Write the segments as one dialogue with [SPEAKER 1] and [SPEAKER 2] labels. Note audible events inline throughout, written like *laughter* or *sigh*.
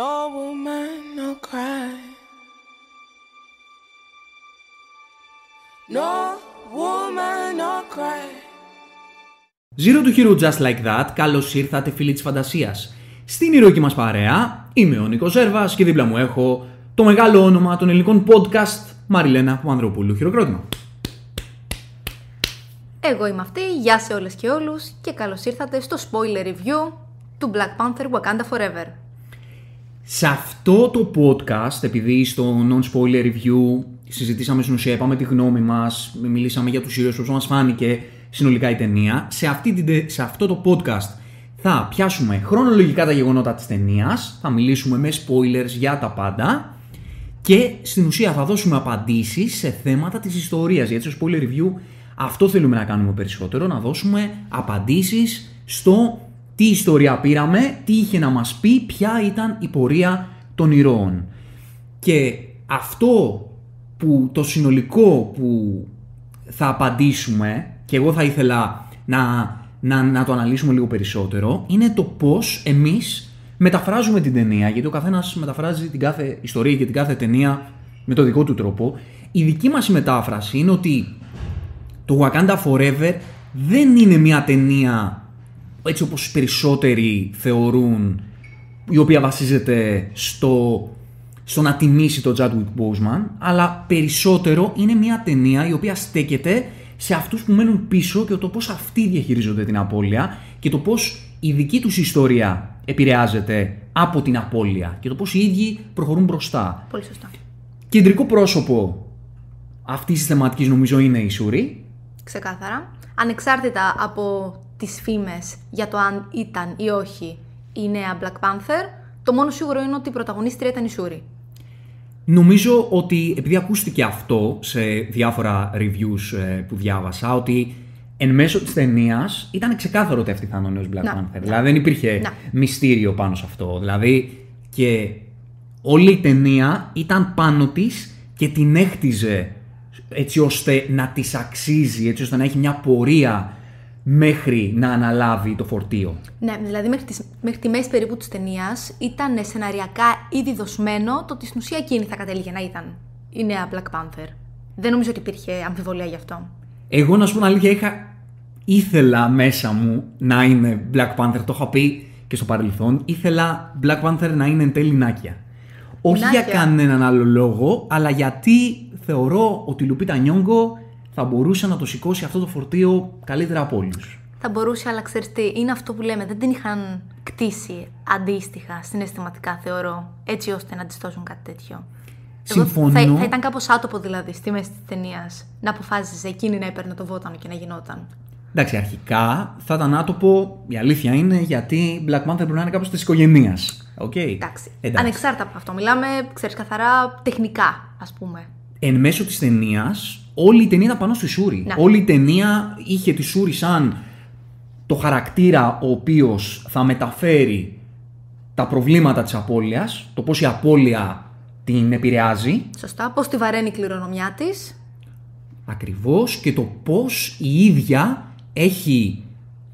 [SPEAKER 1] No woman, no cry. No woman, no cry.
[SPEAKER 2] Zero to Hero Just Like That, καλώς ήρθατε φίλοι της φαντασίας. Στην ηρωική μας παρέα είμαι ο Νίκος Ζέρβας και δίπλα μου έχω το μεγάλο όνομα των ελληνικών podcast Μαριλένα Παπανδροπούλου. Χειροκρότημα.
[SPEAKER 3] Εγώ είμαι αυτή, γεια σε όλες και όλους και καλώς ήρθατε στο spoiler review του Black Panther Wakanda Forever.
[SPEAKER 2] Σε αυτό το podcast, επειδή στο non-spoiler review συζητήσαμε στην ουσία, είπαμε τη γνώμη μας, μιλήσαμε για τους ήρωες, πώς μας φάνηκε συνολικά η ταινία, σε, αυτή την, τε- σε αυτό το podcast θα πιάσουμε χρονολογικά τα γεγονότα της ταινίας, θα μιλήσουμε με spoilers για τα πάντα και στην ουσία θα δώσουμε απαντήσεις σε θέματα της ιστορίας. Γιατί στο spoiler review αυτό θέλουμε να κάνουμε περισσότερο, να δώσουμε απαντήσεις στο τι ιστορία πήραμε, τι είχε να μας πει, ποια ήταν η πορεία των ηρώων. Και αυτό που το συνολικό που θα απαντήσουμε και εγώ θα ήθελα να, να, να το αναλύσουμε λίγο περισσότερο είναι το πώς εμείς μεταφράζουμε την ταινία γιατί ο καθένας μεταφράζει την κάθε ιστορία και την κάθε ταινία με το δικό του τρόπο. Η δική μας η μετάφραση είναι ότι το Wakanda Forever δεν είναι μια ταινία έτσι όπως περισσότεροι θεωρούν η οποία βασίζεται στο, στο να τιμήσει τον Chadwick Boseman αλλά περισσότερο είναι μια ταινία η οποία στέκεται σε αυτούς που μένουν πίσω και το πώς αυτοί διαχειρίζονται την απώλεια και το πώς η δική τους ιστορία επηρεάζεται από την απώλεια και το πώς οι ίδιοι προχωρούν μπροστά.
[SPEAKER 3] Πολύ σωστά.
[SPEAKER 2] Κεντρικό πρόσωπο αυτής της θεματικής νομίζω είναι η Σούρη
[SPEAKER 3] Ξεκάθαρα. Ανεξάρτητα από τις φήμες για το αν ήταν ή όχι η νέα Black Panther, το μόνο σίγουρο είναι ότι η πρωταγωνίστρια ήταν η Σούρη.
[SPEAKER 2] Νομίζω ότι επειδή ακούστηκε αυτό σε διάφορα reviews ε, που διάβασα, ότι εν μέσω της ταινίας ήταν ξεκάθαρο ότι αυτή θα είναι ο νέος Black
[SPEAKER 3] Να,
[SPEAKER 2] Panther.
[SPEAKER 3] να.
[SPEAKER 2] Δηλαδή δεν υπήρχε
[SPEAKER 3] Να.
[SPEAKER 2] μυστήριο πάνω σε αυτό. Δηλαδή και όλη η ταινία ήταν πάνω της και την έχτιζε έτσι ώστε να της αξίζει, έτσι ώστε να έχει μια πορεία μέχρι να αναλάβει το φορτίο.
[SPEAKER 3] Ναι, δηλαδή μέχρι, τις, μέχρι τη μέση περίπου της ταινίας ήταν σεναριακά ήδη δοσμένο το ότι στην ουσία εκείνη θα κατέληγε να ήταν η νέα Black Panther. Δεν νομίζω ότι υπήρχε αμφιβολία γι' αυτό.
[SPEAKER 2] Εγώ να σου πω την αλήθεια, είχα... ήθελα μέσα μου να είναι Black Panther, το είχα πει και στο παρελθόν. Ήθελα Black Panther να είναι εν τέλει Νάκια. Όχι για
[SPEAKER 3] Νάκια.
[SPEAKER 2] κανέναν άλλο λόγο, αλλά γιατί θεωρώ ότι η Λουπίτα Νιόγκο θα μπορούσε να το σηκώσει αυτό το φορτίο καλύτερα από όλους.
[SPEAKER 3] Θα μπορούσε, αλλά ξέρεις τι, είναι αυτό που λέμε, δεν την είχαν κτίσει αντίστοιχα συναισθηματικά θεωρώ, έτσι ώστε να τη δώσουν κάτι τέτοιο. Εγώ
[SPEAKER 2] Συμφωνώ.
[SPEAKER 3] Θα, θα ήταν κάπως άτοπο δηλαδή στη μέση της ταινίας να αποφάσισε εκείνη να έπαιρνε το βότανο και να γινόταν.
[SPEAKER 2] Εντάξει, αρχικά θα ήταν άτοπο, η αλήθεια είναι, γιατί Black Panther πρέπει να είναι κάπως της οικογένειας. Okay.
[SPEAKER 3] Εντάξει. Ανεξάρτητα από αυτό, μιλάμε, ξέρεις, καθαρά τεχνικά, ας πούμε.
[SPEAKER 2] Εν μέσω της ταινίας, όλη η ταινία ήταν πάνω στη Σούρη.
[SPEAKER 3] Να.
[SPEAKER 2] Όλη η ταινία είχε τη Σούρη σαν το χαρακτήρα ο οποίος θα μεταφέρει τα προβλήματα της απώλειας, το πώς η απώλεια την επηρεάζει
[SPEAKER 3] Σωστά, πώς τη βαραίνει η κληρονομιά της.
[SPEAKER 2] ακριβώς και το πώς η ίδια έχει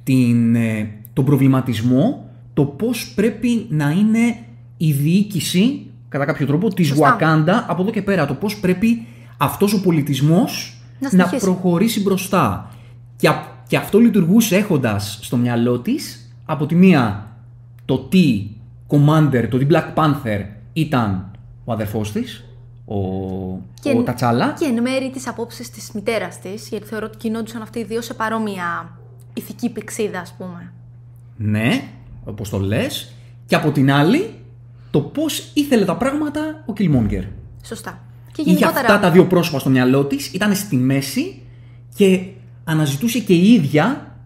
[SPEAKER 2] την, ε, τον προβληματισμό, το πώς πρέπει να είναι η διοίκηση, κατά κάποιο τρόπο, της
[SPEAKER 3] Σωστά.
[SPEAKER 2] Wakanda από εδώ και πέρα. Το πώς πρέπει αυτός ο πολιτισμός
[SPEAKER 3] Να
[SPEAKER 2] να,
[SPEAKER 3] συνεχίσει.
[SPEAKER 2] προχωρήσει μπροστά. Και, α- και αυτό λειτουργούσε έχοντας στο μυαλό της, από τη μία, το τι Commander, το τι Black Panther ήταν ο αδερφός της, ο, ο Τατσάλα.
[SPEAKER 3] Και εν μέρη τις απόψεις της μητέρας της, γιατί θεωρώ ότι κινόντουσαν αυτοί οι δύο σε παρόμοια ηθική πηξίδα, ας πούμε.
[SPEAKER 2] Ναι, όπως το λες. Και από την άλλη, το πώς ήθελε τα πράγματα ο Killmonger.
[SPEAKER 3] Σωστά. Και
[SPEAKER 2] Είχε
[SPEAKER 3] γενικότερα...
[SPEAKER 2] αυτά τα δύο πρόσωπα στο μυαλό της, ήταν στη μέση και αναζητούσε και η ίδια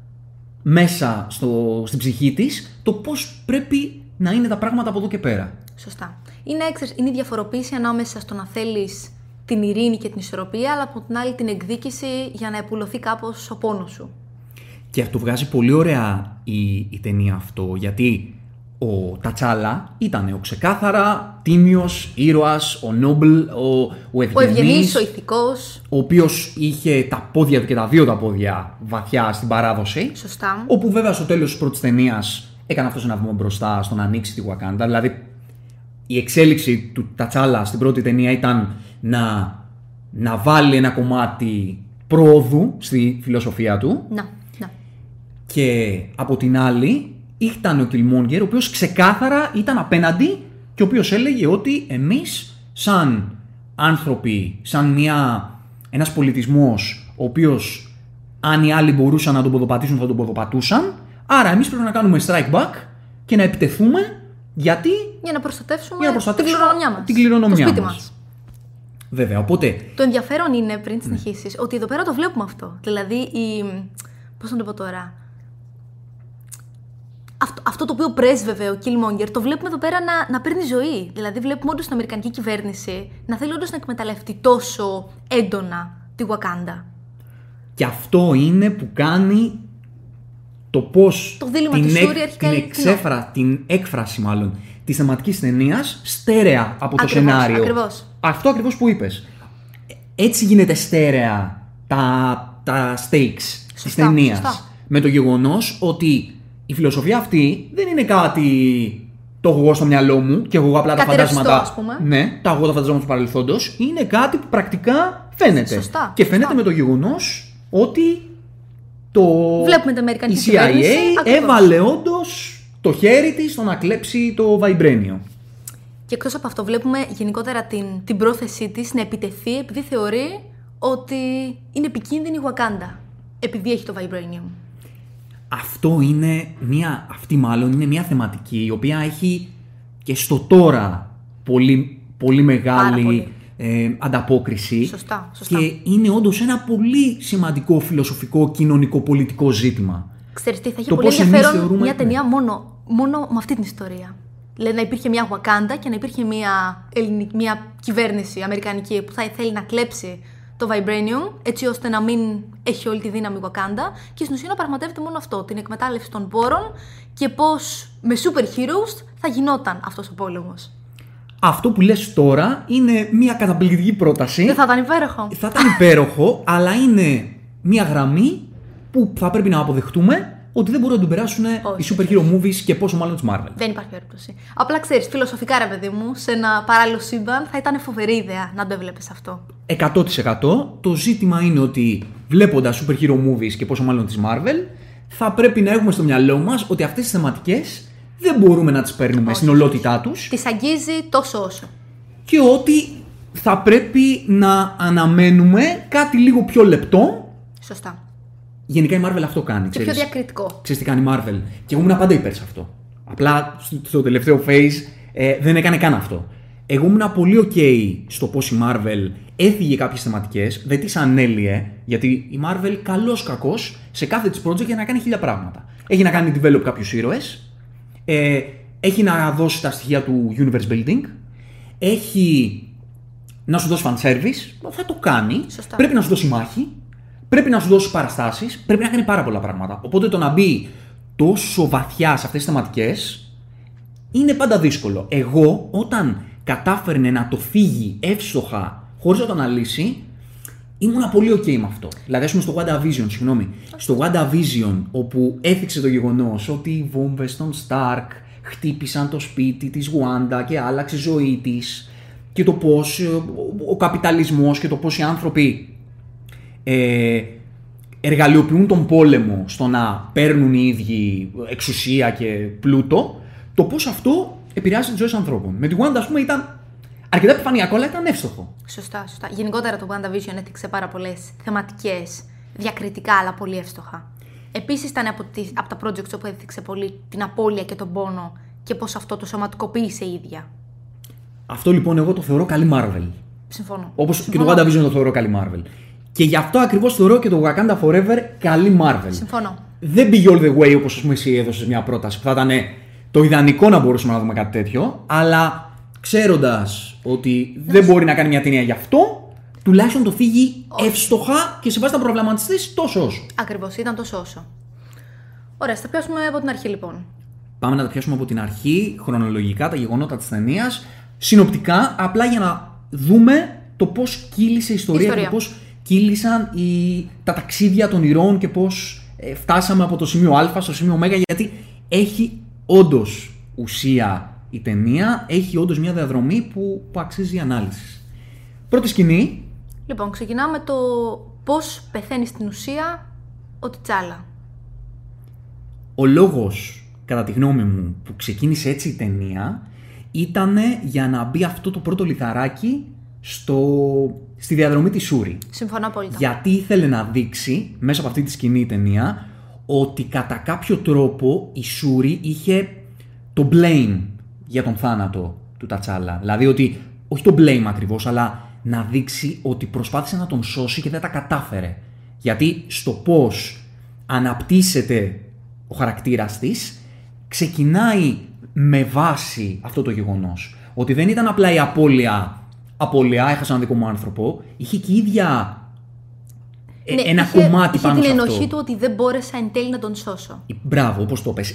[SPEAKER 2] μέσα στο, στην ψυχή της το πώς πρέπει να είναι τα πράγματα από εδώ και πέρα.
[SPEAKER 3] Σωστά. Είναι, ξέρεις, είναι η διαφοροποίηση ανάμεσα στο να θέλεις την ειρήνη και την ισορροπία, αλλά από την άλλη την εκδίκηση για να επουλωθεί κάπως ο πόνος σου.
[SPEAKER 2] Και αυτό βγάζει πολύ ωραία η, η ταινία αυτό, γιατί ο Τατσάλα ήταν ο ξεκάθαρα τίμιος ήρωας, ο νόμπλ, ο, ο
[SPEAKER 3] Ο
[SPEAKER 2] ευγενής,
[SPEAKER 3] ευγενής, ο ηθικός,
[SPEAKER 2] ο οποίος είχε τα πόδια του και τα δύο τα πόδια βαθιά στην παράδοση.
[SPEAKER 3] σωστά.
[SPEAKER 2] Όπου βέβαια στο τέλος της πρώτης ταινίας έκανε αυτός ένα βήμα μπροστά στο να ανοίξει τη Wakanda. Δηλαδή η εξέλιξη του Τατσάλα στην πρώτη ταινία ήταν να, να βάλει ένα κομμάτι πρόοδου στη φιλοσοφία του
[SPEAKER 3] Να, να.
[SPEAKER 2] και από την άλλη ήταν ο Killmonger ο οποίος ξεκάθαρα ήταν απέναντι και ο οποίος έλεγε ότι εμείς σαν άνθρωποι, σαν μια, ένας πολιτισμός ο οποίος αν οι άλλοι μπορούσαν να τον ποδοπατήσουν θα τον ποδοπατούσαν άρα εμείς πρέπει να κάνουμε strike back και να επιτεθούμε γιατί
[SPEAKER 3] Για να προστατεύσουμε,
[SPEAKER 2] Για να προστατεύσουμε
[SPEAKER 3] την κληρονομιά μας.
[SPEAKER 2] την κληρονομιά
[SPEAKER 3] το σπίτι
[SPEAKER 2] μας.
[SPEAKER 3] μας.
[SPEAKER 2] βέβαια οπότε
[SPEAKER 3] Το ενδιαφέρον είναι, πριν
[SPEAKER 2] Ναι.
[SPEAKER 3] συνεχίσεις, ότι εδώ πέρα το βλέπουμε αυτό. Δηλαδή, η. Πώς να το πω τώρα. Αυτό, αυτό το οποίο πρέσβευε ο Killmonger, το βλέπουμε εδώ πέρα να, να παίρνει ζωή. Δηλαδή, βλέπουμε όντως την Αμερικανική κυβέρνηση να θέλει όντως να εκμεταλλευτεί τόσο έντονα τη Wakanda.
[SPEAKER 2] Και αυτό είναι που κάνει το πώς.
[SPEAKER 3] Το δίλημμα του Σούρι αρχικά
[SPEAKER 2] την,
[SPEAKER 3] είναι
[SPEAKER 2] εξέφρα, την έκφραση μάλλον της θεματικής ταινίας στέρεα από το
[SPEAKER 3] Ακριβώς,
[SPEAKER 2] σενάριο.
[SPEAKER 3] ακριβώς.
[SPEAKER 2] Αυτό ακριβώς που είπες. Έτσι γίνεται στέρεα τα, τα stakes της
[SPEAKER 3] Σωστά,
[SPEAKER 2] ταινίας.
[SPEAKER 3] σωστά.
[SPEAKER 2] Με το γεγονός ότι η φιλοσοφία αυτή δεν είναι κάτι το έχω εγώ στο μυαλό μου και έχω εγώ απλά τα
[SPEAKER 3] Κάτι ρευστό,
[SPEAKER 2] φαντάσματα.
[SPEAKER 3] ας πούμε.
[SPEAKER 2] Ναι, τα έχω εγώ τα φαντάσματα του παρελθόντος. Είναι κάτι που πρακτικά φαίνεται.
[SPEAKER 3] Σωστά,
[SPEAKER 2] Και φαίνεται
[SPEAKER 3] σωστά.
[SPEAKER 2] με το γεγονός ότι το.
[SPEAKER 3] Βλέπουμε την Αμερικανική
[SPEAKER 2] η CIA
[SPEAKER 3] κυβέρνηση, ακριβώς.
[SPEAKER 2] έβαλε όντως το χέρι της στο να κλέψει το Vibranium.
[SPEAKER 3] Και εκτός από αυτό, βλέπουμε γενικότερα την, την πρόθεσή της να επιτεθεί επειδή θεωρεί ότι είναι επικίνδυνη η Wakanda. Επειδή έχει το Vibranium.
[SPEAKER 2] Αυτό είναι μια, αυτή μάλλον είναι μια θεματική η οποία έχει και στο τώρα πολύ, πολύ μεγάλη
[SPEAKER 3] πολύ.
[SPEAKER 2] ε, ανταπόκριση.
[SPEAKER 3] Σωστά, σωστά.
[SPEAKER 2] Και είναι όντως ένα πολύ σημαντικό φιλοσοφικό, κοινωνικό, πολιτικό ζήτημα.
[SPEAKER 3] Ξέρεις τι, θα είχε
[SPEAKER 2] Το
[SPEAKER 3] πολύ
[SPEAKER 2] πώς εμείς
[SPEAKER 3] ενδιαφέρον
[SPEAKER 2] θεωρούμε-
[SPEAKER 3] μια ταινία μόνο, μόνο με αυτή την ιστορία. Δηλαδή να υπήρχε μια Wakanda και να υπήρχε μια, ελληνική, μια κυβέρνηση αμερικανική που θα θέλει να κλέψει το Vibranium έτσι ώστε να μην έχει όλη τη δύναμη Wakanda και στην ουσία να πραγματεύεται μόνο αυτό, την εκμετάλλευση των πόρων και πώς με super heroes θα γινόταν αυτός ο πόλεμος.
[SPEAKER 2] Αυτό που λες τώρα είναι μια καταπληκτική πρόταση.
[SPEAKER 3] Δεν θα ήταν υπέροχο.
[SPEAKER 2] θα ήταν υπέροχο, αλλά είναι μια γραμμή που θα πρέπει να αποδεχτούμε ότι δεν μπορούν να την περάσουν
[SPEAKER 3] Όχι.
[SPEAKER 2] οι super hero movies και πόσο μάλλον τη Marvel.
[SPEAKER 3] Δεν υπάρχει περίπτωση. Απλά ξέρεις, φιλοσοφικά ρε παιδί μου, σε ένα παράλληλο σύμπαν θα ήταν φοβερή ιδέα να το έβλεπες αυτό.
[SPEAKER 2] 100% το ζήτημα είναι ότι βλέποντας super hero movies και πόσο μάλλον τη Marvel, θα πρέπει να έχουμε στο μυαλό μας ότι αυτές τις θεματικές δεν μπορούμε να τις παίρνουμε
[SPEAKER 3] Όχι,
[SPEAKER 2] στην
[SPEAKER 3] όχι,
[SPEAKER 2] ολότητά τους
[SPEAKER 3] Τη αγγίζει τόσο όσο.
[SPEAKER 2] και ότι θα πρέπει να αναμένουμε κάτι λίγο πιο λεπτό.
[SPEAKER 3] Σωστά.
[SPEAKER 2] Γενικά η Marvel αυτό κάνει.
[SPEAKER 3] Και πιο
[SPEAKER 2] ξέρεις.
[SPEAKER 3] διακριτικό.
[SPEAKER 2] Ξέρεις τι κάνει η Marvel. Και εγώ ήμουν πάντα υπέρ σε αυτό. Απλά στο- στο τελευταίο phase ε, δεν έκανε καν αυτό. Εγώ ήμουν πολύ ok στο πώς η Marvel έφυγε κάποιες θεματικές, δεν τις ανέλυε, γιατί η Marvel καλό κακό σε κάθε της project έχει να κάνει χίλια πράγματα. Έχει να κάνει develop κάποιους ήρωες, ε, έχει να δώσει τα στοιχεία του universe building, έχει να σου δώσει fan service, θα το κάνει.
[SPEAKER 3] Σωστά.
[SPEAKER 2] Πρέπει να σου δώσει μάχη, πρέπει να σου δώσει παραστάσεις, πρέπει να κάνει πάρα πολλά πράγματα. Οπότε το να μπει τόσο βαθιά σε αυτές τις θεματικές είναι πάντα δύσκολο. Εγώ όταν κατάφερνε να το φύγει εύστοχα χωρίς να το αναλύσει, ήμουνα πολύ ok με αυτό. Δηλαδή, ας πούμε στο WandaVision, συγγνώμη. Στο WandaVision, όπου έθιξε το γεγονός ότι οι βόμβες των Stark χτύπησαν το σπίτι της Wanda και άλλαξε η ζωή της και το πώς ο καπιταλισμός και το πώς οι άνθρωποι ε, εργαλειοποιούν τον πόλεμο στο να παίρνουν οι ίδιοι εξουσία και πλούτο, το πώς αυτό επηρεάζει τι ζωέ ανθρώπων. Με τη Wanda, ας πούμε, ήταν αρκετά επιφανειακό, αλλά ήταν εύστοχο.
[SPEAKER 3] Σωστά, σωστά. Γενικότερα το WandaVision έθιξε πάρα πολλές θεματικές, διακριτικά αλλά πολύ εύστοχα. Επίσης ήταν από, τις, από τα projects όπου έθιξε πολύ την απώλεια και τον πόνο και πώς αυτό το σωματικοποίησε η ίδια.
[SPEAKER 2] Αυτό λοιπόν εγώ το θεωρώ καλή Marvel.
[SPEAKER 3] Συμφωνώ.
[SPEAKER 2] Όπως και το
[SPEAKER 3] Συμφωνώ.
[SPEAKER 2] WandaVision το θεωρώ καλή Marvel. Και γι' αυτό ακριβώς θεωρώ και το Wakanda Forever καλή Marvel.
[SPEAKER 3] Συμφωνώ.
[SPEAKER 2] Δεν πήγε all the way όπως ας πούμε εσύ έδωσες μια πρόταση που θα ήταν το ιδανικό να μπορούσαμε να δούμε κάτι τέτοιο, αλλά ξέροντας ότι δεν μπορεί να κάνει μια ταινία γι' αυτό, τουλάχιστον το φύγει εύστοχα και σε βάση να προβληματιστεί τόσο όσο.
[SPEAKER 3] Ακριβώς, ήταν τόσο όσο. Ωραία, θα πιάσουμε από την αρχή λοιπόν.
[SPEAKER 2] Πάμε να τα πιάσουμε από την αρχή, χρονολογικά, τα γεγονότα της ταινίας, συνοπτικά, απλά για να δούμε το πώς κύλησε η ιστορία,
[SPEAKER 3] Ιστορία.
[SPEAKER 2] και το πώς κύλησαν οι, τα ταξίδια των ηρώων και πώς φτάσαμε από το σημείο Α στο σημείο Ω, γιατί έχει όντως ουσία η ταινία έχει όντως μια διαδρομή που, που αξίζει ανάλυσης. Πρώτη σκηνή,
[SPEAKER 3] Λοιπόν, ξεκινάμε το πώς πεθαίνει στην ουσία ο Τιτσάλα.
[SPEAKER 2] ο λόγος, κατά τη γνώμη μου, που ξεκίνησε έτσι η ταινία ήταν για να μπει αυτό το πρώτο λιθαράκι στο, στη διαδρομή της Σούρη.
[SPEAKER 3] Συμφωνώ απόλυτα.
[SPEAKER 2] Γιατί ήθελε να δείξει μέσα από αυτή τη σκηνή η ταινία ότι κατά κάποιο τρόπο η Σούρη είχε το blame για τον θάνατο του Τατσάλα. Δηλαδή ότι, όχι το blame ακριβώς, αλλά να δείξει ότι προσπάθησε να τον σώσει και δεν τα κατάφερε. Γιατί στο πώς αναπτύσσεται ο χαρακτήρας της, ξεκινάει με βάση αυτό το γεγονός. Ότι δεν ήταν απλά η απώλεια, απώλεια, έχασα ένα δικό μου άνθρωπο, είχε και η ίδια ε,
[SPEAKER 3] Ναι,
[SPEAKER 2] ένα
[SPEAKER 3] είχε-
[SPEAKER 2] κομμάτι
[SPEAKER 3] είχε
[SPEAKER 2] πάνω
[SPEAKER 3] την
[SPEAKER 2] σε
[SPEAKER 3] ενοχή
[SPEAKER 2] αυτό.
[SPEAKER 3] του ότι δεν μπόρεσα εν τέλει να τον σώσω.
[SPEAKER 2] Μπράβο, όπως το πες.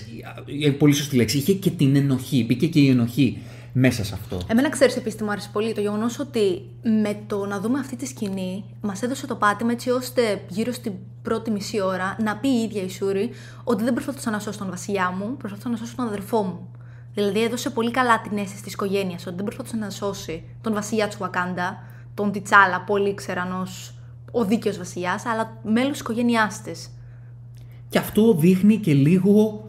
[SPEAKER 2] Ε, Πολύ σωστή λέξη. Είχε και την ενοχή, μπήκε και η ενοχή μέσα σε αυτό.
[SPEAKER 3] Εμένα ξέρεις επίσης τι μου άρεσε πολύ το γεγονός ότι με το να δούμε αυτή τη σκηνή μας έδωσε το πάτημα έτσι ώστε γύρω στην πρώτη μισή ώρα να πει η ίδια η Σούρη ότι δεν προσπαθούσα να σώσω τον βασιλιά μου, προσπαθούσα να σώσω τον αδερφό μου. Δηλαδή έδωσε πολύ καλά την αίσθηση της οικογένειας ότι δεν προσπαθούσε να σώσει τον βασιλιά του Βακάντα, τον Τιτσάλα, πολύ ξέραν ως ο δίκαιος βασιλιάς, αλλά μέλος της οικογένειάς της.
[SPEAKER 2] Και αυτό δείχνει και λίγο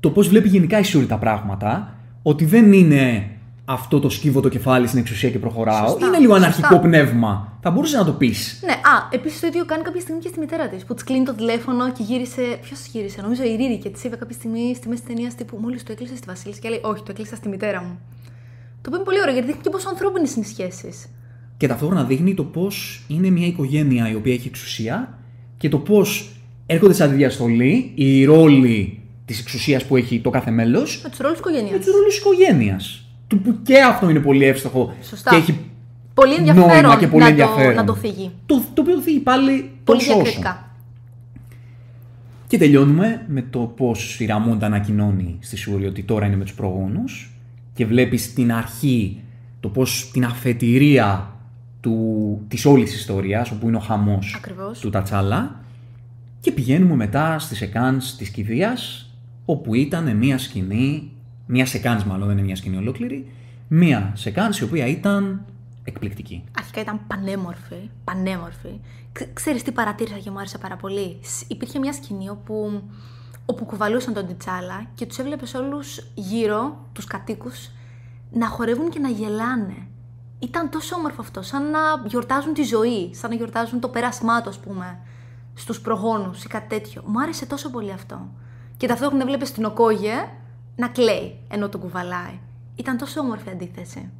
[SPEAKER 2] το πώς βλέπει γενικά η Σούρη τα πράγματα. Ότι δεν είναι αυτό το σκύβω το κεφάλι στην εξουσία και προχωράω.
[SPEAKER 3] Σωστά,
[SPEAKER 2] είναι λίγο
[SPEAKER 3] σωστά.
[SPEAKER 2] αναρχικό πνεύμα. Θα μπορούσες να το πεις.
[SPEAKER 3] Ναι, α, επίσης το ίδιο κάνει κάποια στιγμή και στη μητέρα της. Που της κλείνει το τηλέφωνο και γύρισε. Ποιος γύρισε, νομίζω η Ρίρη και της είπε κάποια στιγμή στη μέση της ταινίας τύπου Μόλις το έκλεισες στη Βασίλισσα και λέει Όχι, το έκλεισα στη μητέρα μου. Το οποίο είναι πολύ ωραίο γιατί δείχνει και πόσο ανθρώπινες είναι οι σχέσεις.
[SPEAKER 2] Και ταυτόχρονα δείχνει το πώς είναι μια οικογένεια η οποία έχει εξουσία και το πώς έρχονται σε αντιδιαστολή οι ρόλοι της εξουσίας που έχει το κάθε μέλος
[SPEAKER 3] Με τους ρόλους της οικογένειας.
[SPEAKER 2] με τους ρόλους της οικογένειας. Του που και αυτό είναι πολύ εύστοχο
[SPEAKER 3] Σωστά.
[SPEAKER 2] και έχει
[SPEAKER 3] Πολύ ενδιαφέρον,
[SPEAKER 2] νόημα και πολύ
[SPEAKER 3] να,
[SPEAKER 2] ενδιαφέρον.
[SPEAKER 3] Το, να το φύγει.
[SPEAKER 2] Το, το οποίο θίγει πάλι
[SPEAKER 3] Πολύ
[SPEAKER 2] τόσο όσο.
[SPEAKER 3] διακριτικά.
[SPEAKER 2] Και τελειώνουμε με το πώς η Ραμούντα ανακοινώνει στη Σούρη ότι τώρα είναι με τους προγόνους και βλέπεις στην αρχή το πώς την αφετηρία του, της όλης ιστορίας, όπου είναι ο χαμός
[SPEAKER 3] Ακριβώς.
[SPEAKER 2] του Τατσάλα και πηγαίνουμε μετά στις σεκάνς της κηδείας όπου ήταν μια σκηνή, μια σεκάνς μάλλον δεν είναι μια σκηνή ολόκληρη, μια σεκάνς η οποία ήταν εκπληκτική.
[SPEAKER 3] Αρχικά ήταν πανέμορφη. Πανέμορφη. Ξ- ξέρεις τι παρατήρησα και μου άρεσε πάρα πολύ; Σ- Υπήρχε μια σκηνή όπου, όπου κουβαλούσαν τον Τιτσάλα και τους έβλεπες όλους γύρω, τους κατοίκους, να χορεύουν και να γελάνε. Ήταν τόσο όμορφο αυτό, σαν να γιορτάζουν τη ζωή, σαν να γιορτάζουν το πέρασμά του, ας πούμε, στους προγόνους ή κάτι τέτοιο. Μου άρεσε τόσο πολύ αυτό. Και ταυτόχρονα έβλεπες την Οκόγε να κλαίει ενώ τον κουβαλάει. Ήταν τόσο όμορφη αντίθεση.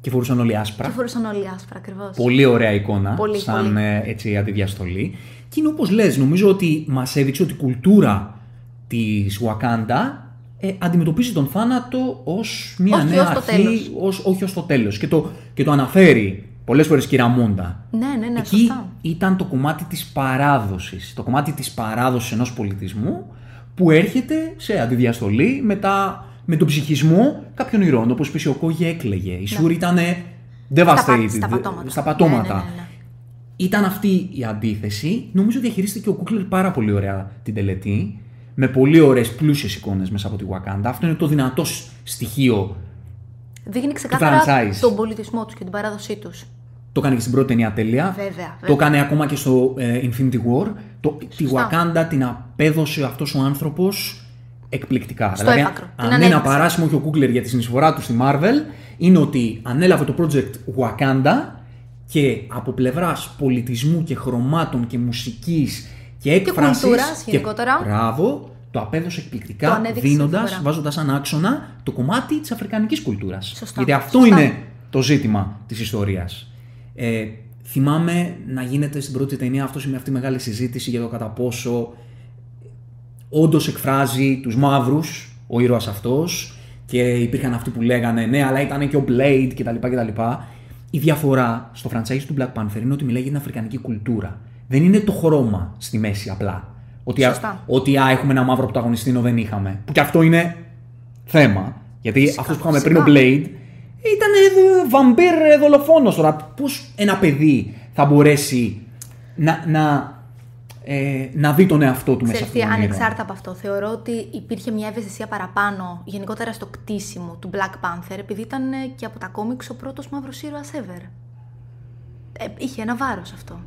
[SPEAKER 2] Και φορούσαν όλοι άσπρα.
[SPEAKER 3] Και φορούσαν όλοι άσπρα ακριβώς.
[SPEAKER 2] Πολύ ωραία εικόνα,
[SPEAKER 3] Πολύ,
[SPEAKER 2] σαν
[SPEAKER 3] πολύ.
[SPEAKER 2] ε, έτσι αντιδιαστολή. Και είναι όπως λες, νομίζω ότι μας έδειξε ότι η κουλτούρα της Wakanda ε, αντιμετωπίζει τον θάνατο ως μια
[SPEAKER 3] Όχι
[SPEAKER 2] νέα
[SPEAKER 3] ως το
[SPEAKER 2] αρχή,
[SPEAKER 3] τέλος.
[SPEAKER 2] ως, όχι ως το τέλος. Και το, και το αναφέρει πολλές φορές και η Ραμόντα.
[SPEAKER 3] Ναι, ναι, ναι,
[SPEAKER 2] Εκεί
[SPEAKER 3] σωστά.
[SPEAKER 2] ήταν το κομμάτι της παράδοσης, το κομμάτι της παράδοσης ενός πολιτισμού που έρχεται σε αντιδιαστολή με, τα, με τον ψυχισμό κάποιων ηρώων. Όπως πες ο Κόγε έκλαιγε, η Σούρη ήταν devastated,
[SPEAKER 3] στα πατώματα.
[SPEAKER 2] στα πατώματα.
[SPEAKER 3] Ναι, ναι, ναι, ναι.
[SPEAKER 2] Ήταν αυτή η αντίθεση. Νομίζω διαχειρίστηκε ο Κούκλερ πάρα πολύ ωραία την τελετή. Με πολύ ωραίες πλούσιες εικόνες μέσα από τη Wakanda. Αυτό είναι το δυνατός σ- στοιχείο.
[SPEAKER 3] Δείχνει ξεκάθαρα
[SPEAKER 2] franchise.
[SPEAKER 3] τον πολιτισμό τους και την παράδοσή τους.
[SPEAKER 2] Το έκανε και στην πρώτη ταινία τέλεια.
[SPEAKER 3] Βέβαια, βέβαια.
[SPEAKER 2] Το έκανε ακόμα και στο ε, Infinity War. Το, τη
[SPEAKER 3] Σωστά.
[SPEAKER 2] Wakanda την απέδωσε αυτός ο άνθρωπος εκπληκτικά.
[SPEAKER 3] Στο
[SPEAKER 2] δηλαδή,
[SPEAKER 3] έπακρο. Την
[SPEAKER 2] αν είναι ένα
[SPEAKER 3] ανέδειξε.
[SPEAKER 2] παράσημο και ο Κούκλερ για τη συνεισφορά του στη Marvel, είναι ότι ανέλαβε το project Wakanda και από πλευράς πολιτισμού και χρωμάτων και μουσικής και έκφρασης.
[SPEAKER 3] κουλτούρας γενικότερα.
[SPEAKER 2] Μπράβο, το απέδωσε εκπληκτικά
[SPEAKER 3] Το ανέδειξε
[SPEAKER 2] δίνοντας,
[SPEAKER 3] φοβερά.
[SPEAKER 2] βάζοντας σαν άξονα το κομμάτι της αφρικανικής κουλτούρας.
[SPEAKER 3] Σωστά,
[SPEAKER 2] Γιατί αυτό
[SPEAKER 3] σωστά.
[SPEAKER 2] είναι το ζήτημα της ιστορίας. Ε, θυμάμαι να γίνεται στην πρώτη ταινία αυτό με αυτή η μεγάλη συζήτηση για το κατά πόσο όντως εκφράζει τους μαύρους ο ήρωας αυτός και υπήρχαν αυτοί που λέγανε ναι αλλά ήταν και ο Blade κτλ. κτλ. Η διαφορά στο franchise του Black Panther είναι ότι μιλάει για την αφρικανική κουλτούρα. Δεν είναι το χρώμα στη μέση απλά. Ότι, α,
[SPEAKER 3] Σωστά.
[SPEAKER 2] ότι α, έχουμε ένα μαύρο πρωταγωνιστή ενώ δεν είχαμε. Που και αυτό είναι θέμα. Γιατί
[SPEAKER 3] Φυσικά,
[SPEAKER 2] αυτό που είχαμε πριν ο
[SPEAKER 3] φυσικά.
[SPEAKER 2] Blade ήταν ε, βαμπύρ ε, δολοφόνος τώρα. Πώς ένα παιδί θα μπορέσει να, να ε, να δει τον εαυτό του μέσα
[SPEAKER 3] Ξέρεις
[SPEAKER 2] αυτό
[SPEAKER 3] τι,
[SPEAKER 2] το όνειρο.
[SPEAKER 3] ανεξάρτητα από αυτό, θεωρώ ότι υπήρχε μια ευαισθησία παραπάνω γενικότερα στο κτίσιμο του Black Panther, επειδή ήταν ε, και από τα κόμιξ ο πρώτος μαύρος ήρωας ever. Ε, είχε ένα βάρος αυτό.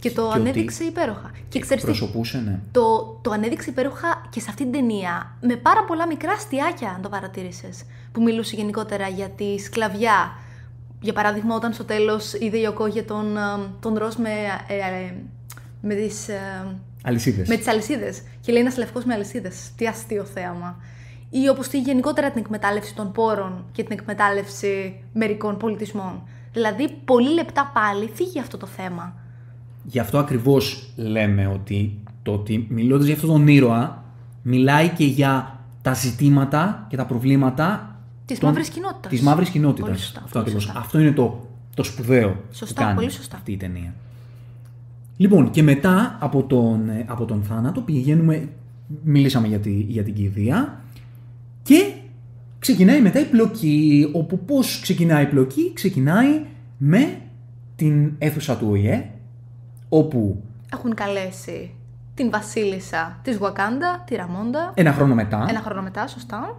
[SPEAKER 3] Και το
[SPEAKER 2] Και ότι
[SPEAKER 3] ανέδειξε υπέροχα. Και ξέρεις τι,
[SPEAKER 2] Προσωπούσε, ναι.
[SPEAKER 3] το, το ανέδειξε υπέροχα και σε αυτή την ταινία με πάρα πολλά μικρά αστιάκια, αν το παρατήρησες, που μιλούσε γενικότερα για τη σκλαβιά. Για παράδειγμα, όταν στο τέλος είδε η Οκόγε τον, ε, τον Ρος με, ε, ε, με τις... ε,
[SPEAKER 2] Αλυσίδες.
[SPEAKER 3] με τις αλυσίδες. Και λέει ένας λευκός με αλυσίδες. Τι αστείο θέαμα. Ή όπως τη γενικότερα την εκμετάλλευση των πόρων και την εκμετάλλευση μερικών πολιτισμών. Δηλαδή, πολύ λεπτά πάλι φύγει αυτό το θέμα.
[SPEAKER 2] Γι' αυτό ακριβώς λέμε ότι το ότι μιλώντας για αυτόν τον ήρωα, μιλάει και για τα ζητήματα και τα προβλήματα
[SPEAKER 3] Της
[SPEAKER 2] των-
[SPEAKER 3] μαύρης κοινότητας.
[SPEAKER 2] Της μαύρης κοινότητας.
[SPEAKER 3] Πολύ σωστά,
[SPEAKER 2] Αυτό,
[SPEAKER 3] πολύ
[SPEAKER 2] ακριβώς.
[SPEAKER 3] σωστά.
[SPEAKER 2] αυτό είναι το, το σπουδαίο
[SPEAKER 3] Σωστά,
[SPEAKER 2] που κάνει
[SPEAKER 3] πολύ σωστά.
[SPEAKER 2] αυτή η ταινία. Λοιπόν, και μετά από τον, ε, από τον θάνατο πηγαίνουμε, μιλήσαμε για, τη, για την κηδεία και ξεκινάει μετά η πλοκή, όπου πώς ξεκινάει η πλοκή, ξεκινάει με την αίθουσα του ΟΗΕ, όπου
[SPEAKER 3] Έχουν καλέσει την βασίλισσα της Γουακάντα, τη Ραμόντα,
[SPEAKER 2] ένα χρόνο μετά,
[SPEAKER 3] ένα χρόνο μετά, σωστά.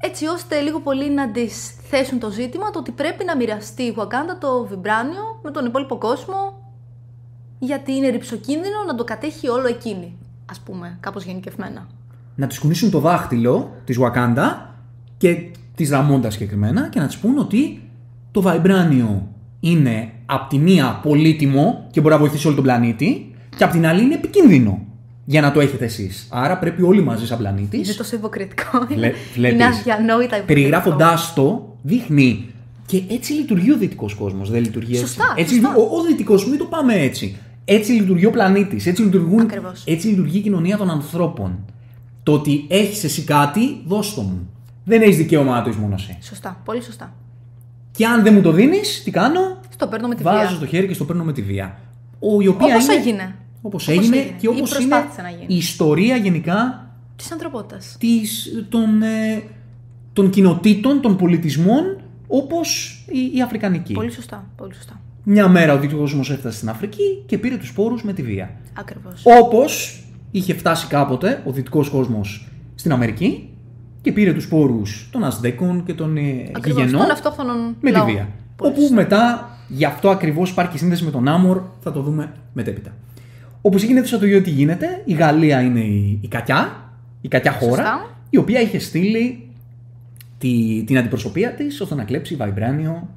[SPEAKER 3] Έτσι ώστε λίγο πολύ να τη θέσουν το ζήτημα το ότι πρέπει να μοιραστεί η Γουακάντα το βιμπράνιο με τον υπόλοιπο κόσμο γιατί είναι ρηψοκίνδυνο να το κατέχει όλο εκείνη, ας πούμε, κάπως γενικευμένα.
[SPEAKER 2] να της κουνήσουν το δάχτυλο της Wakanda και της Ραμόντα συγκεκριμένα και να της πούν ότι το Βαϊμπράνιο είναι απ' τη μία πολύτιμο και μπορεί να βοηθήσει όλο τον πλανήτη και απ' την άλλη είναι επικίνδυνο για να το έχετε εσείς. Άρα πρέπει όλοι μαζί σαν
[SPEAKER 3] Είναι
[SPEAKER 2] πλανήτης
[SPEAKER 3] τόσο υποκριτικό.
[SPEAKER 2] Βλέ-
[SPEAKER 3] είναι
[SPEAKER 2] βλέπεις.
[SPEAKER 3] αδιανόητα υποκριτικό.
[SPEAKER 2] Περιγράφοντάς το, δείχνει. Και έτσι λειτουργεί ο δυτικός κόσμος. Δεν λειτουργεί έτσι.
[SPEAKER 3] Σωστά,
[SPEAKER 2] έτσι
[SPEAKER 3] σωστά.
[SPEAKER 2] λειτουργεί- Ο, ο δυτικός, μην το πάμε έτσι. Έτσι λειτουργεί ο πλανήτης. Έτσι, λειτουργούν-
[SPEAKER 3] Ακριβώς.
[SPEAKER 2] έτσι λειτουργεί η κοινωνία των ανθρώπων. Το ότι έχεις εσύ κάτι, δώσ' το μου. Δεν έχεις δικαίωμα να το έχεις μόνος εσύ.
[SPEAKER 3] Σωστά, πολύ σωστά.
[SPEAKER 2] Και αν δεν μου το δίνεις, τι κάνω;
[SPEAKER 3] Στο παίρνω με τη
[SPEAKER 2] Βάζω
[SPEAKER 3] βία.
[SPEAKER 2] στο χέρι και στο παίρνω με τη βία. Ο, η οποία
[SPEAKER 3] Όπως
[SPEAKER 2] είναι,
[SPEAKER 3] έγινε.
[SPEAKER 2] Όπως
[SPEAKER 3] Όπως
[SPEAKER 2] έγινε,
[SPEAKER 3] έγινε.
[SPEAKER 2] και
[SPEAKER 3] Ή
[SPEAKER 2] όπως είναι
[SPEAKER 3] προσπάθησε να γίνει.
[SPEAKER 2] η ιστορία γενικά
[SPEAKER 3] Της ανθρωπότητας.
[SPEAKER 2] της, των, ε, των κοινοτήτων, των πολιτισμών, όπως η, η Αφρικανική.
[SPEAKER 3] Πολύ σωστά, πολύ σωστά.
[SPEAKER 2] Μια μέρα ο δυτικός κόσμος έφτασε στην Αφρική και πήρε τους σπόρους με τη βία.
[SPEAKER 3] Ακριβώς.
[SPEAKER 2] Όπως είχε φτάσει κάποτε ο δυτικός κόσμος στην Αμερική και πήρε τους σπόρους των Αζδέκων και των ε,
[SPEAKER 3] Ακριβώς,
[SPEAKER 2] γηγενών
[SPEAKER 3] των αυτόχθονων
[SPEAKER 2] με τη
[SPEAKER 3] λαών.
[SPEAKER 2] βία.
[SPEAKER 3] Πολύ
[SPEAKER 2] όπου
[SPEAKER 3] σωστά.
[SPEAKER 2] μετά, γι' αυτό ακριβώς υπάρχει σύνδεση με τον Άμορ, θα το δούμε μετέπειτα. Όπως γίνεται στο το τι γίνεται, η Γαλλία είναι η, η κακιά, η κακιά χώρα,
[SPEAKER 3] Σωστά.
[SPEAKER 2] η οποία είχε στείλει τη, την αντιπροσωπεία της ώστε να κλέψει Βαϊμπράνιο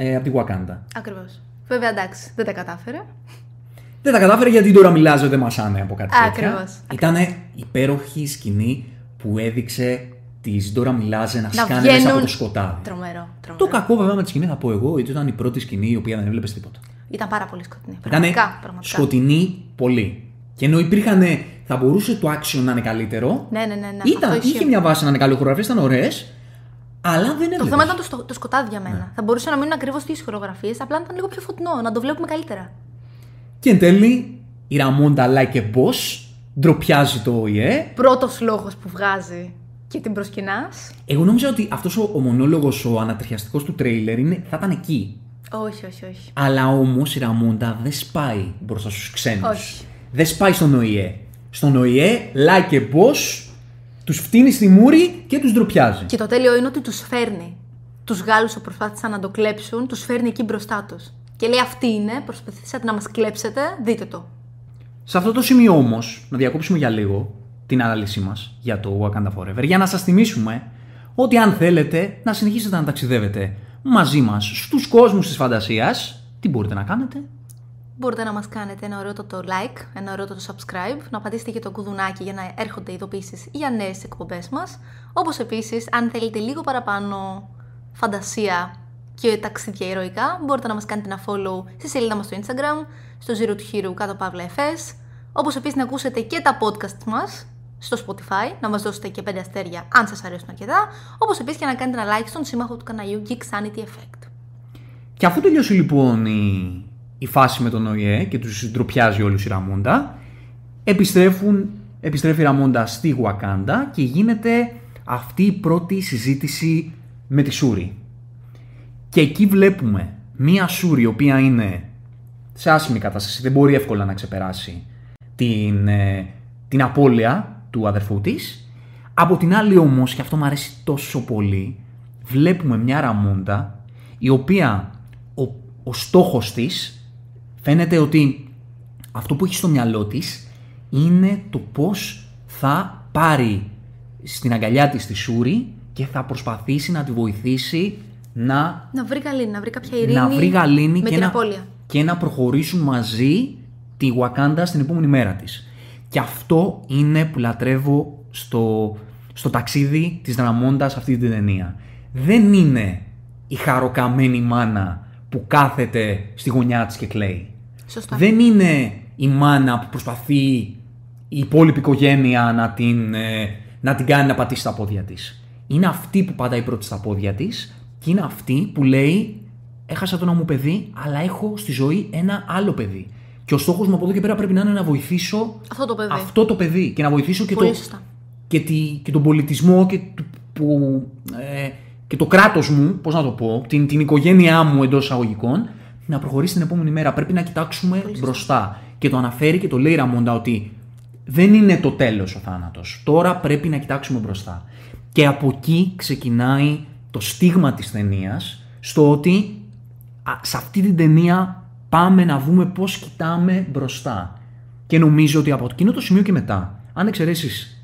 [SPEAKER 2] ε, από τη Wakanda.
[SPEAKER 3] Ακριβώς. Βέβαια, εντάξει, δεν τα κατάφερε.
[SPEAKER 2] Δεν τα κατάφερε γιατί τώρα μιλάζω δεν μασάνε από κάτι τέτοια.
[SPEAKER 3] Ακριβώς,
[SPEAKER 2] Ήταν υπέροχη σκηνή που έδειξε της Ντόρα Μιλάζε να,
[SPEAKER 3] Να
[SPEAKER 2] σκάνε μέσα από
[SPEAKER 3] βγαίνουν-
[SPEAKER 2] το σκοτάδι.
[SPEAKER 3] Τρομερό, τρομερό.
[SPEAKER 2] Το κακό βέβαια με τη σκηνή θα πω εγώ, ότι ήταν η πρώτη σκηνή η οποία δεν έβλεπες τίποτα.
[SPEAKER 3] Ήταν πάρα πολύ σκοτεινή.
[SPEAKER 2] Ήταν
[SPEAKER 3] Πραγματικά, πραγματικά.
[SPEAKER 2] σκοτεινή πολύ. Και ενώ υπήρχαν. Θα μπορούσε το action να είναι καλύτερο.
[SPEAKER 3] Ναι, ναι, ναι. ναι.
[SPEAKER 2] ήταν,
[SPEAKER 3] αυτό ισχύει.
[SPEAKER 2] είχε μια βάση να είναι καλή χορογραφία, ήταν ωραίες. Αλλά δεν έβλεπες.
[SPEAKER 3] Το θέμα ήταν το, στο- το σκοτάδι για μένα.
[SPEAKER 2] Ναι.
[SPEAKER 3] Θα μπορούσε να μείνουν ακριβώς τι χορογραφίες, απλά να ήταν λίγο πιο φωτεινό, να το βλέπουμε καλύτερα.
[SPEAKER 2] Και εν τέλει η Ραμόντα like a boss ντροπιάζει το ΟΗΕ.
[SPEAKER 3] Πρώτος λόγος που βγάζει και την προσκυνάς.
[SPEAKER 2] Εγώ νόμιζα ότι αυτός ο, ο μονόλογος, ο ανατριχιαστικός του τρέιλερ είναι, θα ήταν εκεί.
[SPEAKER 3] Όχι, όχι, όχι.
[SPEAKER 2] Αλλά όμως η Ραμόντα δεν σπάει μπροστά στους ξένους.
[SPEAKER 3] Όχι.
[SPEAKER 2] Δεν σπάει στον ΟΗΕ. Στον ΟΗΕ, like a boss, τους φτύνει στη μούρη και τους ντροπιάζει.
[SPEAKER 3] Και το τέλειο είναι ότι τους φέρνει. Τους Γάλλους που προσπάθησαν να το κλέψουν, τους φέρνει εκεί μπροστά τους. Και λέει: Αυτή είναι, προσπαθήσατε να μας κλέψετε, δείτε το.
[SPEAKER 2] Σε αυτό το σημείο όμως, να διακόψουμε για λίγο την ανάλυση μας για το Wakanda Forever, για να σας θυμίσουμε ότι αν θέλετε να συνεχίσετε να ταξιδεύετε μαζί μας στους κόσμους της φαντασίας, τι μπορείτε να κάνετε;
[SPEAKER 3] Μπορείτε να μας κάνετε ένα ωραίο το like, ένα ωραίο το subscribe, να πατήσετε και το κουδουνάκι για να έρχονται ειδοποιήσεις για νέες εκπομπές μας. Όπως επίσης, αν θέλετε λίγο παραπάνω φαντασία και ταξίδια ηρωικά, μπορείτε να μας κάνετε ένα follow στη σελίδα μας στο Instagram, στο Zero to Hero κάτω παύλα FS. Όπως επίσης να ακούσετε και τα podcast μας στο Spotify, να μας δώσετε και 5 αστέρια αν σας αρέσουν αρκετά, όπως επίσης και να κάνετε ένα like στον σύμμαχο του καναλιού Geek Sanity Effect.
[SPEAKER 2] Και αφού τελειώσει λοιπόν η, η φάση με τον ΟΗΕ και τους ντροπιάζει όλους η Ραμόντα, επιστρέφουν, επιστρέφει η Ραμόντα στη Γουακάντα και γίνεται αυτή η πρώτη συζήτηση με τη Σούρη. Και εκεί βλέπουμε μία Σούρη η οποία είναι σε άσχημη κατάσταση. Δεν μπορεί εύκολα να ξεπεράσει την, ε, την απώλεια του αδερφού της. Από την άλλη όμως, και αυτό μου αρέσει τόσο πολύ, βλέπουμε μια Ραμόντα η οποία ο, ο στόχος της φαίνεται ότι αυτό που έχει στο μυαλό της είναι το πώς θα πάρει στην αγκαλιά της τη Σούρη και θα προσπαθήσει να τη βοηθήσει να,
[SPEAKER 3] Να βρει γαλήνη, να βρει κάποια ειρήνη.
[SPEAKER 2] να βρει γαλήνη
[SPEAKER 3] με
[SPEAKER 2] και
[SPEAKER 3] την
[SPEAKER 2] να,
[SPEAKER 3] απώλεια.
[SPEAKER 2] και να προχωρήσουν μαζί τη Wakanda στην επόμενη μέρα της. Και αυτό είναι που λατρεύω στο, στο ταξίδι της Ραμόντας αυτή την ταινία. Δεν είναι η χαροκαμένη μάνα που κάθεται στη γωνιά της και κλαίει.
[SPEAKER 3] Σωστά.
[SPEAKER 2] Δεν είναι η μάνα που προσπαθεί η υπόλοιπη οικογένεια να την, ε, να την κάνει να πατήσει τα πόδια της. Είναι αυτή που πατάει πρώτη στα πόδια της και είναι αυτή που λέει έχασα το ένα μου παιδί αλλά έχω στη ζωή ένα άλλο παιδί. Και ο στόχος μου από εδώ και πέρα πρέπει να είναι να βοηθήσω
[SPEAKER 3] Αυτό το παιδί.
[SPEAKER 2] αυτό το παιδί και να βοηθήσω και,
[SPEAKER 3] Πολύ
[SPEAKER 2] το,
[SPEAKER 3] σωστά.
[SPEAKER 2] και, τη, και τον πολιτισμό και, του- που, ε, και το κράτος μου, πώς να το πω, την, την οικογένειά μου εντός εισαγωγικών, να προχωρήσει την επόμενη μέρα. Πρέπει να κοιτάξουμε μπροστά. Και το αναφέρει και το λέει η Ραμόντα ότι δεν είναι το τέλος ο θάνατος. Τώρα πρέπει να κοιτάξουμε μπροστά. Και από εκεί ξεκινάει το στίγμα της ταινίας στο ότι α, σε αυτή την ταινία πάμε να δούμε πώς κοιτάμε μπροστά. Και νομίζω ότι από εκείνο το σημείο και μετά, αν εξαιρέσεις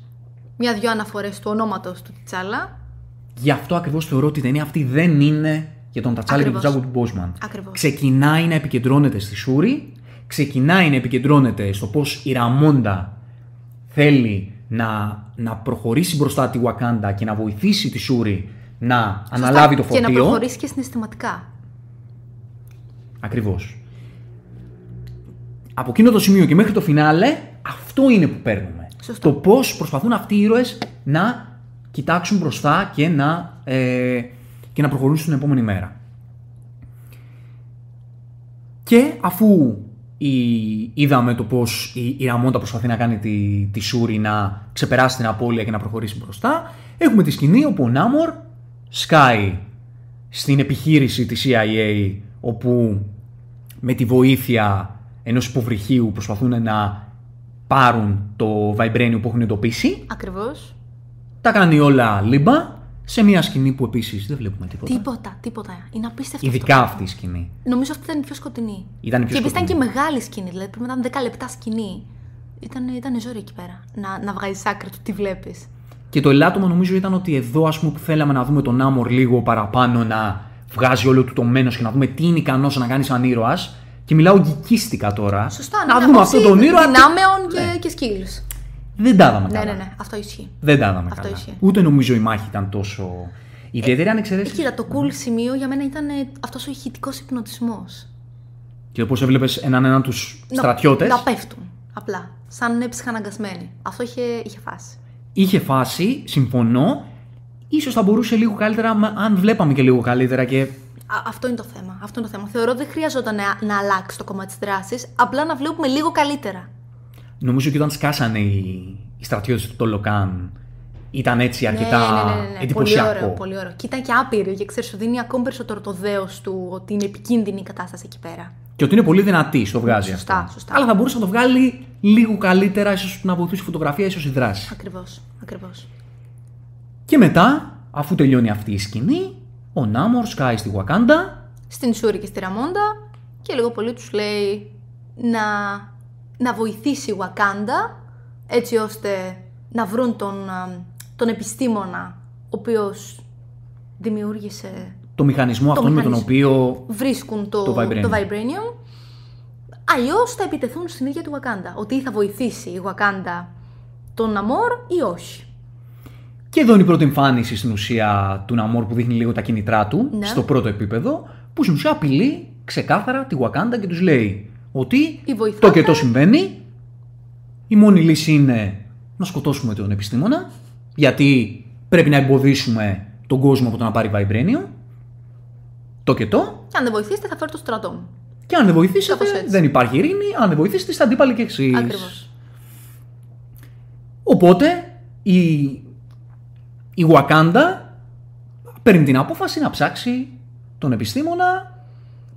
[SPEAKER 3] Μια-δυο αναφορές του ονόματος του Τιτσάλα.
[SPEAKER 2] Γι' αυτό ακριβώς θεωρώ ότι η ταινία αυτή δεν είναι για τον Τατσάλη και τον
[SPEAKER 3] Ακριβώς.
[SPEAKER 2] Τζάγκο του Μπόσμαν.
[SPEAKER 3] Ακριβώς.
[SPEAKER 2] Ξεκινάει να επικεντρώνεται στη Σούρη, ξεκινάει να επικεντρώνεται στο πώς η Ραμόντα θέλει να, να προχωρήσει μπροστά τη Wakanda και να βοηθήσει τη Σούρη να αναλάβει το
[SPEAKER 3] Και να
[SPEAKER 2] φορτίο.
[SPEAKER 3] προχωρήσει και συναισθηματικά.
[SPEAKER 2] Ακριβώς. Από εκείνο το σημείο και μέχρι το φινάλε, αυτό είναι που παίρνουμε.
[SPEAKER 3] Σωστά.
[SPEAKER 2] Το πώς προσπαθούν αυτοί οι ήρωες να κοιτάξουν μπροστά και να, ε, και να προχωρήσουν την επόμενη μέρα. Και αφού η- είδαμε το πώς η, η Ραμόντα προσπαθεί να κάνει τη, τη Σούρη να ξεπεράσει την απώλεια και να προχωρήσει μπροστά, έχουμε τη σκηνή όπου ο Νάμορ σκάει στην επιχείρηση της CIA όπου με τη βοήθεια ενός υποβρυχίου προσπαθούν να πάρουν το Vibranium που έχουν εντοπίσει.
[SPEAKER 3] Ακριβώς.
[SPEAKER 2] Τα κάνει όλα λίμπα σε μια σκηνή που επίσης δεν βλέπουμε τίποτα.
[SPEAKER 3] Τίποτα, τίποτα. Είναι απίστευτο.
[SPEAKER 2] Ειδικά
[SPEAKER 3] αυτό.
[SPEAKER 2] αυτή η σκηνή.
[SPEAKER 3] Νομίζω αυτή ήταν η πιο σκοτεινή.
[SPEAKER 2] Ήταν η πιο
[SPEAKER 3] και επίσης ήταν και
[SPEAKER 2] σκοτεινή.
[SPEAKER 3] μεγάλη σκηνή. Δηλαδή πρέπει να ήταν 10 λεπτά σκηνή. Ήταν, ήταν ζόρι εκεί πέρα. Να, να βγάζεις άκρη του τι βλέπεις.
[SPEAKER 2] Και το ελάττωμα νομίζω ήταν ότι εδώ ας πούμε που θέλαμε να δούμε τον Άμορ λίγο παραπάνω να βγάζει όλο του το μένος και να δούμε τι είναι ικανός να κάνεις σαν ήρωας και μιλάω γκικίστικα τώρα.
[SPEAKER 3] Σωστά,
[SPEAKER 2] να
[SPEAKER 3] ναι,
[SPEAKER 2] δούμε
[SPEAKER 3] άποψη
[SPEAKER 2] αυτόν τον ήρωα.
[SPEAKER 3] Δυνάμεων και,
[SPEAKER 2] Ναι.
[SPEAKER 3] και skills.
[SPEAKER 2] Δεν τα είδαμε
[SPEAKER 3] Ναι,
[SPEAKER 2] καλά.
[SPEAKER 3] ναι, ναι. Αυτό ισχύει.
[SPEAKER 2] Δεν τα είδαμε
[SPEAKER 3] Αυτό
[SPEAKER 2] καλά.
[SPEAKER 3] ισχύει.
[SPEAKER 2] Ούτε νομίζω η μάχη ήταν τόσο ιδιαίτερη αν
[SPEAKER 3] Ε,
[SPEAKER 2] εξαιρέσει.
[SPEAKER 3] κοίτα, το cool σημείο για μένα ήταν αυτός ο ηχητικός υπνοτισμός.
[SPEAKER 2] Και πώς έβλεπες έναν έναν τους στρατιώτες;
[SPEAKER 3] Να πέφτουν. Απλά. Σαν ψυχαναγκασμένοι. Αυτό είχε, είχε φάση.
[SPEAKER 2] Είχε φάση, συμφωνώ. Ίσως θα μπορούσε λίγο καλύτερα, μα- αν βλέπαμε και λίγο καλύτερα και
[SPEAKER 3] Α, αυτό είναι το θέμα. Αυτό είναι το θέμα. Θεωρώ δεν χρειαζόταν να, να αλλάξει το κομμάτι της δράσης, απλά να βλέπουμε λίγο καλύτερα.
[SPEAKER 2] Νομίζω και όταν σκάσανε οι, οι στρατιώτες του Τολοκάν ήταν έτσι αρκετά
[SPEAKER 3] ναι, ναι, ναι, ναι. Πολύ
[SPEAKER 2] εντυπωσιακό.
[SPEAKER 3] ωραίο, πολύ ωραίο. Και ήταν και άπειρο και ξέρεις, σου δίνει ακόμη περισσότερο το δέος του ότι είναι επικίνδυνη η κατάσταση εκεί πέρα.
[SPEAKER 2] Και ότι είναι πολύ δυνατή, στο βγάζει
[SPEAKER 3] Σωστά,
[SPEAKER 2] αυτό.
[SPEAKER 3] σωστά.
[SPEAKER 2] Αλλά θα μπορούσε να το βγάλει λίγο καλύτερα, ίσως να βοηθήσει η φωτογραφία, ίσως η δράση.
[SPEAKER 3] Ακριβώς. Ακριβώς.
[SPEAKER 2] Και μετά, αφού τελειώνει αυτή η σκηνή, ο Νάμορ σκάει στη Wakanda
[SPEAKER 3] Στην Σούρη και στη Ραμόντα και λίγο πολύ τους λέει να, να βοηθήσει η Wakanda έτσι ώστε να βρουν τον, α, τον επιστήμονα ο οποίος δημιούργησε
[SPEAKER 2] το μηχανισμό αυτόν με τον
[SPEAKER 3] μηχανισμό.
[SPEAKER 2] οποίο
[SPEAKER 3] βρίσκουν το,
[SPEAKER 2] Το
[SPEAKER 3] το
[SPEAKER 2] Vibranium.
[SPEAKER 3] Vibranium. Αλλιώς θα επιτεθούν στην ίδια τη Wakanda. Ότι ή θα βοηθήσει η Wakanda τον Ναμόρ ή όχι.
[SPEAKER 2] Και εδώ είναι η πρώτη εμφάνιση στην ουσία του Ναμόρ που δείχνει λίγο τα κίνητρά του
[SPEAKER 3] Ναι.
[SPEAKER 2] στο πρώτο επίπεδο, που στην ουσία απειλεί ξεκάθαρα τη Wakanda και τους λέει ότι
[SPEAKER 3] Ή βοηθάτε.
[SPEAKER 2] το και το συμβαίνει, η μόνη λύση είναι να σκοτώσουμε τον επιστήμονα, γιατί πρέπει να εμποδίσουμε τον κόσμο από το να πάρει Vibranium, το και το,
[SPEAKER 3] Και αν δεν βοηθήσετε, θα φέρω το στρατό μου.
[SPEAKER 2] και αν δεν βοηθήσετε
[SPEAKER 3] Κάπως έτσι.
[SPEAKER 2] δεν υπάρχει ειρήνη, αν δεν βοηθήσετε είστε αντίπαλοι και εσείς.
[SPEAKER 3] Ακριβώς.
[SPEAKER 2] Οπότε η, η Wakanda παίρνει την απόφαση να ψάξει τον επιστήμονα.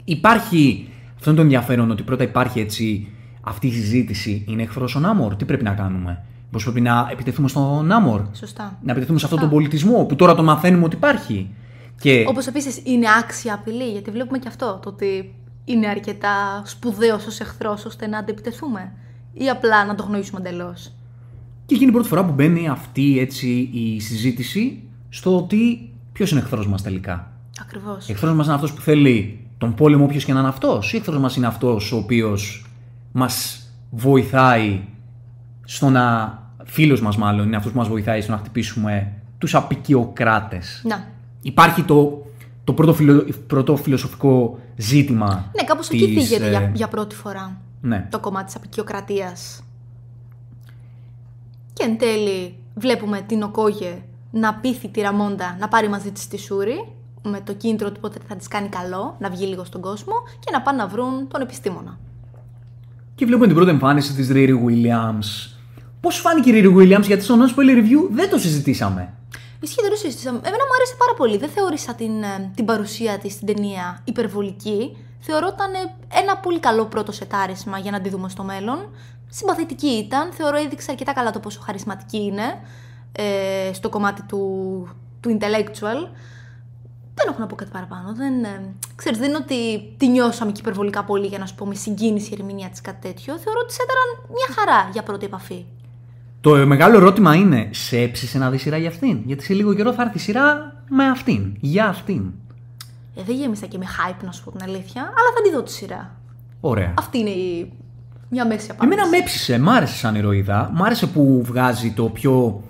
[SPEAKER 2] Υπάρχει Αυτό είναι το ενδιαφέρον ότι πρώτα υπάρχει έτσι αυτή η συζήτηση. Είναι εχθρός ο Νάμορ, τι πρέπει να κάνουμε; Πώς πρέπει να επιτεθούμε στον Νάμορ;
[SPEAKER 3] Σωστά.
[SPEAKER 2] Να επιτεθούμε σε αυτόν τον
[SPEAKER 3] Σωστά.
[SPEAKER 2] πολιτισμό που τώρα τον μαθαίνουμε ότι υπάρχει. Και
[SPEAKER 3] Όπως επίσης είναι άξια απειλή, γιατί βλέπουμε και αυτό. Το ότι είναι αρκετά σπουδαίος ως εχθρός ώστε να αντιπιτεθούμε. Ή απλά να το γνωρίσουμε εντελώς.
[SPEAKER 2] Και εκείνη η πρώτη φορά που μπαίνει αυτή έτσι η συζήτηση στο ότι ποιος είναι εχθρός μας τελικά.
[SPEAKER 3] Ακριβώς.
[SPEAKER 2] Εχθρός μας είναι αυτός που θέλει τον πόλεμο, όποιος και να είναι αυτός, ή εχθρό μας είναι αυτός ο οποίος μας βοηθάει στο να. Φίλος μας, μάλλον, είναι αυτός που μας βοηθάει στο να χτυπήσουμε τους απεικιοκράτες.
[SPEAKER 3] Να.
[SPEAKER 2] Υπάρχει το, το πρώτο, φιλο, πρώτο φιλοσοφικό ζήτημα.
[SPEAKER 3] Ναι, κάπως εκεί
[SPEAKER 2] της,
[SPEAKER 3] θίγεται
[SPEAKER 2] ε,
[SPEAKER 3] για, για πρώτη φορά
[SPEAKER 2] Ναι.
[SPEAKER 3] το κομμάτι της απεικιοκρατίας. Και εν τέλει βλέπουμε την Οκόγε να πείθει τη Ραμόντα να πάρει μαζί της τη Σούρη με το κίνητρο του πότε θα της κάνει καλό, να βγει λίγο στον κόσμο και να πάνε να βρουν τον επιστήμονα.
[SPEAKER 2] Και βλέπουμε την πρώτη εμφάνιση της Riri Williams. Πώς φάνηκε η Riri Williams, γιατί στο non-spoiler review δεν το συζητήσαμε.
[SPEAKER 3] Ισχύει, δεν το συζητήσαμε. Εμένα μου άρεσε πάρα πολύ. Δεν θεώρησα την, ε, την παρουσία της στην ταινία υπερβολική. Θεωρώ ήταν ε, ένα πολύ καλό πρώτο σετάρισμα για να τη δούμε στο μέλλον. Συμπαθητική ήταν. Θεωρώ έδειξε αρκετά καλά το πόσο χαρισματική είναι ε, στο κομμάτι του, του intellectual. Δεν έχω να πω κάτι παραπάνω. Δεν, ε, ξέρεις, δεν είναι ότι τη νιώσαμε και υπερβολικά πολύ για να σου πω με συγκίνηση η ερμηνεία της κάτι τέτοιο. Θεωρώ ότι έδεραν μια χαρά για πρώτη επαφή.
[SPEAKER 2] Το μεγάλο ερώτημα είναι, σε έψησε να δεις σειρά για αυτήν; Γιατί σε λίγο καιρό θα έρθει σειρά με αυτήν. Για αυτήν.
[SPEAKER 3] Ε, δεν γέμισα και με hype να σου πω την αλήθεια, αλλά θα τη δω τη σειρά.
[SPEAKER 2] Ωραία.
[SPEAKER 3] Αυτή είναι η... μια μέση απάντηση.
[SPEAKER 2] Εμένα με έψησε, μ' άρεσε σαν ηρωίδα. Μ' άρεσε που βγάζει το πιο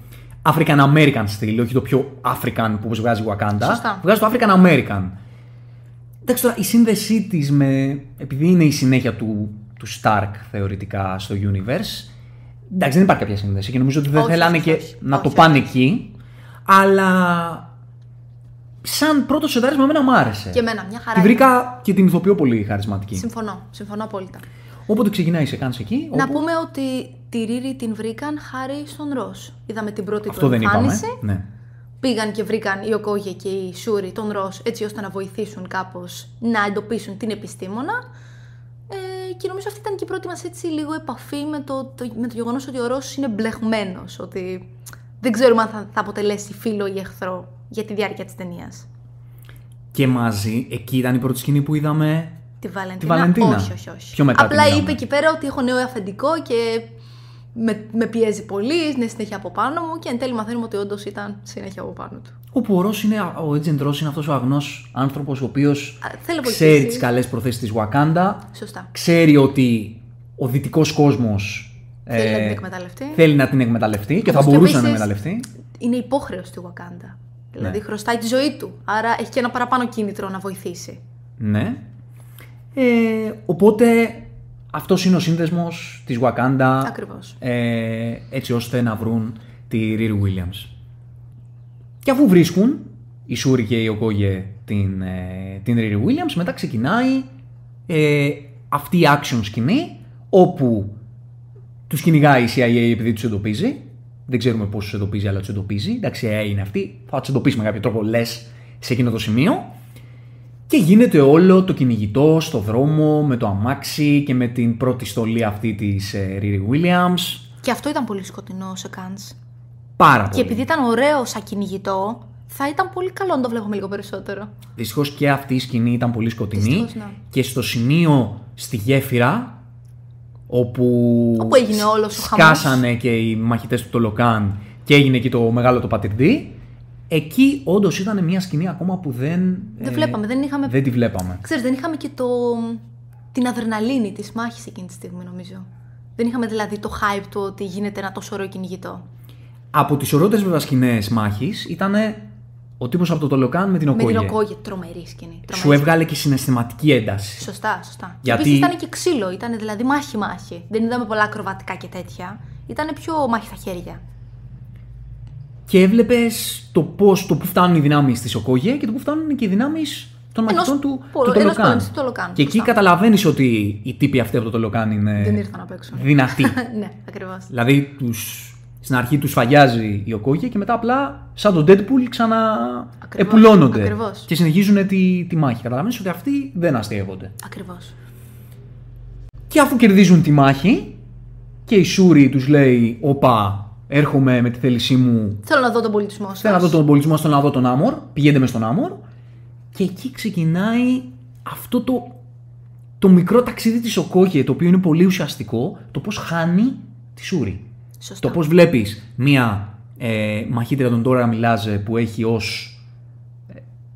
[SPEAKER 2] African American στυλ, όχι το πιο African που όπως βγάζει η Wakanda.
[SPEAKER 3] Σωστά.
[SPEAKER 2] Βγάζει το African American. Εντάξει τώρα, η σύνδεσή της με. επειδή είναι η συνέχεια του, του Stark θεωρητικά στο universe. Εντάξει, δεν υπάρχει κάποια σύνδεση και νομίζω ότι δεν
[SPEAKER 3] Όχι,
[SPEAKER 2] θέλανε
[SPEAKER 3] όχι,
[SPEAKER 2] και
[SPEAKER 3] όχι.
[SPEAKER 2] να
[SPEAKER 3] Όχι,
[SPEAKER 2] το
[SPEAKER 3] όχι.
[SPEAKER 2] πάνε εκεί. Αλλά. Σαν πρώτο σεντάρισμα, εμένα μου άρεσε.
[SPEAKER 3] Και εμένα, μια χαρά.
[SPEAKER 2] Τη βρήκα και την ηθοποιώ πολύ χαρισματική.
[SPEAKER 3] Συμφωνώ, συμφωνώ απόλυτα.
[SPEAKER 2] Όποτε ξεκινάει, σε κάνει εκεί.
[SPEAKER 3] Να
[SPEAKER 2] όπου-
[SPEAKER 3] πούμε ότι τη Ρίρι την βρήκαν χάρη στον Ρος. Είδαμε την πρώτη
[SPEAKER 2] Αυτό
[SPEAKER 3] του
[SPEAKER 2] δεν είπαμε.
[SPEAKER 3] εμφάνιση.
[SPEAKER 2] Ναι.
[SPEAKER 3] Πήγαν και βρήκαν η Οκόγε και η Σούρι τον Ρος έτσι ώστε να βοηθήσουν κάπως να εντοπίσουν την επιστήμονα. Ε, και νομίζω αυτή ήταν και η πρώτη μας έτσι λίγο επαφή με το, το, με το γεγονός ότι ο Ρος είναι μπλεχμένος. Ότι δεν ξέρουμε αν θα, θα αποτελέσει φίλο ή εχθρό για τη διάρκεια της ταινίας.
[SPEAKER 2] Και μαζί, εκεί ήταν η πρώτη σκηνή που είδαμε.
[SPEAKER 3] Τη Βαλεντίνα.
[SPEAKER 2] Βαλεντίνα.
[SPEAKER 3] Όχι, όχι, όχι.
[SPEAKER 2] Πιο μετά
[SPEAKER 3] Απλά
[SPEAKER 2] την είδαμε.
[SPEAKER 3] είπε εκεί πέρα ότι έχω νέο αφεντικό και με, με πιέζει πολύ, είναι συνέχεια από πάνω μου και εν τέλει μαθαίνουμε ότι όντως ήταν συνέχεια από πάνω του.
[SPEAKER 2] Όπου ο Ρος είναι, ο Agent Ross είναι αυτός ο αγνός άνθρωπος ο οποίος
[SPEAKER 3] Α, θέλω να
[SPEAKER 2] ξέρει
[SPEAKER 3] βοηθήσει.
[SPEAKER 2] τις καλές προθέσεις της Wakanda,
[SPEAKER 3] Σωστά.
[SPEAKER 2] ξέρει ότι ο δυτικός κόσμος
[SPEAKER 3] Θέλει να
[SPEAKER 2] ε,
[SPEAKER 3] την εκμεταλλευτεί.
[SPEAKER 2] θέλει να την εκμεταλλευτεί και θα
[SPEAKER 3] Όπως
[SPEAKER 2] μπορούσε να την
[SPEAKER 3] επίσης,
[SPEAKER 2] εκμεταλλευτεί.
[SPEAKER 3] Είναι υποχρέωση του Wakanda. Δηλαδή
[SPEAKER 2] Ναι.
[SPEAKER 3] χρωστάει τη ζωή του. Άρα έχει και ένα παραπάνω κίνητρο να βοηθήσει.
[SPEAKER 2] Ναι. Ε, οπότε αυτός είναι ο σύνδεσμος της Wakanda
[SPEAKER 3] Ακριβώς.
[SPEAKER 2] ε, έτσι ώστε να βρουν τη Riri Williams. Και αφού βρίσκουν η Σούρη και η Οκόγε την, ε, την Riri Williams, μετά ξεκινάει ε, αυτή η action σκηνή όπου τους κυνηγάει η CIA επειδή τους εντοπίζει. Δεν ξέρουμε πώς τους εντοπίζει, αλλά τους εντοπίζει. Εντάξει, ε, είναι αυτή. Θα τους εντοπίσει με κάποιο τρόπο, λες, σε εκείνο το σημείο. Και γίνεται όλο το κυνηγητό στο δρόμο με το αμάξι και με την πρώτη στολή αυτή της ε, Riri Williams.
[SPEAKER 3] Και αυτό ήταν πολύ σκοτεινό σε Cannes.
[SPEAKER 2] Πάρα
[SPEAKER 3] Και
[SPEAKER 2] πολύ.
[SPEAKER 3] επειδή ήταν ωραίο σαν κυνηγητό, θα ήταν πολύ καλό να το βλέπουμε λίγο περισσότερο.
[SPEAKER 2] Δυστυχώς και αυτή η σκηνή ήταν πολύ σκοτεινή.
[SPEAKER 3] Δυστυχώς, ναι.
[SPEAKER 2] Και στο σημείο στη γέφυρα, όπου,
[SPEAKER 3] Όπου έγινε όλος ο
[SPEAKER 2] σκάσανε και οι μαχητές του Τολοκάν και έγινε εκεί το μεγάλο το πατυρντή, εκεί όντως ήταν μια σκηνή ακόμα που δεν. ε,
[SPEAKER 3] Δεν βλέπαμε, δεν είχαμε-
[SPEAKER 2] Δεν τη βλέπαμε.
[SPEAKER 3] Ξέρεις, δεν είχαμε και το... την αδρεναλίνη της μάχης εκείνη τη στιγμή, νομίζω. Δεν είχαμε δηλαδή το hype του ότι γίνεται ένα τόσο ωραίο κυνηγητό.
[SPEAKER 2] Από τις ωραιότερες βέβαια σκηνές μάχης ήταν ο τύπος από το Τολοκάν με την
[SPEAKER 3] Με την
[SPEAKER 2] Οκόγε.
[SPEAKER 3] Οκόγε, τρομερή σκηνή.
[SPEAKER 2] Σου
[SPEAKER 3] τρομερή
[SPEAKER 2] έβγαλε και συναισθηματική ένταση.
[SPEAKER 3] Σωστά, σωστά.
[SPEAKER 2] Γιατί-
[SPEAKER 3] Γιατί... Επίση ήταν και ξύλο, ήταν δηλαδή μάχη-μάχη. Δεν είδαμε πολλά ακροβατικά και τέτοια. Ήταν πιο μάχη στα χέρια.
[SPEAKER 2] Και έβλεπες το πώς, το που φτάνουν οι δυνάμεις της Οκόγε και το που φτάνουν και οι δυνάμεις των
[SPEAKER 3] Ενός
[SPEAKER 2] μαχητών του,
[SPEAKER 3] πο-
[SPEAKER 2] του
[SPEAKER 3] ενός
[SPEAKER 2] Τολοκάν.
[SPEAKER 3] πολεμιστή του Τολοκάν,
[SPEAKER 2] Και εκεί
[SPEAKER 3] σωστά.
[SPEAKER 2] καταλαβαίνεις ότι οι τύποι αυτοί από το Τολοκάν είναι
[SPEAKER 3] Δεν ήρθαν να παίξουν.
[SPEAKER 2] δυνατοί. *laughs*
[SPEAKER 3] ναι, ακριβώς.
[SPEAKER 2] δηλαδή τους, στην αρχή τους σφαγιάζει η Οκόγε και μετά απλά σαν τον Deadpool ξανά
[SPEAKER 3] Ακριβώς,
[SPEAKER 2] επουλώνονται.
[SPEAKER 3] ακριβώς.
[SPEAKER 2] Και συνεχίζουν τη, τη μάχη. Καταλαβαίνεις ότι αυτοί δεν αστείευονται.
[SPEAKER 3] Ακριβώς.
[SPEAKER 2] Και αφού κερδίζουν τη μάχη και η Σούρη τους λέει «Οπα, έρχομαι με τη θέλησή μου,
[SPEAKER 3] Θέλω να δω τον πολιτισμό σας.
[SPEAKER 2] θέλω να δω τον πολιτισμό, θέλω να δω τον Άμορ, πηγαίνετε με στον Άμορ». Και εκεί ξεκινάει αυτό το, το μικρό ταξίδι της Οκόγε, το οποίο είναι πολύ ουσιαστικό, το πώς χάνει τη Σούρη.
[SPEAKER 3] Σωστά.
[SPEAKER 2] Το πώς βλέπεις μία ε, μαχήτρια των Τώρα Μιλάζε που έχει ως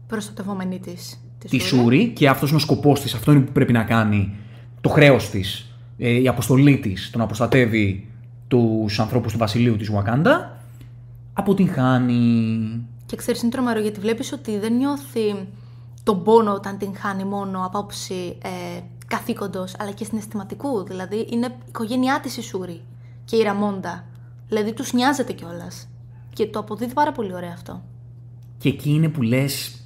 [SPEAKER 3] Προστατευόμενη της.
[SPEAKER 2] της Σούρη και αυτός είναι ο σκοπός της, αυτό είναι που πρέπει να κάνει, το χρέος της, ε, η αποστολή της, το να προστατεύει τους ανθρώπους του βασιλείου της Ουακάντα, αποτυγχάνει.
[SPEAKER 3] Και ξέρεις, είναι τρομερό γιατί βλέπεις ότι δεν νιώθει τον πόνο όταν την χάνει μόνο από άποψη ε, καθήκοντος, αλλά και συναισθηματικού. Δηλαδή, είναι η οικογένειά της η Σούρη και η Ραμόντα. Δηλαδή, τους νοιάζεται κιόλας. Και το αποδίδει πάρα πολύ ωραίο αυτό.
[SPEAKER 2] Και εκεί είναι που λες,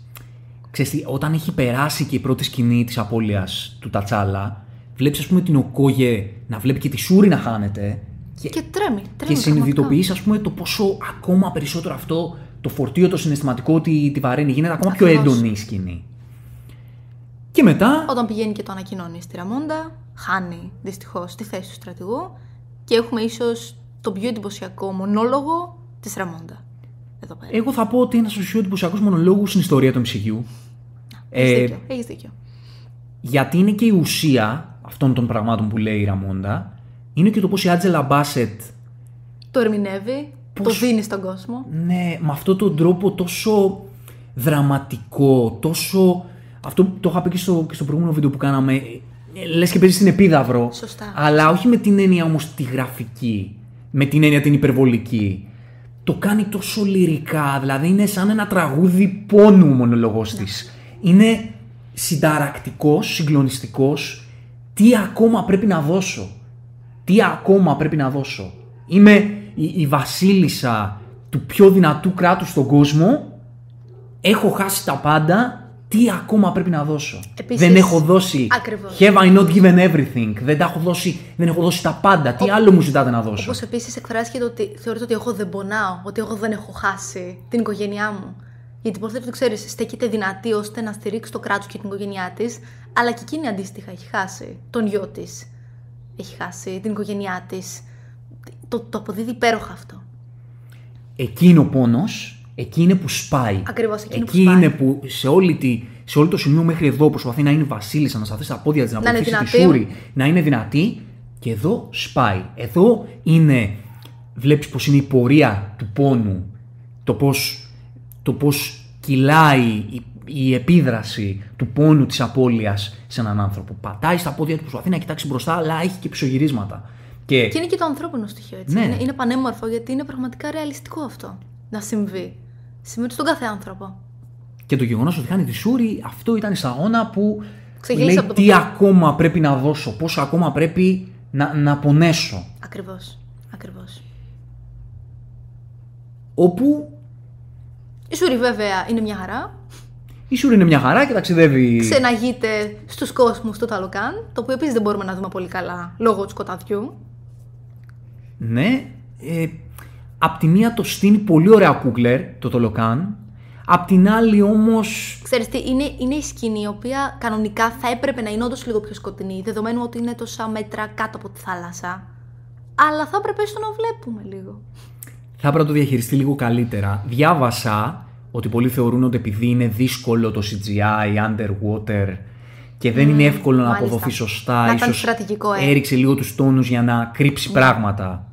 [SPEAKER 2] ξέρεις τι, όταν έχει περάσει και η πρώτη σκηνή της απώλειας του Τατσάλα, βλέπεις ας πούμε την Οκόγε να βλέπει και τη Σούρη να χάνεται και,
[SPEAKER 3] Και τρέμει, τρέμει.
[SPEAKER 2] και
[SPEAKER 3] πραγματικά.
[SPEAKER 2] συνειδητοποιείς ας πούμε το πόσο ακόμα περισσότερο αυτό το φορτίο το συναισθηματικό ότι τη βαραίνει γίνεται ακόμα πιο
[SPEAKER 3] Ακριβώς.
[SPEAKER 2] έντονη η σκηνή. Και μετά
[SPEAKER 3] Όταν πηγαίνει και το ανακοινώνεις στη Ραμόντα, χάνει δυστυχώς τη θέση του στρατηγού και έχουμε ίσως τον πιο εντυπωσιακό μονόλογο της Ραμόντα. Εδώ πέρα.
[SPEAKER 2] εγώ θα πω ότι είναι ένας ουσιαστικός εντυπωσιακός μονολόγους στην ιστορία του MCU.
[SPEAKER 3] Έχεις
[SPEAKER 2] Ε,
[SPEAKER 3] δίκιο. Έχεις δίκιο.
[SPEAKER 2] γιατί είναι και η ουσία αυτών των πραγμάτων που λέει η Ραμόντα, είναι και το πώς η Άτζελα Μπάσετ
[SPEAKER 3] Το ερμηνεύει,
[SPEAKER 2] πώς-
[SPEAKER 3] το δίνει στον κόσμο.
[SPEAKER 2] Ναι, με αυτόν τον τρόπο τόσο δραματικό, τόσο. Αυτό το είχα πει και στο, και στο προηγούμενο βίντεο που κάναμε. ε, Λες και παίζεις στην επίδαυρο.
[SPEAKER 3] Σωστά.
[SPEAKER 2] Αλλά όχι με την έννοια όμως τη γραφική. Με την έννοια την υπερβολική. Το κάνει τόσο λυρικά. Δηλαδή είναι σαν ένα τραγούδι πόνου ο μονολογός της. Είναι συνταρακτικός, συγκλονιστικός. Τι ακόμα πρέπει να δώσω; Τι ακόμα πρέπει να δώσω; Είμαι η, η βασίλισσα του πιο δυνατού κράτους στον κόσμο. Έχω χάσει τα πάντα. Τι ακόμα πρέπει να δώσω;
[SPEAKER 3] Επίσης-
[SPEAKER 2] δεν έχω δώσει.
[SPEAKER 3] Ακριβώς.
[SPEAKER 2] Have I not given everything; Δεν, τα έχω δώσει, δεν έχω δώσει τα πάντα. Τι άλλο μου ζητάτε να δώσω;
[SPEAKER 3] Όπως επίσης εκφράστηκε το ότι θεωρείται ότι εγώ δεν πονάω, ότι εγώ δεν έχω χάσει την οικογένειά μου. Γιατί υποθέτω ότι ξέρεις, στέκεται δυνατή ώστε να στηρίξει το κράτος και την οικογένειά της, αλλά και εκείνη αντίστοιχα έχει χάσει τον γιο της. Έχει χάσει την οικογένειά της. Το, το αποδίδει υπέροχα αυτό.
[SPEAKER 2] Εκεί είναι ο πόνος. Εκεί είναι που σπάει.
[SPEAKER 3] Ακριβώς, εκεί είναι που
[SPEAKER 2] Εκεί
[SPEAKER 3] σπάει.
[SPEAKER 2] είναι που σε, όλη τη, σε όλο το σημείο μέχρι εδώ προσπαθεί να είναι βασίλισσα, να σταθεί στα πόδια της, να,
[SPEAKER 3] Να είναι
[SPEAKER 2] βοηθήσει τη
[SPEAKER 3] δυνατή.
[SPEAKER 2] Σούρη, να είναι δυνατή. Και εδώ σπάει. Εδώ είναι, βλέπεις πως είναι η πορεία του πόνου, το πώς, το πώς κυλάει η, η επίδραση του πόνου της απώλειας σε έναν άνθρωπο. Πατάει στα πόδια του, προσπαθεί να κοιτάξει μπροστά, αλλά έχει και πισωγυρίσματα. Και,
[SPEAKER 3] Και είναι και το ανθρώπινο στοιχείο, έτσι.
[SPEAKER 2] Ναι.
[SPEAKER 3] Είναι, είναι πανέμορφο γιατί είναι πραγματικά ρεαλιστικό αυτό να συμβεί. Συμβαίνει στον κάθε άνθρωπο.
[SPEAKER 2] Και το γεγονός ότι χάνει τη Σούρη, αυτό ήταν η σταγόνα που
[SPEAKER 3] Ξεγέλασε
[SPEAKER 2] λέει
[SPEAKER 3] από το
[SPEAKER 2] τι
[SPEAKER 3] ποτέ.
[SPEAKER 2] ακόμα πρέπει να δώσω, πόσο ακόμα πρέπει να, να πονέσω.
[SPEAKER 3] Ακριβώς. Ακριβώς.
[SPEAKER 2] Όπου
[SPEAKER 3] Η Σούρη βέβαια είναι μια χαρά.
[SPEAKER 2] Η Σούρη είναι μια χαρά και ταξιδεύει.
[SPEAKER 3] ξεναγείται στους κόσμους του Ταλοκάν, το οποίο επίσης δεν μπορούμε να δούμε πολύ καλά λόγω του σκοταδιού.
[SPEAKER 2] Ναι. Ε, απ' τη μία το στείνει πολύ ωραία κούκλερ, το Τολοκάν. Απ' την άλλη όμως
[SPEAKER 3] Ξέρεις τι, είναι, είναι η σκηνή η οποία κανονικά θα έπρεπε να είναι όντως λίγο πιο σκοτεινή, δεδομένου ότι είναι τόσα μέτρα κάτω από τη θάλασσα. Αλλά θα έπρεπε στο να βλέπουμε λίγο.
[SPEAKER 2] θα έπρεπε να το διαχειριστεί λίγο καλύτερα. Διάβασα ότι πολλοί θεωρούν ότι επειδή είναι δύσκολο το CGI, underwater και δεν είναι εύκολο να
[SPEAKER 3] μάλιστα.
[SPEAKER 2] αποδοθεί σωστά,
[SPEAKER 3] Να ήταν
[SPEAKER 2] ίσως
[SPEAKER 3] στρατηγικό, ε.
[SPEAKER 2] έριξε λίγο τους τόνους για να κρύψει πράγματα.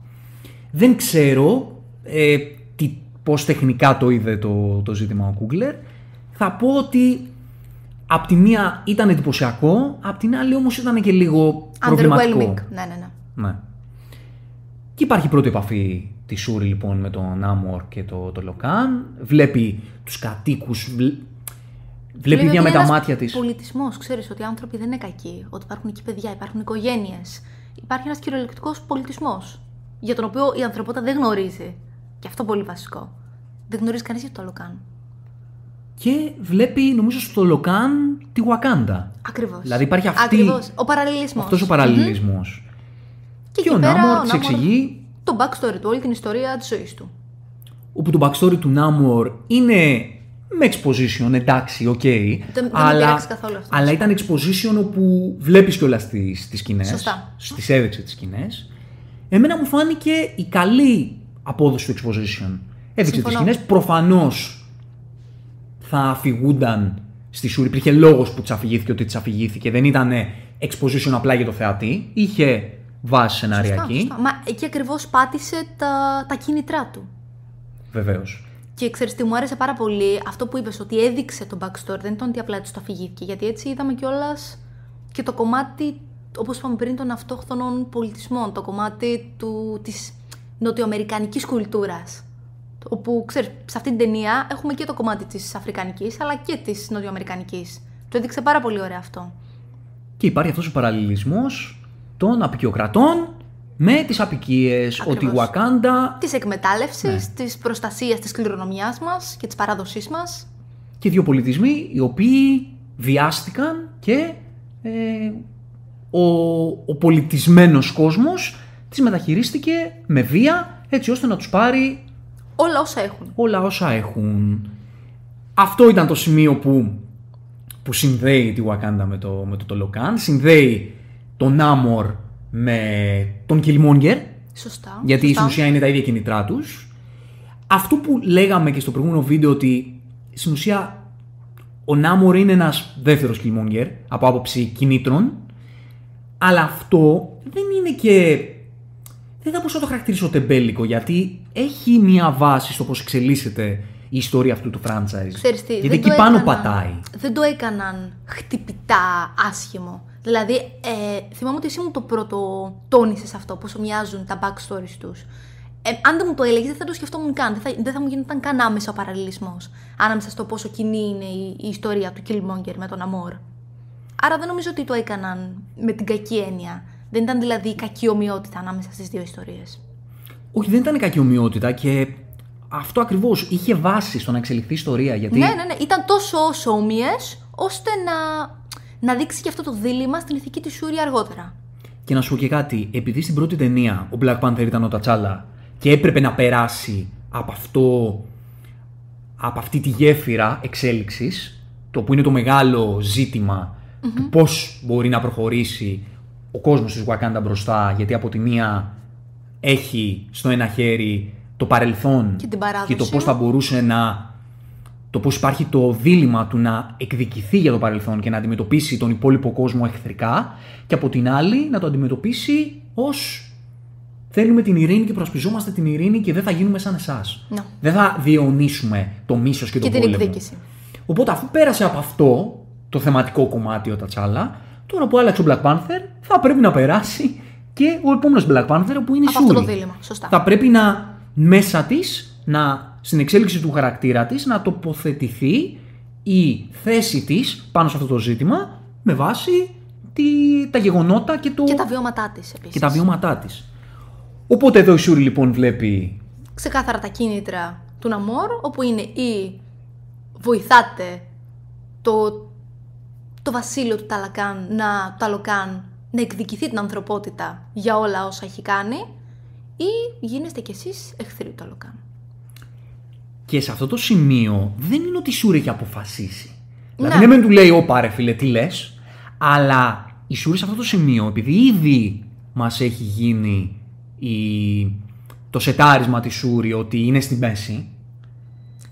[SPEAKER 2] Δεν ξέρω ε, τι, πώς τεχνικά το είδε το, το ζήτημα ο Κούγκλερ. Θα πω ότι απ' τη μία ήταν εντυπωσιακό, απ' την άλλη όμως ήταν και λίγο προβληματικό.
[SPEAKER 3] Underwhelming. Ναι, ναι, ναι.
[SPEAKER 2] Ναι. Και υπάρχει η πρώτη επαφή τη Σούρη λοιπόν με τον Άμορ και το, το Λοκάν. Βλέπει τους κατοίκους, βλέ- βλέπει μια με τα μάτια της.
[SPEAKER 3] πολιτισμός. Ξέρεις ότι οι άνθρωποι δεν είναι κακοί. Ότι υπάρχουν εκεί παιδιά, υπάρχουν οικογένειες. Υπάρχει ένας κυριολεκτικός πολιτισμός. Για τον οποίο η ανθρωπότητα δεν γνωρίζει. Και αυτό πολύ βασικό. Δεν γνωρίζει κανείς για το Ταλοκάν.
[SPEAKER 2] Και βλέπει νομίζω στο Λοκάν τη Wakanda.
[SPEAKER 3] Ακριβώς.
[SPEAKER 2] Δηλαδή υπάρχει αυτή-
[SPEAKER 3] Ακριβώς. Ο παραλληλισμός.
[SPEAKER 2] Αυτός ο παραλληλισμός.
[SPEAKER 3] Και,
[SPEAKER 2] Και
[SPEAKER 3] εκεί
[SPEAKER 2] ο
[SPEAKER 3] πέρα
[SPEAKER 2] Νάμορ
[SPEAKER 3] ο
[SPEAKER 2] της
[SPEAKER 3] Νάμορ
[SPEAKER 2] εξηγεί
[SPEAKER 3] Το backstory του, όλη την ιστορία της ζωής του.
[SPEAKER 2] όπου το backstory του Νάμορ είναι με exposition, εντάξει, οκ.
[SPEAKER 3] δεν με
[SPEAKER 2] αλλά,
[SPEAKER 3] πειράξει καθόλου αυτό.
[SPEAKER 2] αλλά ήταν exposition όπου βλέπεις κιόλας τις, τις σκηνές.
[SPEAKER 3] Σωστά.
[SPEAKER 2] Στις έδειξε τις σκηνές. Εμένα μου φάνηκε η καλή απόδοση του exposition. Έδειξε τις
[SPEAKER 3] Συμφωνώ.
[SPEAKER 2] σκηνές, προφανώς θα αφηγούνταν στη Σούρι. Υπήρχε λόγος που της αφηγήθηκε ότι της αφηγήθηκε. Δεν ήταν exposition απλά για το θεατή. Είχε βάση
[SPEAKER 3] Σωστά,
[SPEAKER 2] σεναριακή.
[SPEAKER 3] σωστά. Μα εκεί ακριβώς πάτησε τα, τα κίνητρά του.
[SPEAKER 2] Βεβαίως.
[SPEAKER 3] Και ξέρεις τι μου άρεσε πάρα πολύ αυτό που είπες ότι έδειξε το backstory, δεν ήταν ότι απλά της το αφηγήθηκε. Γιατί έτσι είδαμε κιόλας και το κομμάτι, όπως είπαμε πριν, των αυτόχθονων πολιτισμών. Το κομμάτι του, της νοτιοαμερικανικής κουλτούρας. Όπου, ξέρεις, σε αυτή την ταινία έχουμε και το κομμάτι της αφρικανικής, αλλά και της νοτιοαμερικανικής. Το έδειξε πάρα πολύ ωραία αυτό.
[SPEAKER 2] Και υπάρχει αυτός ο παραλληλισμός των απεικιοκρατών με τις απικίες. Ότι η
[SPEAKER 3] Ακριβώς.
[SPEAKER 2] Wakanda
[SPEAKER 3] Της εκμετάλλευσης,
[SPEAKER 2] Ναι.
[SPEAKER 3] της προστασίας της κληρονομιάς μας και της παράδοσής μας.
[SPEAKER 2] και δύο πολιτισμοί οι οποίοι βιάστηκαν και ε, ο, ο πολιτισμένος κόσμος τις μεταχειρίστηκε με βία έτσι ώστε να τους πάρει
[SPEAKER 3] Όλα όσα έχουν.
[SPEAKER 2] όλα όσα έχουν. Αυτό ήταν το σημείο που, που συνδέει τη Wakanda με το, με το Τολοκάν. Συνδέει τον Namor με τον Killmonger.
[SPEAKER 3] Σωστά.
[SPEAKER 2] Γιατί
[SPEAKER 3] σωστά.
[SPEAKER 2] στην ουσία είναι τα ίδια κινητρά τους. Αυτό που λέγαμε και στο προηγούμενο βίντεο ότι στην ουσία ο Νάμορ είναι ένας δεύτερος Killmonger από άποψη κινήτρων αλλά αυτό δεν είναι και... Δεν θα μπορούσα να το χαρακτηρίσω τεμπέλικο γιατί έχει μια βάση στο πώς εξελίσσεται η ιστορία αυτού του franchise.
[SPEAKER 3] Ξέρεις τι,
[SPEAKER 2] γιατί
[SPEAKER 3] δεν
[SPEAKER 2] εκεί
[SPEAKER 3] το
[SPEAKER 2] πάνω
[SPEAKER 3] έκαναν-
[SPEAKER 2] πατάει.
[SPEAKER 3] Δεν το έκαναν χτυπητά άσχημο. Δηλαδή, ε, θυμάμαι ότι εσύ μου το πρώτο τόνισες αυτό, πόσο μοιάζουν τα backstories τους. Ε, αν δεν μου το έλεγες, δεν θα το σκεφτόμουν καν. Δεν θα, δεν θα μου γινόταν καν άμεσα ο παραλληλισμός ανάμεσα στο πόσο κοινή είναι η, η ιστορία του Killmonger με τον Αμόρ. Άρα δεν νομίζω ότι το έκαναν με την κακή έννοια. Δεν ήταν δηλαδή κακή ομοιότητα ανάμεσα στις δύο ιστορίες.
[SPEAKER 2] Όχι, δεν ήταν κακή ομοιότητα και αυτό ακριβώς είχε βάση στο να εξελιχθεί η ιστορία. Γιατί
[SPEAKER 3] Ναι, ναι, ναι. Ήταν τόσο όσο όμοιε, ώστε να, να δείξει και αυτό το δίλημα στην ηθική τη Σούρη αργότερα.
[SPEAKER 2] Και να σου πω και κάτι, επειδή στην πρώτη ταινία ο Black Panther ήταν ο Τατσάλα και έπρεπε να περάσει από αυτό, από αυτή τη γέφυρα εξέλιξης, το που είναι το μεγάλο ζήτημα του πώς μπορεί να προχωρήσει ο κόσμος της Wakanda μπροστά, γιατί από τη μία έχει στο ένα χέρι το παρελθόν
[SPEAKER 3] Και την παράδοση.
[SPEAKER 2] το πώς θα μπορούσε να το πώς υπάρχει το δίλημα του να εκδικηθεί για το παρελθόν και να αντιμετωπίσει τον υπόλοιπο κόσμο εχθρικά και από την άλλη να το αντιμετωπίσει ως θέλουμε την ειρήνη και προσπιζόμαστε την ειρήνη και δεν θα γίνουμε σαν εσάς.
[SPEAKER 3] Ναι.
[SPEAKER 2] Δεν θα διαιωνίσουμε το μίσος και,
[SPEAKER 3] Και
[SPEAKER 2] τον
[SPEAKER 3] την
[SPEAKER 2] πόλεμο.
[SPEAKER 3] εκδίκηση.
[SPEAKER 2] Οπότε αφού πέρασε από αυτό το θεματικό κομμάτι ο Τατσάλα, τώρα που άλλαξε ο Black Panther θα πρέπει να περάσει και ο επόμενος Black Panther που είναι η
[SPEAKER 3] Από αυτό το
[SPEAKER 2] Shuri.
[SPEAKER 3] δίλημα. Σωστά.
[SPEAKER 2] Θα πρέπει να μέσα της, να, στην εξέλιξη του χαρακτήρα της, να τοποθετηθεί η θέση της πάνω σε αυτό το ζήτημα με βάση τη, τα γεγονότα και, το,
[SPEAKER 3] Και τα βιώματά της επίσης.
[SPEAKER 2] και τα βιώματά της. Οπότε εδώ η Σούρη λοιπόν βλέπει
[SPEAKER 3] Ξεκάθαρα τα κίνητρα του Ναμόρ, όπου είναι ή βοηθάτε το, το βασίλειο του Ταλακάν να, Ταλοκάν να εκδικηθεί την ανθρωπότητα για όλα όσα έχει κάνει ή γίνεστε κι εσείς εχθροί του Ταλοκάν.
[SPEAKER 2] Και σε αυτό το σημείο δεν είναι ότι η Σούρη έχει αποφασίσει. Δηλαδή
[SPEAKER 3] Ναι.
[SPEAKER 2] ναι μεν του λέει «Ω πάρε φίλε τι λες», αλλά η Σούρη σε αυτό το σημείο επειδή ήδη μας έχει γίνει η... το σετάρισμα της Σούρι ότι είναι στη μέση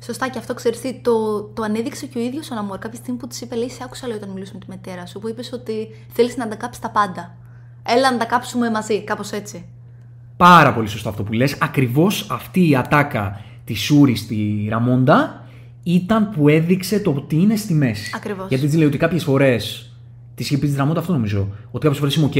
[SPEAKER 3] Σωστά, και αυτό ξέρεις τι, το, το ανέδειξε και ο ίδιος ο Ναμόρ κάποια στιγμή που της είπε: Λέει, σε άκουσα λέει, όταν μιλούσες με τη μητέρα σου, που είπες ότι θέλεις να τα κάψεις τα πάντα. Έλα να τα κάψουμε μαζί, κάπως έτσι.
[SPEAKER 2] Πάρα πολύ σωστό αυτό που λες. Ακριβώς αυτή η ατάκα της Σούρι στη Ραμόντα ήταν που έδειξε το ότι είναι στη μέση.
[SPEAKER 3] Ακριβώς.
[SPEAKER 2] Γιατί της λέει ότι κάποιες φορές, της είχε πει στη Ραμόντα αυτό νομίζω, ότι κάποιες φορές είμαι οκ,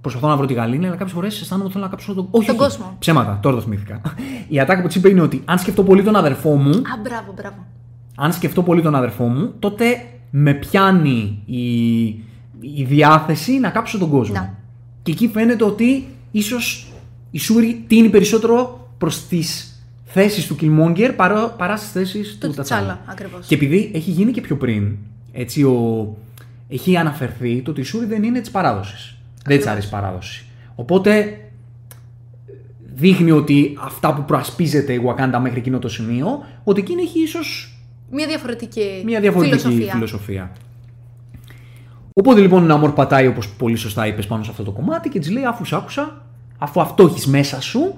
[SPEAKER 2] προσπαθώ να βρω τη γαλήνη, αλλά κάποιες φορές αισθάνομαι ότι θέλω να κάψω τον, όχι,
[SPEAKER 3] Τον
[SPEAKER 2] όχι,
[SPEAKER 3] κόσμο.
[SPEAKER 2] Ψέματα, τώρα το θυμήθηκα. *laughs* η ατάκα που της είπε είναι ότι αν σκεφτώ πολύ τον αδερφό μου,
[SPEAKER 3] Α, μπράβο, μπράβο.
[SPEAKER 2] αν σκεφτώ πολύ τον αδερφό μου, τότε με πιάνει η, η διάθεση να κάψω τον κόσμο.
[SPEAKER 3] Να.
[SPEAKER 2] Και εκεί φαίνεται ότι ίσως η Σούρη τίνει περισσότερο προς τις θέσεις του Killmonger παρά, παρά στις θέσεις του,
[SPEAKER 3] Του
[SPEAKER 2] Τατσάλα.
[SPEAKER 3] T'Challa, ακριβώς.
[SPEAKER 2] Και επειδή έχει γίνει και πιο πριν, έτσι ο, έχει αναφερθεί το ότι η Σούρη δεν είναι της παράδοσης. Δεν της αρέσει η παράδοση. Οπότε δείχνει ότι αυτά που προασπίζεται η Wakanda μέχρι εκείνο το σημείο, ότι εκείνη έχει ίσως
[SPEAKER 3] Μια διαφορετική,
[SPEAKER 2] μια διαφορετική φιλοσοφία.
[SPEAKER 3] φιλοσοφία.
[SPEAKER 2] Οπότε λοιπόν ο Ναμόρ πατάει όπως πολύ σωστά είπες πάνω σε αυτό το κομμάτι και της λέει: Αφού σ' άκουσα, αφού αυτό έχεις μέσα σου,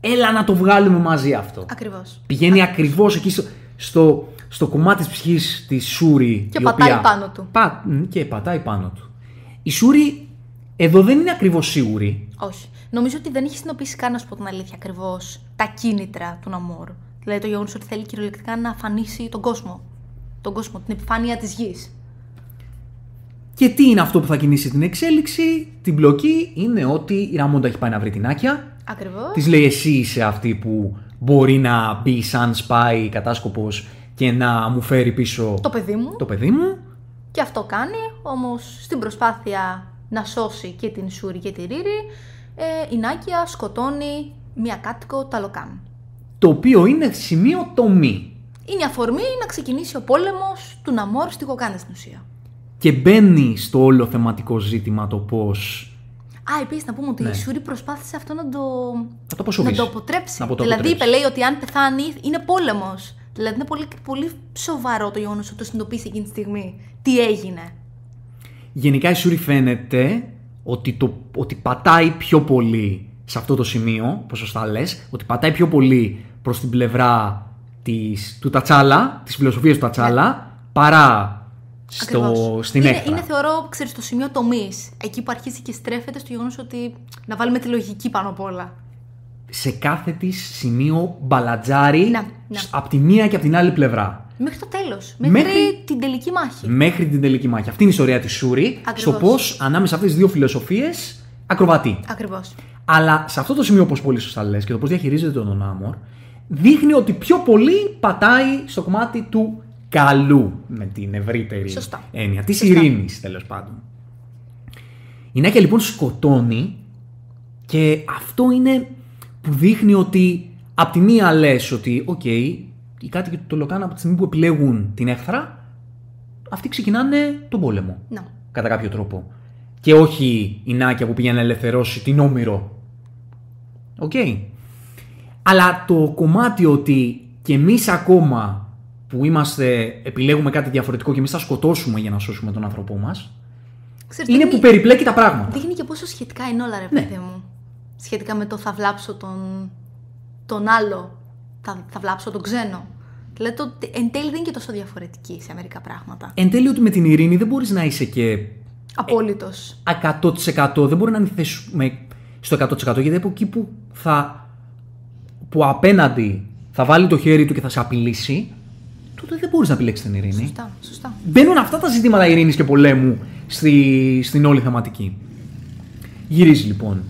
[SPEAKER 2] έλα να το βγάλουμε μαζί αυτό.
[SPEAKER 3] Ακριβώς.
[SPEAKER 2] Πηγαίνει ακριβώς εκεί στο, στο, στο κομμάτι της ψυχής της Σούρη.
[SPEAKER 3] Και
[SPEAKER 2] η
[SPEAKER 3] πατάει
[SPEAKER 2] οποία-
[SPEAKER 3] πάνω του.
[SPEAKER 2] Πα- μ, και πατάει πάνω του. Η Σούρη εδώ δεν είναι ακριβώς σίγουρη.
[SPEAKER 3] Όχι. Νομίζω ότι δεν έχει συνειδητοποιήσει καν, να σου πω την αλήθεια, ακριβώς τα κίνητρα του Ναμόρ. Δηλαδή το γεγονός ότι θέλει κυριολεκτικά να αφανίσει τον κόσμο. Τον κόσμο, την επιφάνεια της γης.
[SPEAKER 2] Και τι είναι αυτό που θα κινήσει την εξέλιξη, την μπλοκή, είναι ότι η Ραμόντα έχει πάει να βρει την Άκια.
[SPEAKER 3] Ακριβώς.
[SPEAKER 2] Της λέει εσύ είσαι αυτή που μπορεί να μπει σαν σπάι κατάσκοπος και να μου φέρει πίσω
[SPEAKER 3] Το παιδί μου.
[SPEAKER 2] το παιδί μου.
[SPEAKER 3] Και αυτό κάνει, όμως στην προσπάθεια να σώσει και την Σούρη και τη Ρίρη, ε, η Νάκια σκοτώνει μία κάτοικο Ταλοκάν.
[SPEAKER 2] Το οποίο είναι σημείο τομή.
[SPEAKER 3] Είναι η αφορμή να ξεκινήσει ο πόλεμος του Ναμόρ στη Γοκάντα στην ουσία.
[SPEAKER 2] Και μπαίνει στο όλο θεματικό ζήτημα το πώς
[SPEAKER 3] Α, επίσης να πούμε ότι
[SPEAKER 2] Ναι.
[SPEAKER 3] η Σούρη προσπάθησε αυτό να το,
[SPEAKER 2] Να το
[SPEAKER 3] να
[SPEAKER 2] αποσοβήσει.
[SPEAKER 3] το αποτρέψει.
[SPEAKER 2] Να το
[SPEAKER 3] δηλαδή,
[SPEAKER 2] αποτρέψει.
[SPEAKER 3] είπε, λέει ότι αν πεθάνει είναι πόλεμος. Δηλαδή, είναι πολύ, πολύ σοβαρό το γεγονός ότι το συνειδητοποίησε εκείνη τη στιγμή. Τι έγινε;
[SPEAKER 2] Γενικά η Σούρη φαίνεται ότι, το, ότι πατάει πιο πολύ σε αυτό το σημείο, όπως σωστά λες, ότι πατάει πιο πολύ προς την πλευρά της, του Τατσάλα, της φιλοσοφίας του Τατσάλα, παρά στο,
[SPEAKER 3] Ακριβώς.
[SPEAKER 2] στην
[SPEAKER 3] είναι,
[SPEAKER 2] έκθρα.
[SPEAKER 3] είναι, θεωρώ, ξέρεις, το σημείο τομής. Εκεί που αρχίζει και στρέφεται στο γεγονός ότι να βάλουμε τη λογική πάνω απ' όλα.
[SPEAKER 2] Σε κάθε της σημείο μπαλατζάρι
[SPEAKER 3] Ναι, ναι.
[SPEAKER 2] από τη μία και από την άλλη πλευρά.
[SPEAKER 3] Μέχρι το τέλος. Μέχρι,
[SPEAKER 2] Μέχρι-
[SPEAKER 3] την τελική μάχη.
[SPEAKER 2] Μέχρι την τελική μάχη. Αυτή είναι η ιστορία της Σούρη,
[SPEAKER 3] Ακριβώς.
[SPEAKER 2] στο πώς ανάμεσα σε αυτές τις δύο φιλοσοφίες ακροβατεί.
[SPEAKER 3] Ακριβώς.
[SPEAKER 2] Αλλά σε αυτό το σημείο, όπως πολύ σωστά λες και το πώς διαχειρίζεται τον Άμορ, δείχνει ότι πιο πολύ πατάει στο κομμάτι του καλού, με την ευρύτερη
[SPEAKER 3] Σωστά.
[SPEAKER 2] έννοια, της
[SPEAKER 3] Σωστά.
[SPEAKER 2] ειρήνης τέλος πάντων. Η Νάκια λοιπόν σκοτώνει και αυτό είναι που δείχνει ότι απ' τη μία λες ότι, οκ, οι κάτοικοι του Ταλοκάν από τη στιγμή που επιλέγουν την έχθρα, αυτοί ξεκινάνε τον πόλεμο
[SPEAKER 3] Ναι.
[SPEAKER 2] κατά κάποιο τρόπο. Και όχι η Νάκια που πήγε να ελευθερώσει την Όμηρο. Οκ. Αλλά το κομμάτι ότι και εμείς ακόμα που είμαστε, επιλέγουμε κάτι διαφορετικό και εμείς θα σκοτώσουμε για να σώσουμε τον άνθρωπό μας,
[SPEAKER 3] Ξέρεις,
[SPEAKER 2] είναι
[SPEAKER 3] δείχνει-
[SPEAKER 2] που περιπλέκει τα πράγματα.
[SPEAKER 3] Δείχνει και πόσο σχετικά είναι όλα, ρε
[SPEAKER 2] Ναι.
[SPEAKER 3] παιδί μου. Σχετικά με το θα βλάψω τον, τον άλλο, θα, θα βλάψω τον ξένο. Δηλαδή, το, εν τέλει δεν είναι και τόσο διαφορετική σε μερικά πράγματα.
[SPEAKER 2] Εν τέλει ότι με την ειρήνη δεν μπορείς να είσαι και
[SPEAKER 3] Απόλυτος.
[SPEAKER 2] 100% δεν μπορεί να ανηθέσουμε στο 100% γιατί από εκεί που θα που απέναντι θα βάλει το χέρι του και θα σε απειλήσει τότε δεν μπορείς να επιλέξεις την ειρήνη.
[SPEAKER 3] Σωστά, σωστά.
[SPEAKER 2] Μπαίνουν αυτά τα ζητήματα ειρήνης και πολέμου στη, στην όλη θεματική. Γυρίζει λοιπόν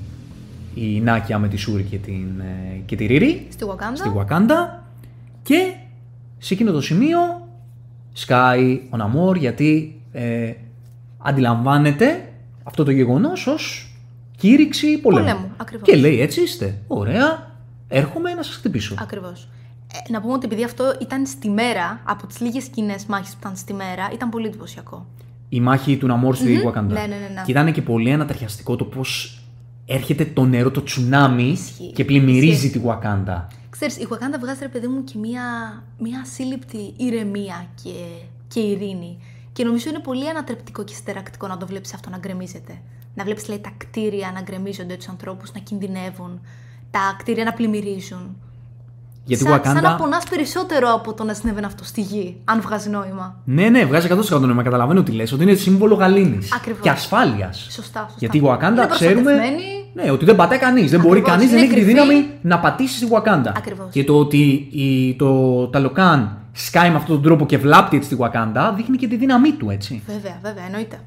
[SPEAKER 2] η Νάκια με τη Σούρη και, την, ε, και τη Ρίρη
[SPEAKER 3] Στη Wakanda.
[SPEAKER 2] στη Wakanda και σε εκείνο το σημείο σκάει ο Ναμόρ γιατί ε, αντιλαμβάνεται αυτό το γεγονός ως κήρυξη πολέμου.
[SPEAKER 3] Πολέμου, ακριβώς.
[SPEAKER 2] Και λέει έτσι είστε, ωραία, έρχομαι να σας χτυπήσω.
[SPEAKER 3] Ακριβώς. Ε, να πούμε ότι επειδή αυτό ήταν στη μέρα, από τις λίγες κοινέ μάχε που ήταν στη μέρα, ήταν πολύ εντυπωσιακό.
[SPEAKER 2] Η μάχη του Ναμόρ στη
[SPEAKER 3] Μμμ.
[SPEAKER 2] Wakanda.
[SPEAKER 3] Ναι, ναι, ναι, ναι.
[SPEAKER 2] Και ήταν και πολύ ανατριχιαστικό το πώς έρχεται το νερό, το τσουνάμι
[SPEAKER 3] Ισχύει.
[SPEAKER 2] και πλημμυρίζει
[SPEAKER 3] Ισχύει.
[SPEAKER 2] τη Wakanda.
[SPEAKER 3] Ξέρεις, η Wakanda βγάζει ρε παιδί μου και μία, μία ασύλληπτη ηρεμία και, και ειρήνη. Και νομίζω είναι πολύ ανατρεπτικό και στερακτικό να το βλέπεις αυτό να γκρεμίζεται. Να βλέπεις λέει τα κτίρια να γκρεμίζονται τους ανθρώπους, να κινδυνεύουν, τα κτίρια να πλημμυρίζουν.
[SPEAKER 2] Γιατί η
[SPEAKER 3] σαν,
[SPEAKER 2] Wakanda.
[SPEAKER 3] σαν να πονάς περισσότερο από το να συνέβαινε αυτό στη γη, αν βγάζει νόημα.
[SPEAKER 2] Ναι, ναι, βγάζει 100% νόημα. Καταλαβαίνω τι λες, ότι είναι σύμβολο γαλήνης
[SPEAKER 3] Ακριβώς.
[SPEAKER 2] και ασφάλειας.
[SPEAKER 3] Σωστά, σωστά.
[SPEAKER 2] Γιατί η Wakanda
[SPEAKER 3] Είναι
[SPEAKER 2] ξέρουμε.
[SPEAKER 3] προστατευμένη.
[SPEAKER 2] Ναι, ότι δεν πατάει κανείς. Δεν μπορεί
[SPEAKER 3] Ακριβώς,
[SPEAKER 2] κανείς, δεν
[SPEAKER 3] είναι
[SPEAKER 2] έχει τη
[SPEAKER 3] κρυφή.
[SPEAKER 2] δύναμη να πατήσει στη Wakanda.
[SPEAKER 3] Ακριβώς.
[SPEAKER 2] Και το ότι η, το Ταλοκάν σκάει με αυτόν τον τρόπο και βλάπτει έτσι τη Wakanda δείχνει και τη δύναμή του, έτσι.
[SPEAKER 3] Βέβαια, βέβαια, εννοείται.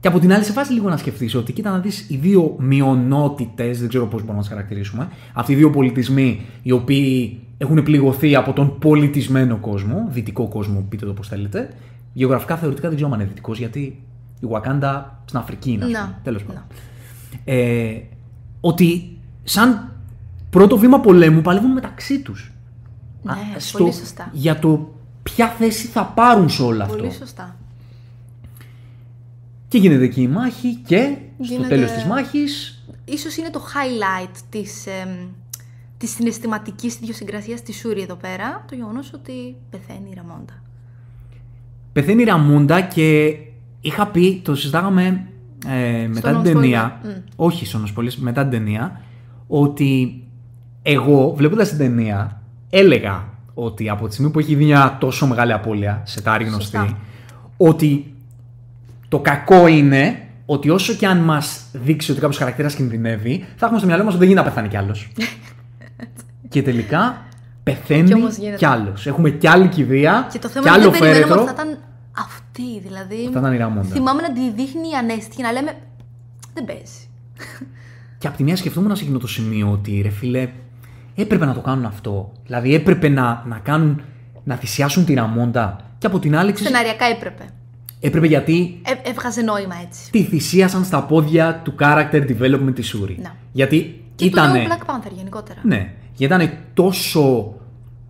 [SPEAKER 2] Και από την άλλη, σε φάση λίγο να σκεφτείς ότι κοίτα να δεις οι δύο μειονότητες, δεν ξέρω πώς μπορούμε να τις χαρακτηρίσουμε, αυτοί οι δύο πολιτισμοί οι οποίοι έχουν πληγωθεί από τον πολιτισμένο κόσμο, δυτικό κόσμο, πείτε το πώς θέλετε. Γεωγραφικά θεωρητικά δεν ξέρω αν είναι δυτικός, γιατί η Wakanda στην Αφρική είναι.
[SPEAKER 3] Να,
[SPEAKER 2] Τέλος
[SPEAKER 3] να.
[SPEAKER 2] πάντων. Ε, ότι σαν πρώτο βήμα πολέμου παλεύουν μεταξύ τους.
[SPEAKER 3] Ναι, πολύ σωστά.
[SPEAKER 2] Για το ποια θέση θα πάρουν σε όλο αυτό.
[SPEAKER 3] Πολύ σωστά.
[SPEAKER 2] Και γίνεται εκεί η μάχη και στο
[SPEAKER 3] Γίνεται-
[SPEAKER 2] τέλος της μάχης
[SPEAKER 3] Ίσως είναι το highlight της, εμ, τη συναισθηματική ιδιοσυγκρασία τη Σούρη εδώ πέρα, το γεγονός ότι πεθαίνει η Ραμόντα.
[SPEAKER 2] Πεθαίνει η Ραμούντα και είχα πει, το συζητάγαμε ε, μετά την
[SPEAKER 3] Non
[SPEAKER 2] ταινία.
[SPEAKER 3] Spoiler. Μμ.
[SPEAKER 2] Όχι στον Spoilers, μετά την ταινία. Ότι εγώ βλέποντας την ταινία έλεγα ότι από τη στιγμή που έχει δει μια τόσο μεγάλη απώλεια σε τα γνωστή,
[SPEAKER 3] Σωστά.
[SPEAKER 2] ότι το κακό είναι ότι όσο και αν μας δείξει ότι κάποιος χαρακτήρας κινδυνεύει, θα έχουμε στο μυαλό μας ότι δεν γίνεται να πεθάνει κι άλλος. *laughs* και τελικά πεθαίνει
[SPEAKER 3] Και όμως γίνεται.
[SPEAKER 2] κι άλλος. Έχουμε κι άλλη κηδεία,
[SPEAKER 3] Και το θέμα
[SPEAKER 2] κι
[SPEAKER 3] είναι
[SPEAKER 2] άλλο
[SPEAKER 3] ότι δεν περιμέναμε
[SPEAKER 2] φέρετρο.
[SPEAKER 3] ότι θα ήταν αυτή. Δηλαδή.
[SPEAKER 2] Θα ήταν η Ραμόντα.
[SPEAKER 3] Θυμάμαι να τη δείχνει η Ανέστη και να λέμε. Δεν παίζει.
[SPEAKER 2] Και από τη μία σκεφτόμουν σε εκείνο το σημείο ότι ρε φίλε, έπρεπε να το κάνουν αυτό. Δηλαδή έπρεπε να, να κάνουν, να θυσιάσουν τη Ραμόντα. Και από την άλλη, ξέρεις,
[SPEAKER 3] Σεναριακά έπρεπε.
[SPEAKER 2] έπρεπε γιατί
[SPEAKER 3] Ε, έβγαζε νόημα έτσι.
[SPEAKER 2] τη θυσίασαν στα πόδια του character development της Σούρη.
[SPEAKER 3] Να.
[SPEAKER 2] Γιατί
[SPEAKER 3] Και
[SPEAKER 2] ήταν.
[SPEAKER 3] του νέου Black Panther γενικότερα.
[SPEAKER 2] Ναι, γιατί ήταν τόσο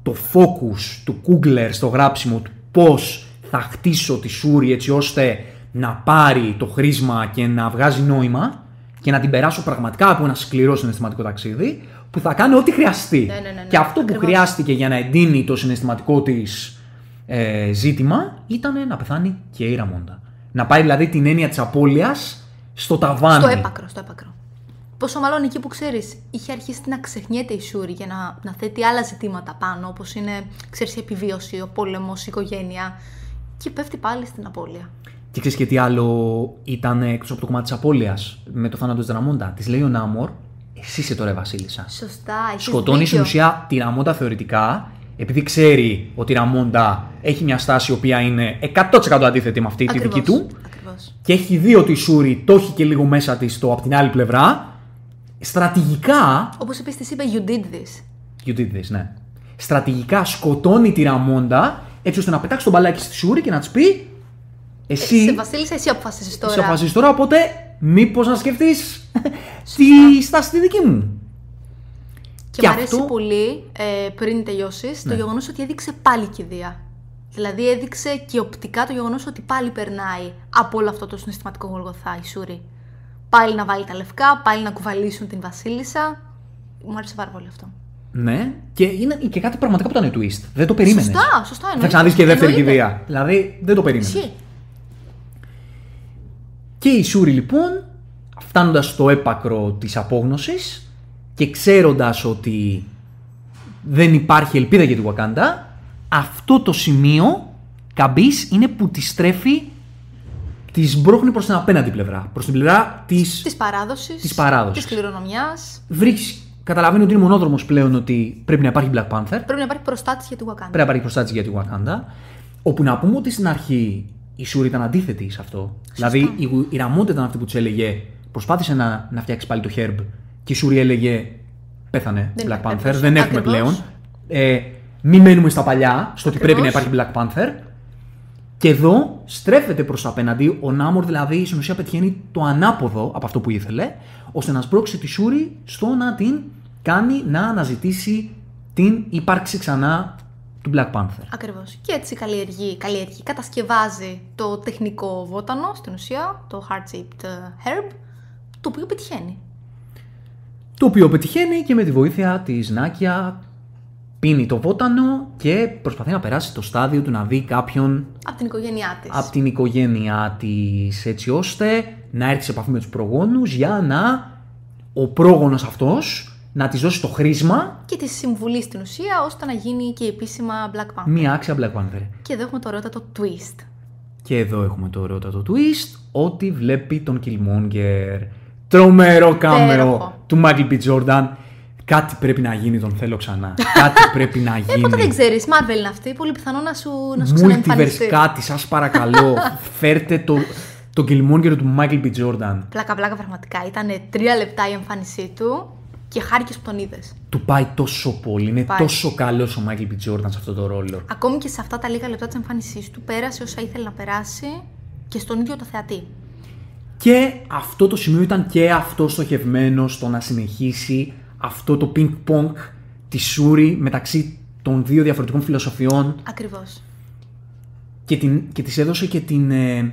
[SPEAKER 2] το focus του Κούγκλερ στο γράψιμο του πώς θα χτίσω τη Σούρη έτσι ώστε να πάρει το χρήσμα και να βγάζει νόημα και να την περάσω πραγματικά από ένα σκληρό συναισθηματικό ταξίδι που θα κάνει ό,τι χρειαστεί.
[SPEAKER 3] Ναι, ναι, ναι, ναι,
[SPEAKER 2] και αυτό
[SPEAKER 3] ακριβώς.
[SPEAKER 2] που χρειάστηκε για να εντείνει το συναισθηματικό της ε, ζήτημα ήταν να πεθάνει και η Ραμόντα. Να πάει δηλαδή την έννοια της απώλειας στο ταβάνι.
[SPEAKER 3] Στο έπακρο, στο έπακρο. Πόσο μάλλον εκεί που ξέρεις, είχε αρχίσει να ξεχνιέται η Σούρη για να, να θέτει άλλα ζητήματα πάνω, όπως είναι ξέρεις, η επιβίωση, ο πόλεμος, η οικογένεια. Και πέφτει πάλι στην απώλεια.
[SPEAKER 2] Και ξέρεις και τι άλλο ήταν εκτός από το κομμάτι της απώλειας με το θάνατο της Ραμόντα. Της λέει ο Νάμορ, εσύ είσαι τώρα η Βασίλισσα.
[SPEAKER 3] Σωστά, έχεις
[SPEAKER 2] Σκοτώνεις στην
[SPEAKER 3] δίκιο.
[SPEAKER 2] ουσία τη Ραμόντα θεωρητικά, επειδή ξέρει ότι η Ραμόντα έχει μια στάση η οποία είναι 100% αντίθετη με αυτή τη
[SPEAKER 3] Ακριβώς,
[SPEAKER 2] δική του.
[SPEAKER 3] Ακριβώς.
[SPEAKER 2] Και έχει δει ότι η Σούρη το έχει και λίγο μέσα της το από την άλλη πλευρά. Στρατηγικά.
[SPEAKER 3] Όπως επίση τη είπε, You did this.
[SPEAKER 2] You did this, ναι. Στρατηγικά σκοτώνει τη Ραμόντα έτσι ώστε να πετάξει τον μπαλάκι στη Σούρη και να της πει. Εσύ
[SPEAKER 3] Σε Βασίλισσα, εσύ αποφασίζεις τώρα.
[SPEAKER 2] Σε αποφασίσει τώρα, οπότε μήπως να σκεφτείς *laughs* τη στάση τη δική μου.
[SPEAKER 3] Και,
[SPEAKER 2] Και
[SPEAKER 3] μου αρέσει
[SPEAKER 2] αυτό-
[SPEAKER 3] πολύ, ε, πριν τελειώσεις,
[SPEAKER 2] Ναι.
[SPEAKER 3] το γεγονός ότι έδειξε πάλι κηδεία. Δηλαδή έδειξε και οπτικά το γεγονός ότι πάλι περνάει από όλο αυτό το συναισθηματικό γολγοθά η Σούρη. Πάλι να βάλει τα λευκά, πάλι να κουβαλήσουν την Βασίλισσα. Μου άρεσε πάρα πολύ αυτό.
[SPEAKER 2] Ναι, και είναι και κάτι πραγματικά που ήταν twist. Δεν το περίμενες.
[SPEAKER 3] Σωστά, σωστά.
[SPEAKER 2] Θα
[SPEAKER 3] εννοείται.
[SPEAKER 2] ξαναδείς και δεύτερη
[SPEAKER 3] Εννοείται.
[SPEAKER 2] κηδεία. Δηλαδή δεν το περίμενες.
[SPEAKER 3] Ισχύει.
[SPEAKER 2] Και η Σούρη λοιπόν, φτάνοντας στο έπακρο της απόγνωσης και ξέροντας ότι δεν υπάρχει ελπίδα για τη Wakanda, αυτό το σημείο καμπής είναι που τη στρέφει, τη μπρόχνει προς την απέναντι πλευρά. Προς την πλευρά τη.
[SPEAKER 3] Της παράδοσης.
[SPEAKER 2] Της παράδοσης.
[SPEAKER 3] Της κληρονομιάς.
[SPEAKER 2] Βρίσκει, καταλαβαίνει ότι είναι μονόδρομος πλέον ότι πρέπει να υπάρχει Black Panther.
[SPEAKER 3] Πρέπει να υπάρχει προστάτης για τη Wakanda.
[SPEAKER 2] Πρέπει να υπάρχει προστάτης για τη Wakanda. Όπου να πούμε ότι στην αρχή η Σούρη ήταν αντίθετη σε αυτό. Δηλαδή η, η Ραμόντα ήταν αυτή που της έλεγε προσπάθησε να, να φτιάξεις πάλι το Herb και η Σούρη έλεγε πέθανε
[SPEAKER 3] Δεν
[SPEAKER 2] Black
[SPEAKER 3] υπάρχει
[SPEAKER 2] Panther,
[SPEAKER 3] περίπτωση.
[SPEAKER 2] δεν έχουμε
[SPEAKER 3] Ακριβώς.
[SPEAKER 2] πλέον. Ε, μην μένουμε στα παλιά, στο ότι πρέπει να
[SPEAKER 3] Ακριβώς.
[SPEAKER 2] υπάρχει Black Panther. Και εδώ στρέφεται προς τα απέναντι. Ο Νάμορ δηλαδή στην ουσία πετυχαίνει το ανάποδο από αυτό που ήθελε, ώστε να σμπρώξει τη Σούρη στο να την κάνει να αναζητήσει την ύπαρξη ξανά του Black Panther.
[SPEAKER 3] Ακριβώς. Και έτσι καλλιεργεί, καλλιεργεί, κατασκευάζει το τεχνικό βότανο στην ουσία, το heart-shaped ε, herb, το οποίο πετυχαίνει.
[SPEAKER 2] Το οποίο πετυχαίνει και με τη βοήθεια της Νάκια πίνει το βότανο και προσπαθεί να περάσει το στάδιο του να δει κάποιον
[SPEAKER 3] Από την οικογένειά της.
[SPEAKER 2] από την οικογένειά της έτσι ώστε να έρθει σε επαφή με τους προγόνους για να ο πρόγονος αυτός να της δώσει το χρήσμα
[SPEAKER 3] Και τη συμβουλή στην ουσία ώστε να γίνει και επίσημα Black Panther.
[SPEAKER 2] μία άξια Black Panther.
[SPEAKER 3] Και εδώ έχουμε το ωραιότατο twist.
[SPEAKER 2] Και εδώ έχουμε το ωραιότατο twist ότι βλέπει τον Killmonger. Τρομερό κάμερο
[SPEAKER 3] Υπέροχο.
[SPEAKER 2] του Michael B. Jordan. Κάτι πρέπει να γίνει, τον θέλω ξανά. Κάτι πρέπει να
[SPEAKER 3] Ε,
[SPEAKER 2] γίνει.
[SPEAKER 3] ποτέ δεν ξέρεις. Marvel είναι αυτή. Πολύ πιθανό να σου, να σου
[SPEAKER 2] Multiverse
[SPEAKER 3] ξαναεμφανιστεί.
[SPEAKER 2] κάτι, σας παρακαλώ. Φέρτε το, το Killmonger του Michael B. Jordan.
[SPEAKER 3] Πλάκα, πλάκα, πραγματικά. Ήταν τρία λεπτά η εμφάνισή του και χάρηκε που τον είδες.
[SPEAKER 2] Του πάει τόσο πολύ. Είναι
[SPEAKER 3] Πάει.
[SPEAKER 2] τόσο καλός ο Michael B. Jordan σε αυτό το ρόλο.
[SPEAKER 3] Ακόμη και σε αυτά τα λίγα λεπτά της εμφάνισής του, πέρασε όσα ήθελε να περάσει και στον ίδιο το θεατή.
[SPEAKER 2] Και αυτό το σημείο ήταν και αυτό στοχευμένο στο να συνεχίσει αυτό το ping-pong της Σούρη μεταξύ των δύο διαφορετικών φιλοσοφιών
[SPEAKER 3] Ακριβώς.
[SPEAKER 2] και, την, και της έδωσε και την, ε,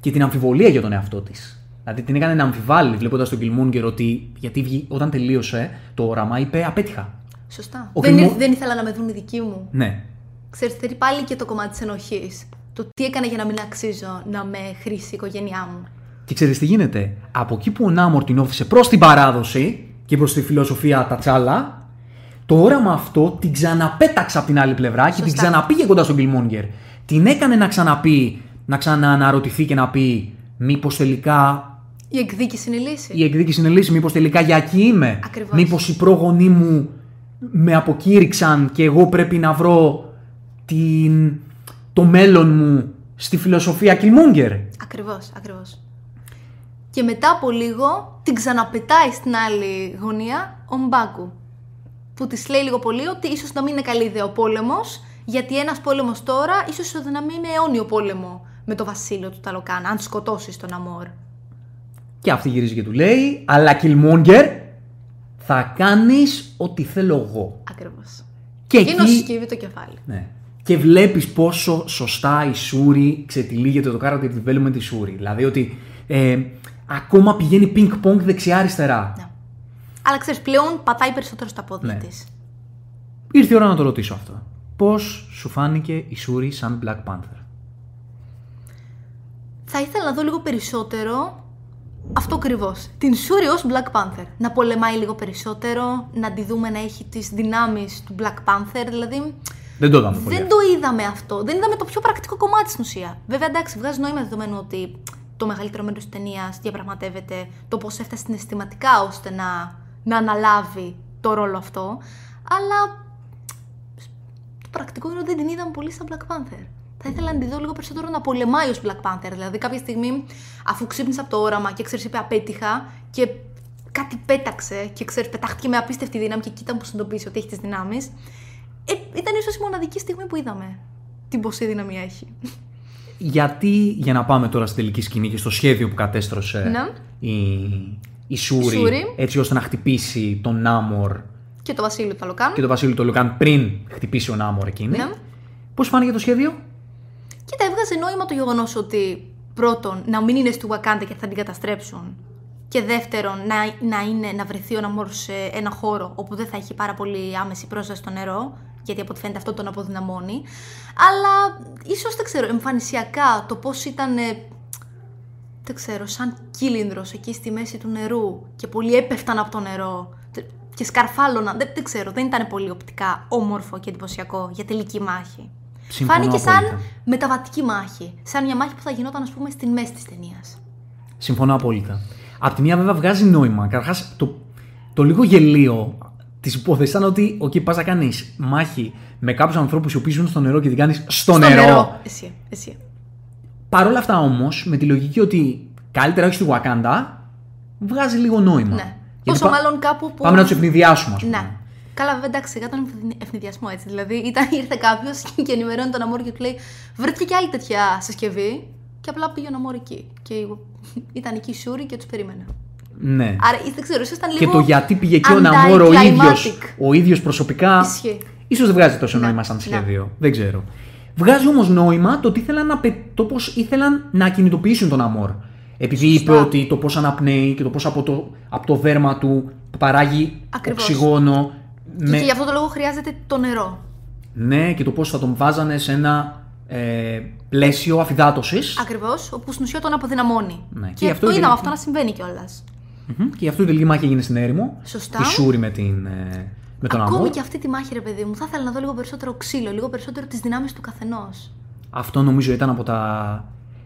[SPEAKER 2] και την αμφιβολία για τον εαυτό της. Δηλαδή την έκανε να αμφιβάλλει βλέποντας τον Killmonger ότι γιατί βγη- όταν τελείωσε το όραμα είπε απέτυχα.
[SPEAKER 3] Σωστά.
[SPEAKER 2] Ο
[SPEAKER 3] δεν,
[SPEAKER 2] Killmonger-
[SPEAKER 3] ήρθε- δεν ήθελα να με δουν οι δικοί μου.
[SPEAKER 2] Ναι.
[SPEAKER 3] Ξέρεις, θέλει πάλι και το κομμάτι της ενοχής. Το τι έκανα για να μην αξίζω να με χρήσει η οικογένειά μου.
[SPEAKER 2] Και ξέρεις τι γίνεται. Από εκεί που ο Νάμορ την όφησε προς την παράδοση και προς τη φιλοσοφία τα τσάλα, το όραμα αυτό την ξαναπέταξε από την άλλη πλευρά και την
[SPEAKER 3] Σωστά.
[SPEAKER 2] ξαναπήγε κοντά στον Killmonger. Την έκανε να ξαναπεί, να ξανααναρωτηθεί και να πει μήπως τελικά
[SPEAKER 3] Η εκδίκηση είναι η λύση.
[SPEAKER 2] η εκδίκηση είναι λύση, μήπως τελικά για εκεί είμαι.
[SPEAKER 3] Ακριβώς.
[SPEAKER 2] Μήπως οι πρόγονοί μου με αποκήρυξαν και εγώ πρέπει να βρω την... το μέλλον μου στη φιλοσοφία Killmonger.
[SPEAKER 3] Ακριβώς, ακριβώς. Και μετά από λίγο την ξαναπετάει στην άλλη γωνία ο Μπάκου. Που της λέει λίγο πολύ ότι ίσως να μην είναι καλή ιδέα ο πόλεμος, γιατί ένας πόλεμος τώρα ίσως να μην είναι αιώνιο πόλεμο με το βασίλειο του Ταλοκάν, αν σκοτώσεις τον Αμόρ.
[SPEAKER 2] Και αυτή γυρίζει και του λέει, αλλά Killmonger θα κάνεις ό,τι θέλω εγώ.
[SPEAKER 3] Ακριβώς.
[SPEAKER 2] Και
[SPEAKER 3] Εκείνο
[SPEAKER 2] εκεί...
[SPEAKER 3] σκύβει το κεφάλι.
[SPEAKER 2] Ναι. Και βλέπεις πόσο σωστά η Σούρη ξετυλίγεται το character development της Σούρη. Δηλαδή ότι ε, ακόμα πηγαίνει ping-pong δεξιά-αριστερά.
[SPEAKER 3] Ναι. Αλλά ξέρεις, πλέον πατάει περισσότερο στα πόδια
[SPEAKER 2] Ναι.
[SPEAKER 3] της.
[SPEAKER 2] Ήρθε η ώρα να το ρωτήσω αυτό. Πώς σου φάνηκε η Σούρη σαν Black Panther;
[SPEAKER 3] Θα ήθελα να δω λίγο περισσότερο αυτό ακριβώς. Την Σούρι ως Black Panther. Να πολεμάει λίγο περισσότερο, να τη δούμε να έχει τις δυνάμεις του Black Panther. Δηλαδή,
[SPEAKER 2] Δεν το είδαμε πολύ.
[SPEAKER 3] δεν το είδαμε αυτό. Δεν είδαμε το πιο πρακτικό κομμάτι στην ουσία. Βέβαια, εντάξει, βγάζει νόημα δεδομένου ότι το μεγαλύτερο μέρος της ταινίας διαπραγματεύεται το πώς έφτασε συναισθηματικά ώστε να, να αναλάβει το ρόλο αυτό. Αλλά το πρακτικό είναι ότι δεν την είδαμε πολύ σαν Black Panther. Θα ήθελα να τη δω λίγο περισσότερο να πολεμάει ως Black Panther. Δηλαδή, κάποια στιγμή, αφού ξύπνησε από το όραμα και ξέρεις, είπε απέτυχα και κάτι πέταξε και ξέρεις, πετάχτηκε με απίστευτη δύναμη και εκεί ήταν που συνειδητοποίησε ότι έχει τις δυνάμεις. Ε, ήταν ίσως η μοναδική στιγμή που είδαμε την πόση δύναμη έχει.
[SPEAKER 2] Γιατί, για να πάμε τώρα στην τελική σκηνή και στο σχέδιο που κατέστρωσε
[SPEAKER 3] Ναι.
[SPEAKER 2] η, η Σούρη,
[SPEAKER 3] Σούρη.
[SPEAKER 2] έτσι ώστε να χτυπήσει τον Νάμορ
[SPEAKER 3] Και το Βασίλειο Ταλοκάν.
[SPEAKER 2] και τον Βασίλειο του Λουκάν πριν χτυπήσει ο Νάμορ εκείνη.
[SPEAKER 3] Ναι.
[SPEAKER 2] Πώς φάνηκε το σχέδιο;
[SPEAKER 3] Κοίτα, έβγαζε νόημα το γεγονός ότι πρώτον να μην είναι στη Wakanda και θα την καταστρέψουν. Και δεύτερον, να, να, είναι, να βρεθεί ο Ναμόρ σε ένα χώρο όπου δεν θα έχει πάρα πολύ άμεση πρόσβαση στο νερό, γιατί από ό,τι φαίνεται αυτό τον αποδυναμώνει. Αλλά ίσως δεν ξέρω, εμφανισιακά το πώς ήταν. ε, Δεν ξέρω, σαν κύλινδρος εκεί στη μέση του νερού και πολλοί έπεφταν από το νερό και σκαρφάλωναν. Δεν, δεν ξέρω, δεν ήταν πολύ οπτικά όμορφο και εντυπωσιακό για τελική μάχη.
[SPEAKER 2] Συμφωνώ
[SPEAKER 3] Φάνηκε σαν
[SPEAKER 2] απόλυτα.
[SPEAKER 3] μεταβατική μάχη. Σαν μια μάχη που θα γινόταν, ας πούμε, στην μέση της ταινίας.
[SPEAKER 2] Συμφωνώ απόλυτα. Απ' τη μία, βέβαια, βγάζει νόημα. Καταρχάς, το, το λίγο γελίο τη υπόθεση ήταν ότι, OK, πας να κάνεις μάχη με κάποιους ανθρώπους οι οποίοι ζουν στο νερό και την κάνεις στο, νερό.
[SPEAKER 3] Εσύ, εσύ.
[SPEAKER 2] Παρ' όλα αυτά όμως, με τη λογική ότι καλύτερα όχι στη Wakanda, βγάζει λίγο νόημα.
[SPEAKER 3] Ναι.
[SPEAKER 2] Γιατί
[SPEAKER 3] Πόσο
[SPEAKER 2] πά-
[SPEAKER 3] μάλλον κάπου που.
[SPEAKER 2] Πάμε να τους ευνηδιάσουμε, ας πούμε.
[SPEAKER 3] Ναι. Καλά, βέβαια, εντάξει, σιγά τον ευνηδιασμό έτσι. Δηλαδή, ήταν, *laughs* ήρθε κάποιος και ενημερώνει τον Αμόρ και του λέει: Βρέθηκε και άλλη τέτοια συσκευή. Και απλά πήγε ο Αμόρ εκεί. Και ήταν εκεί η Σούρη και τους περίμενε.
[SPEAKER 2] Ναι.
[SPEAKER 3] Άρα, δεν ξέρω, ίσω ήταν
[SPEAKER 2] Και
[SPEAKER 3] λίγο.
[SPEAKER 2] το γιατί πήγε εκεί ο Ναμόρο ο ίδιος
[SPEAKER 3] anticlimactic.
[SPEAKER 2] ο ίδιος προσωπικά.
[SPEAKER 3] Ισχύει.
[SPEAKER 2] ίσως δεν βγάζει τόσο
[SPEAKER 3] Ναι,
[SPEAKER 2] νόημα σαν
[SPEAKER 3] ναι.
[SPEAKER 2] σχέδιο. Δεν ξέρω. Βγάζει όμως νόημα το, ότι ήθελαν να, πε- το πώς ήθελαν να κινητοποιήσουν τον Αμόρ. Επειδή
[SPEAKER 3] Σωστά.
[SPEAKER 2] είπε ότι το πώς αναπνέει και το πώς από το, από το δέρμα του παράγει
[SPEAKER 3] Ακριβώς.
[SPEAKER 2] οξυγόνο.
[SPEAKER 3] Και, και γι' αυτό το λόγο χρειάζεται το νερό.
[SPEAKER 2] Ναι, και το πώς θα τον βάζανε σε ένα ε, πλαίσιο αφυδάτωση.
[SPEAKER 3] Ακριβώς, όπου στην ουσία τον αποδυναμώνει.
[SPEAKER 2] Ναι, και
[SPEAKER 3] Και,
[SPEAKER 2] γι' αυτό
[SPEAKER 3] το
[SPEAKER 2] η
[SPEAKER 3] είδαμε
[SPEAKER 2] τελική-
[SPEAKER 3] αυτό να συμβαίνει κιόλας.
[SPEAKER 2] Και γι' αυτό η τελική μάχη έγινε στην έρημο.
[SPEAKER 3] Σωστά.
[SPEAKER 2] Τη Σούρη με, την, ε, με τον
[SPEAKER 3] Ακόμη
[SPEAKER 2] Αμόρ.
[SPEAKER 3] και αυτή τη μάχη, ρε παιδί μου, θα ήθελα να δω λίγο περισσότερο ξύλο, λίγο περισσότερο τις δυνάμεις του καθενός.
[SPEAKER 2] Αυτό νομίζω ήταν από τα,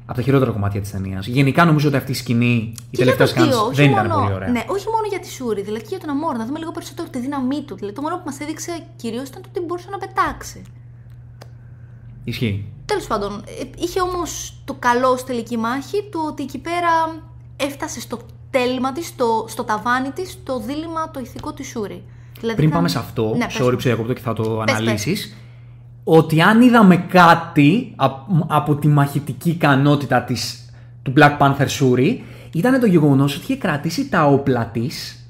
[SPEAKER 2] από τα χειρότερα κομμάτια της ταινίας. Γενικά νομίζω ότι αυτή η σκηνή, η τελευταία σκάνη, δεν ήταν πολύ ωραία.
[SPEAKER 3] Ναι, όχι μόνο για τη Σούρη, δηλαδή και για τον Αμόρ, να δούμε λίγο περισσότερο τη δύναμή του. Δηλαδή, το μόνο που μας έδειξε κυρίως ήταν το ότι μπορούσε να πετάξει.
[SPEAKER 2] Ισχύει.
[SPEAKER 3] Τέλος πάντων, ε, είχε όμως το καλό στη τελική μάχη του ότι εκεί πέρα έφτασε στο τέλμα της, στο, στο ταβάνι της, το δίλημα το ηθικό της Σούρη. Δηλαδή,
[SPEAKER 2] Πριν
[SPEAKER 3] ήταν-
[SPEAKER 2] πάμε σε αυτό,
[SPEAKER 3] ναι, πες
[SPEAKER 2] sorry
[SPEAKER 3] μου.
[SPEAKER 2] που σε διακόπτω και θα το
[SPEAKER 3] Πες,
[SPEAKER 2] αναλύσεις. Ότι αν είδαμε κάτι από, από τη μαχητική ικανότητα της, του Black Panther Shuri, ήταν το γεγονός ότι είχε κρατήσει τα όπλα της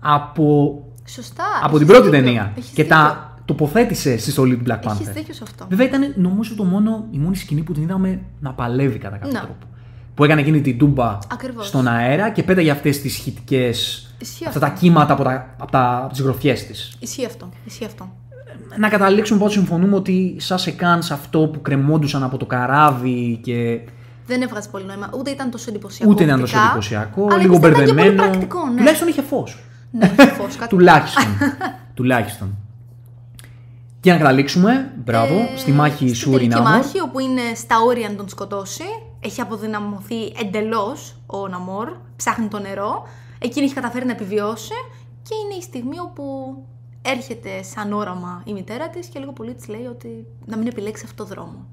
[SPEAKER 2] από,
[SPEAKER 3] Σωστά.
[SPEAKER 2] από
[SPEAKER 3] έχεις
[SPEAKER 2] την πρώτη
[SPEAKER 3] δίκιο,
[SPEAKER 2] ταινία
[SPEAKER 3] έχεις
[SPEAKER 2] και
[SPEAKER 3] δίκιο.
[SPEAKER 2] τα τοποθέτησε στη στολή του Black
[SPEAKER 3] Έχεις
[SPEAKER 2] Panther.
[SPEAKER 3] δίκιο σε αυτό.
[SPEAKER 2] Βέβαια ήταν νομίζω το μόνο, η μόνη σκηνή που την είδαμε να παλεύει κατά κάποιο
[SPEAKER 3] Ναι.
[SPEAKER 2] τρόπο. Που έκανε εκείνη την τούμπα
[SPEAKER 3] Ακριβώς.
[SPEAKER 2] στον αέρα και πέταγε αυτές τις χητικέ.
[SPEAKER 3] Ισχύει
[SPEAKER 2] αυτά τα
[SPEAKER 3] αυτό.
[SPEAKER 2] κύματα από, τα, από, τα, από τις γροθιές της.
[SPEAKER 3] Ισχύει αυτό. Ισχύει αυτό.
[SPEAKER 2] Να καταλήξουμε πώ συμφωνούμε ότι σαν σε καν σε αυτό που κρεμόντουσαν από το καράβι και.
[SPEAKER 3] Δεν έβγαζε πολύ νόημα. Ούτε ήταν τόσο εντυπωσιακό.
[SPEAKER 2] Ούτε ήταν τόσο
[SPEAKER 3] οπτικά,
[SPEAKER 2] εντυπωσιακό,
[SPEAKER 3] αλλά
[SPEAKER 2] λίγο
[SPEAKER 3] ήταν και πολύ
[SPEAKER 2] μπερδεμένο.
[SPEAKER 3] πρακτικό, ναι.
[SPEAKER 2] Τουλάχιστον είχε φως.
[SPEAKER 3] Ναι, φως, *laughs* κάτι.
[SPEAKER 2] Τουλάχιστον. *laughs* Τουλάχιστον. Και να καταλήξουμε, μπράβο,
[SPEAKER 3] Ε,
[SPEAKER 2] στη μάχη
[SPEAKER 3] στη
[SPEAKER 2] Σούρι
[SPEAKER 3] τελική
[SPEAKER 2] Νάμορ.
[SPEAKER 3] μάχη, όπου είναι στα όρια να τον σκοτώσει. Έχει αποδυναμωθεί εντελώς ο Ναμόρ. Ψάχνει το νερό. Εκείνη έχει καταφέρει να επιβιώσει. Και είναι η στιγμή όπου έρχεται σαν όραμα η μητέρα της και λίγο πολύ της λέει ότι να μην επιλέξει αυτό το δρόμο.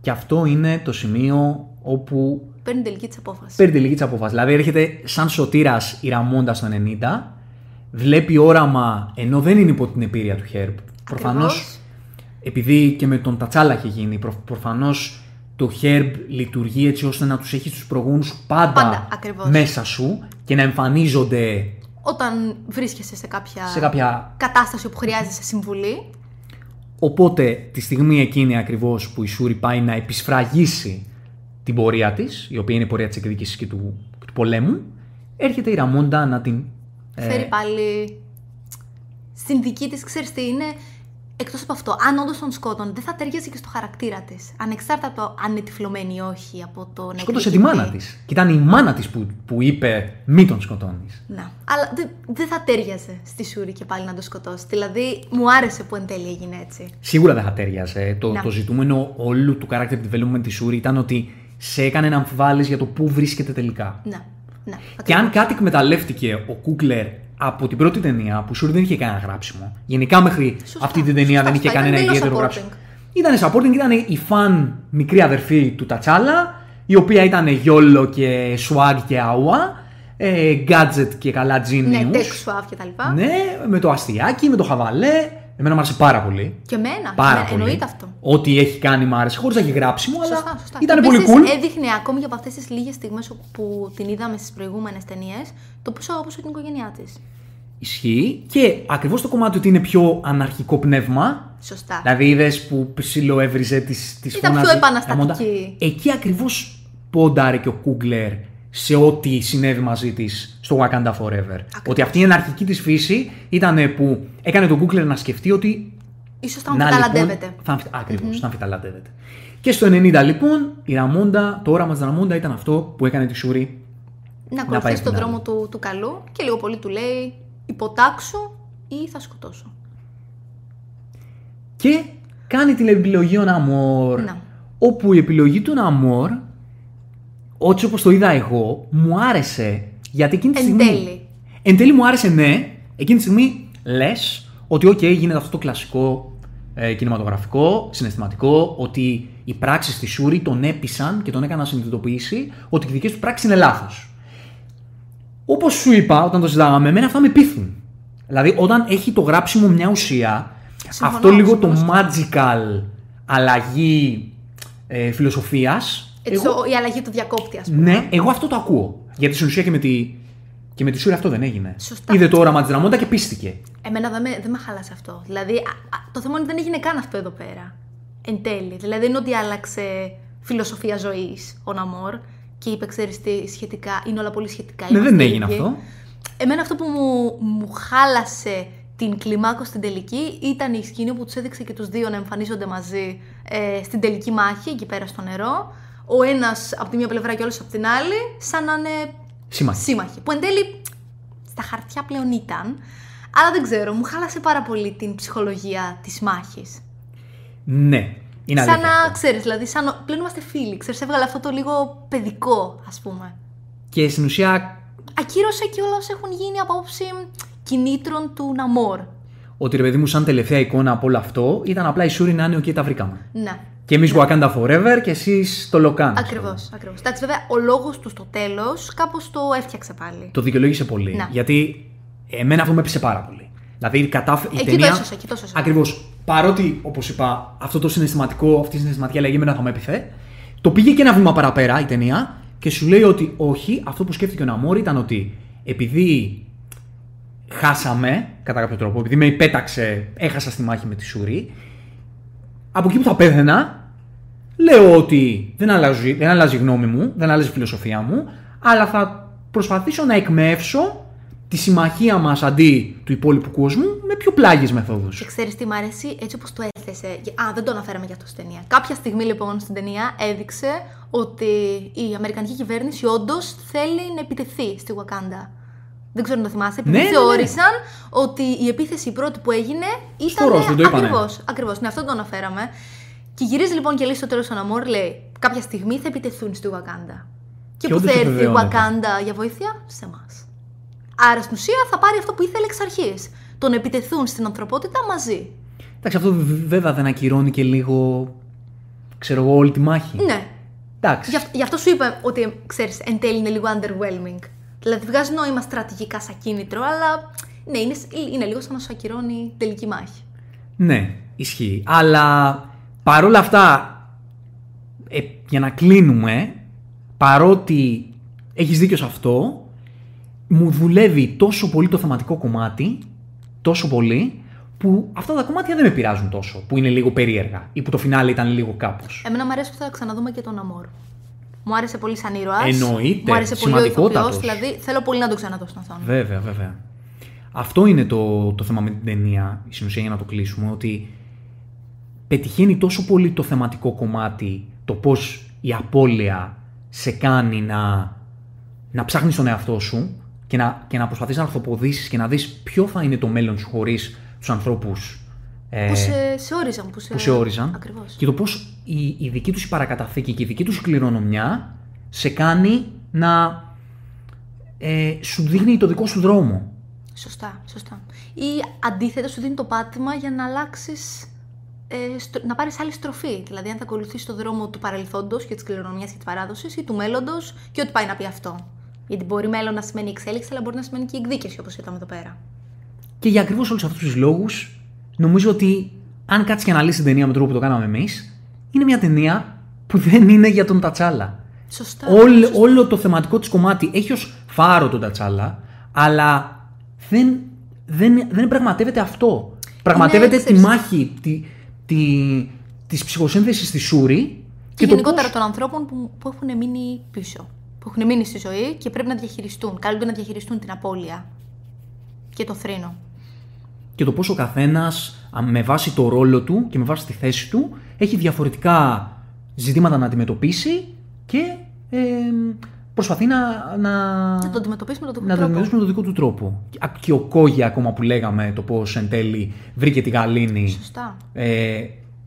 [SPEAKER 2] Και αυτό είναι το σημείο όπου
[SPEAKER 3] Παίρνει την τελική της απόφαση.
[SPEAKER 2] παίρνει τελική της απόφαση. Δηλαδή έρχεται σαν σωτήρας η Ραμόντα στο 90, βλέπει όραμα ενώ δεν είναι υπό την επίρρεια του Χέρπ. Προφανώς,
[SPEAKER 3] Ακριβώς.
[SPEAKER 2] επειδή και με τον Τατσάλα έχει γίνει, προφανώς το Χέρπ λειτουργεί έτσι ώστε να τους έχεις τους προγόνους πάντα,
[SPEAKER 3] Πάντα, ακριβώς.
[SPEAKER 2] μέσα σου και να εμφανίζονται
[SPEAKER 3] Όταν βρίσκεσαι σε κάποια,
[SPEAKER 2] σε κάποια
[SPEAKER 3] κατάσταση όπου χρειάζεσαι συμβουλή,
[SPEAKER 2] Οπότε τη στιγμή εκείνη ακριβώς που η Σούρη πάει να επισφραγίσει την πορεία της, η οποία είναι η πορεία της εκδίκησης και του, και του πολέμου, έρχεται η Ραμόντα να την... ε,
[SPEAKER 3] φέρει πάλι στην δική της, ξέρεις τι είναι, εκτός από αυτό, αν όντως τον σκότων, δεν θα ταιριάζει και στο χαρακτήρα της. Ανεξάρτητα από το αν είναι τυφλωμένη ή όχι από το να
[SPEAKER 2] σκότωσε τη
[SPEAKER 3] εκδικηθεί.
[SPEAKER 2] μάνα της. Και ήταν η μάνα της που, που είπε μη τον σκοτώνεις.
[SPEAKER 3] Να. Αλλά δεν δεν θα τέριαζε στη Σούρη και πάλι να το σκοτώσει. Δηλαδή, μου άρεσε που εν τέλει έγινε έτσι.
[SPEAKER 2] Σίγουρα δεν θα τέριαζε. Το,
[SPEAKER 3] Να.
[SPEAKER 2] το ζητούμενο όλου του character development της Σούρη ήταν ότι σε έκανε να αμφιβάλλεις για το πού βρίσκεται τελικά.
[SPEAKER 3] Να. Να.
[SPEAKER 2] Και αν
[SPEAKER 3] ακριβώς.
[SPEAKER 2] κάτι εκμεταλλεύτηκε ο Κούκλερ από την πρώτη ταινία που Σούρ δεν είχε κανένα γράψιμο. Γενικά μέχρι
[SPEAKER 3] Σωστά,
[SPEAKER 2] αυτή την ταινία
[SPEAKER 3] σωστά,
[SPEAKER 2] δεν είχε
[SPEAKER 3] σωστά.
[SPEAKER 2] κανένα
[SPEAKER 3] Ήταν
[SPEAKER 2] ιδιαίτερο
[SPEAKER 3] εντελώς
[SPEAKER 2] γράψιμο. Ήταν supporting, ήταν η φαν μικρή αδερφή του Τατσάλα, η οποία ήταν γιόλο και swag και άουα, ε, gadget και καλά
[SPEAKER 3] Ναι,
[SPEAKER 2] genius.
[SPEAKER 3] tech suave και τα λοιπά.
[SPEAKER 2] Ναι, με το αστιάκι, με το χαβαλέ. Εμένα μου άρεσε πάρα πολύ.
[SPEAKER 3] Και εμένα.
[SPEAKER 2] Πάρα
[SPEAKER 3] ναι,
[SPEAKER 2] πολύ.
[SPEAKER 3] Εννοείται αυτό.
[SPEAKER 2] Ό,τι έχει κάνει μου άρεσε, χωρίς να έχει γράψιμο, αλλά
[SPEAKER 3] Σωστά, σωστά.
[SPEAKER 2] ήταν
[SPEAKER 3] Και
[SPEAKER 2] πολύ
[SPEAKER 3] επίσης
[SPEAKER 2] cool.
[SPEAKER 3] Έδειχνε ακόμη και από αυτές τις λίγες στιγμές που την είδαμε στις προηγούμενες ταινίες το πόσο αγαπούσε την οικογένειά της.
[SPEAKER 2] Ισχύει. Και ακριβώς το κομμάτι ότι είναι πιο αναρχικό πνεύμα.
[SPEAKER 3] Σωστά.
[SPEAKER 2] Δηλαδή είδες που ψιλοέβριζε τι τις
[SPEAKER 3] Ήταν
[SPEAKER 2] φωνάζεις
[SPEAKER 3] πιο επαναστατική.
[SPEAKER 2] Ραμόντα. Εκεί ακριβώς πόνταρε και ο Κούγκλερ σε ό,τι συνέβη μαζί της στο Wakanda Forever. Ότι αυτή η αναρχική της φύση ήταν που έκανε τον Κούγκλερ να σκεφτεί ότι.
[SPEAKER 3] Ίσως θα μου
[SPEAKER 2] να,
[SPEAKER 3] καταλαντεύεται.
[SPEAKER 2] Λοιπόν, θα, αμφι- ακριβώς, θα αμφιταλαντεύεται. Και στο 90 λοιπόν η Ραμόντα, το όραμα της Ραμόντα ήταν αυτό που έκανε τη Σούρη.
[SPEAKER 3] Να
[SPEAKER 2] πάει
[SPEAKER 3] ακολουθήσει
[SPEAKER 2] στην
[SPEAKER 3] τον
[SPEAKER 2] άλλη.
[SPEAKER 3] δρόμο του, του καλού και λίγο πολύ του λέει υποτάξου ή θα σκοτώσω.
[SPEAKER 2] Και κάνει την επιλογή ο Ναμόρ.
[SPEAKER 3] Να.
[SPEAKER 2] Όπου η επιλογή του Ναμόρ, έτσι όπως το είδα εγώ, μου άρεσε. Γιατί εκείνη τη
[SPEAKER 3] Εν
[SPEAKER 2] στιγμή.
[SPEAKER 3] τέλει.
[SPEAKER 2] Εν τέλει μου άρεσε, ναι. Εκείνη τη στιγμή λες ότι, οκ, γίνεται αυτό το κλασικό ε, κινηματογραφικό, συναισθηματικό, ότι οι πράξεις της Σούρι τον έπεισαν και τον έκαναν να συνειδητοποιήσει ότι οι δικές του πράξεις είναι λάθος. Όπως σου είπα όταν το συζητάγαμε, εμένα αυτά με πείθουν. Δηλαδή, όταν έχει το γράψιμο μια ουσία,
[SPEAKER 3] Συμφωνώ,
[SPEAKER 2] αυτό λίγο το
[SPEAKER 3] συμφωνώ.
[SPEAKER 2] magical αλλαγή ε, φιλοσοφίας,
[SPEAKER 3] Έτσι,
[SPEAKER 2] εγώ-
[SPEAKER 3] ο- η αλλαγή του διακόπτη, ας πούμε.
[SPEAKER 2] ναι, εγώ αυτό το ακούω. Γιατί στην ουσία και με τη, και με τη Σούρη αυτό δεν έγινε.
[SPEAKER 3] Σωστά.
[SPEAKER 2] Είδε το όραμα της Ραμόντα και πίστηκε.
[SPEAKER 3] Εμένα δεν με, δεν με χάλασε αυτό. Δηλαδή, α, α, το θέμα είναι ότι δεν έγινε καν αυτό εδώ πέρα. Εν τέλει. Δηλαδή, δεν είναι ότι άλλαξε φιλοσοφία ζωής ο Ναμόρ και είπε, ξέρεις τι, σχετικά, είναι όλα πολύ σχετικά.
[SPEAKER 2] Ναι,
[SPEAKER 3] είμαστε
[SPEAKER 2] δεν έγινε
[SPEAKER 3] ίδιοι».
[SPEAKER 2] αυτό.
[SPEAKER 3] Εμένα αυτό που μου, μου χάλασε την κλιμάκο στην τελική ήταν η σκηνή που τους έδειξε και τους δύο να εμφανίζονται μαζί ε, στην τελική μάχη, εκεί πέρα στο νερό. Ο ένας από τη μία πλευρά και ο άλλος από την άλλη, σαν να είναι
[SPEAKER 2] Σύμμαχοι.
[SPEAKER 3] σύμμαχοι. Που εν τέλει στα χαρτιά πλέον ήταν. Αλλά δεν ξέρω, μου χάλασε πάρα πολύ την ψυχολογία της μάχης.
[SPEAKER 2] Ναι, είναι
[SPEAKER 3] Σαν
[SPEAKER 2] αλήθεια.
[SPEAKER 3] να
[SPEAKER 2] αυτό.
[SPEAKER 3] ξέρεις, δηλαδή, σαν να πλέον είμαστε φίλοι. Ξέρεις, έβγαλε αυτό το λίγο παιδικό, ας πούμε.
[SPEAKER 2] Και στην ουσία
[SPEAKER 3] Ακύρωσε και όλα όσα έχουν γίνει από άποψη κινήτρων του Ναμόρ.
[SPEAKER 2] ότι ρε παιδί μου, σαν τελευταία εικόνα από όλο αυτό, ήταν απλά η Σούρι να είναι οκ, τα βρήκαμε.
[SPEAKER 3] Ναι.
[SPEAKER 2] Και εμείς Wakanda Forever και εσείς Ταλοκάν.
[SPEAKER 3] Ακριβώς, ακριβώς. Εντάξει, βέβαια, ο λόγος του στο τέλος κάπως το έφτιαξε πάλι.
[SPEAKER 2] Το δικαιολόγησε πολύ.
[SPEAKER 3] Ναι.
[SPEAKER 2] Γιατί εμένα αυτό με έπεισε πάρα πολύ. Δηλαδή κατάφερε. η
[SPEAKER 3] Εκεί
[SPEAKER 2] ταινία,
[SPEAKER 3] το έσωσε, εκεί το έσωσε.
[SPEAKER 2] Ακριβώς. Παρότι, όπως είπα, αυτό το συναισθηματικό, αυτή η συναισθηματική αλλαγή εμένα θα με έπειθε, το πήγε και ένα βήμα παραπέρα η ταινία και σου λέει ότι όχι, αυτό που σκέφτηκε ο Ναμόρ ήταν ότι επειδή χάσαμε, κατά κάποιο τρόπο, επειδή με υπέταξε, έχασα στη μάχη με τη Σούρη, από εκεί που θα πέθαινα, λέω ότι δεν αλλάζει, δεν αλλάζει η γνώμη μου, δεν αλλάζει η φιλοσοφία μου, αλλά θα προσπαθήσω να εκμεύσω τη συμμαχία μας αντί του υπόλοιπου κόσμου με πιο πλάγιες μεθόδους.
[SPEAKER 3] Και ξέρεις τι μ' αρέσει, έτσι όπως το έθεσε. Α, δεν το αναφέραμε για αυτό στην ταινία. Κάποια στιγμή λοιπόν στην ταινία έδειξε ότι η Αμερικανική κυβέρνηση όντως θέλει να επιτεθεί στη Wakanda. Δεν ξέρω αν το θυμάσαι. Επειδή
[SPEAKER 2] Ναι, ναι, ναι.
[SPEAKER 3] θεώρησαν ότι η επίθεση η πρώτη που έγινε ήταν.
[SPEAKER 2] Ρος, δεν το είπανε.
[SPEAKER 3] Ακριβώς. Ακριβώς. Ναι, αυτό το αναφέραμε. Και γυρίζει λοιπόν και λέει στο τέλος τον Αμόρ, λέει: Κάποια στιγμή θα επιτεθούν στη Wakanda. Και,
[SPEAKER 2] Και
[SPEAKER 3] που
[SPEAKER 2] όντως
[SPEAKER 3] θα έρθει η
[SPEAKER 2] επιβεβαιώνεται.
[SPEAKER 3] Wakanda για βοήθεια; Σε εμάς. Άρα στην ουσία θα πάρει αυτό που ήθελε εξ αρχής. Το να επιτεθούν στην ανθρωπότητα μαζί.
[SPEAKER 2] Εντάξει, αυτό β- βέβαια δεν ακυρώνει και λίγο, ξέρω εγώ, όλη τη μάχη.
[SPEAKER 3] Ναι.
[SPEAKER 2] Εντάξει.
[SPEAKER 3] Γι' αυτό, γι' αυτό σου είπα ότι ξέρεις, εν τέλει είναι λίγο underwhelming. Δηλαδή βγάζει νόημα στρατηγικά σαν κίνητρο, αλλά ναι, είναι, είναι λίγο σαν να σου ακυρώνει τελική μάχη.
[SPEAKER 2] Ναι, ισχύει. Αλλά παρόλα αυτά, ε, για να κλείνουμε, παρότι έχεις δίκιο σε αυτό, μου δουλεύει τόσο πολύ το θεματικό κομμάτι, τόσο πολύ, που αυτά τα κομμάτια δεν με πειράζουν τόσο, που είναι λίγο περίεργα ή που το φινάλε ήταν λίγο κάπως.
[SPEAKER 3] Εμένα μου αρέσει που θα ξαναδούμε και τον Αμόρ. Μου άρεσε πολύ σαν ήρωας.
[SPEAKER 2] Εννοείται,
[SPEAKER 3] Μου άρεσε πολύ ο
[SPEAKER 2] σημαντικότατος.
[SPEAKER 3] ηθοποιός, δηλαδή θέλω πολύ να το ξαναδώ στην οθόνη.
[SPEAKER 2] Βέβαια, βέβαια. Αυτό είναι το, το θέμα με την ταινία, η συνουσία για να το κλείσουμε, ότι πετυχαίνει τόσο πολύ το θεματικό κομμάτι, το πώς η απώλεια σε κάνει να, να ψάχνεις τον εαυτό σου και να, και να προσπαθείς να ορθοποδήσεις και να δεις ποιο θα είναι το μέλλον σου χωρίς τους ανθρώπους ε,
[SPEAKER 3] Που σε, σε όριζαν. Που σε,
[SPEAKER 2] που σε όριζαν
[SPEAKER 3] Ακριβώς.
[SPEAKER 2] και το πώς η, η δική τους η παρακαταθήκη και η δική τους η κληρονομιά σε κάνει να ε, σου δείχνει το δικό σου δρόμο.
[SPEAKER 3] Σωστά, σωστά. Ή αντίθετα σου δίνει το πάτημα για να αλλάξεις. Ε, στρο- να πάρεις άλλη στροφή. Δηλαδή, αν θα ακολουθήσει το δρόμο του παρελθόντος και της κληρονομιάς και της παράδοσης ή του μέλλοντος και ό,τι πάει να πει αυτό. Γιατί μπορεί μέλλον να σημαίνει εξέλιξη, αλλά μπορεί να σημαίνει και εκδίκηση, όπως είδαμε εδώ πέρα.
[SPEAKER 2] Και για ακριβώς όλους αυτούς τους λόγους, νομίζω ότι αν κάτσεις και αναλύσεις την ταινία με τον τρόπο που το κάναμε εμείς, είναι μια ταινία που δεν είναι για τον Τατσάλα.
[SPEAKER 3] Σωστά.
[SPEAKER 2] Όλο,
[SPEAKER 3] σωστά.
[SPEAKER 2] όλο το θεματικό της κομμάτι έχει ως φάρο τον Τατσάλα, αλλά δεν, δεν, δεν πραγματεύεται αυτό. Πραγματεύεται τη
[SPEAKER 3] ξέρεις.
[SPEAKER 2] μάχη τη, τη, της ψυχοσύνθεσης στη Σούρη
[SPEAKER 3] Και,
[SPEAKER 2] το
[SPEAKER 3] γενικότερα
[SPEAKER 2] πώς-
[SPEAKER 3] των ανθρώπων που, που έχουν μείνει πίσω. Που έχουν μείνει στη ζωή και πρέπει να διαχειριστούν. Καλούνται να διαχειριστούν την απώλεια και το θρήνο.
[SPEAKER 2] Και το πώς ο καθένας α, με βάση το ρόλο του και με βάση τη θέση του έχει διαφορετικά ζητήματα να αντιμετωπίσει και ε, προσπαθεί να, να,
[SPEAKER 3] Να το αντιμετωπίσουμε με τον
[SPEAKER 2] να το
[SPEAKER 3] τρόπο.
[SPEAKER 2] αντιμετωπίσουμε με τον δικό του τρόπο. Α, Και ο Κόγια ακόμα που λέγαμε το πώς εν τέλει βρήκε τη γαλήνη
[SPEAKER 3] Σωστά.
[SPEAKER 2] ε,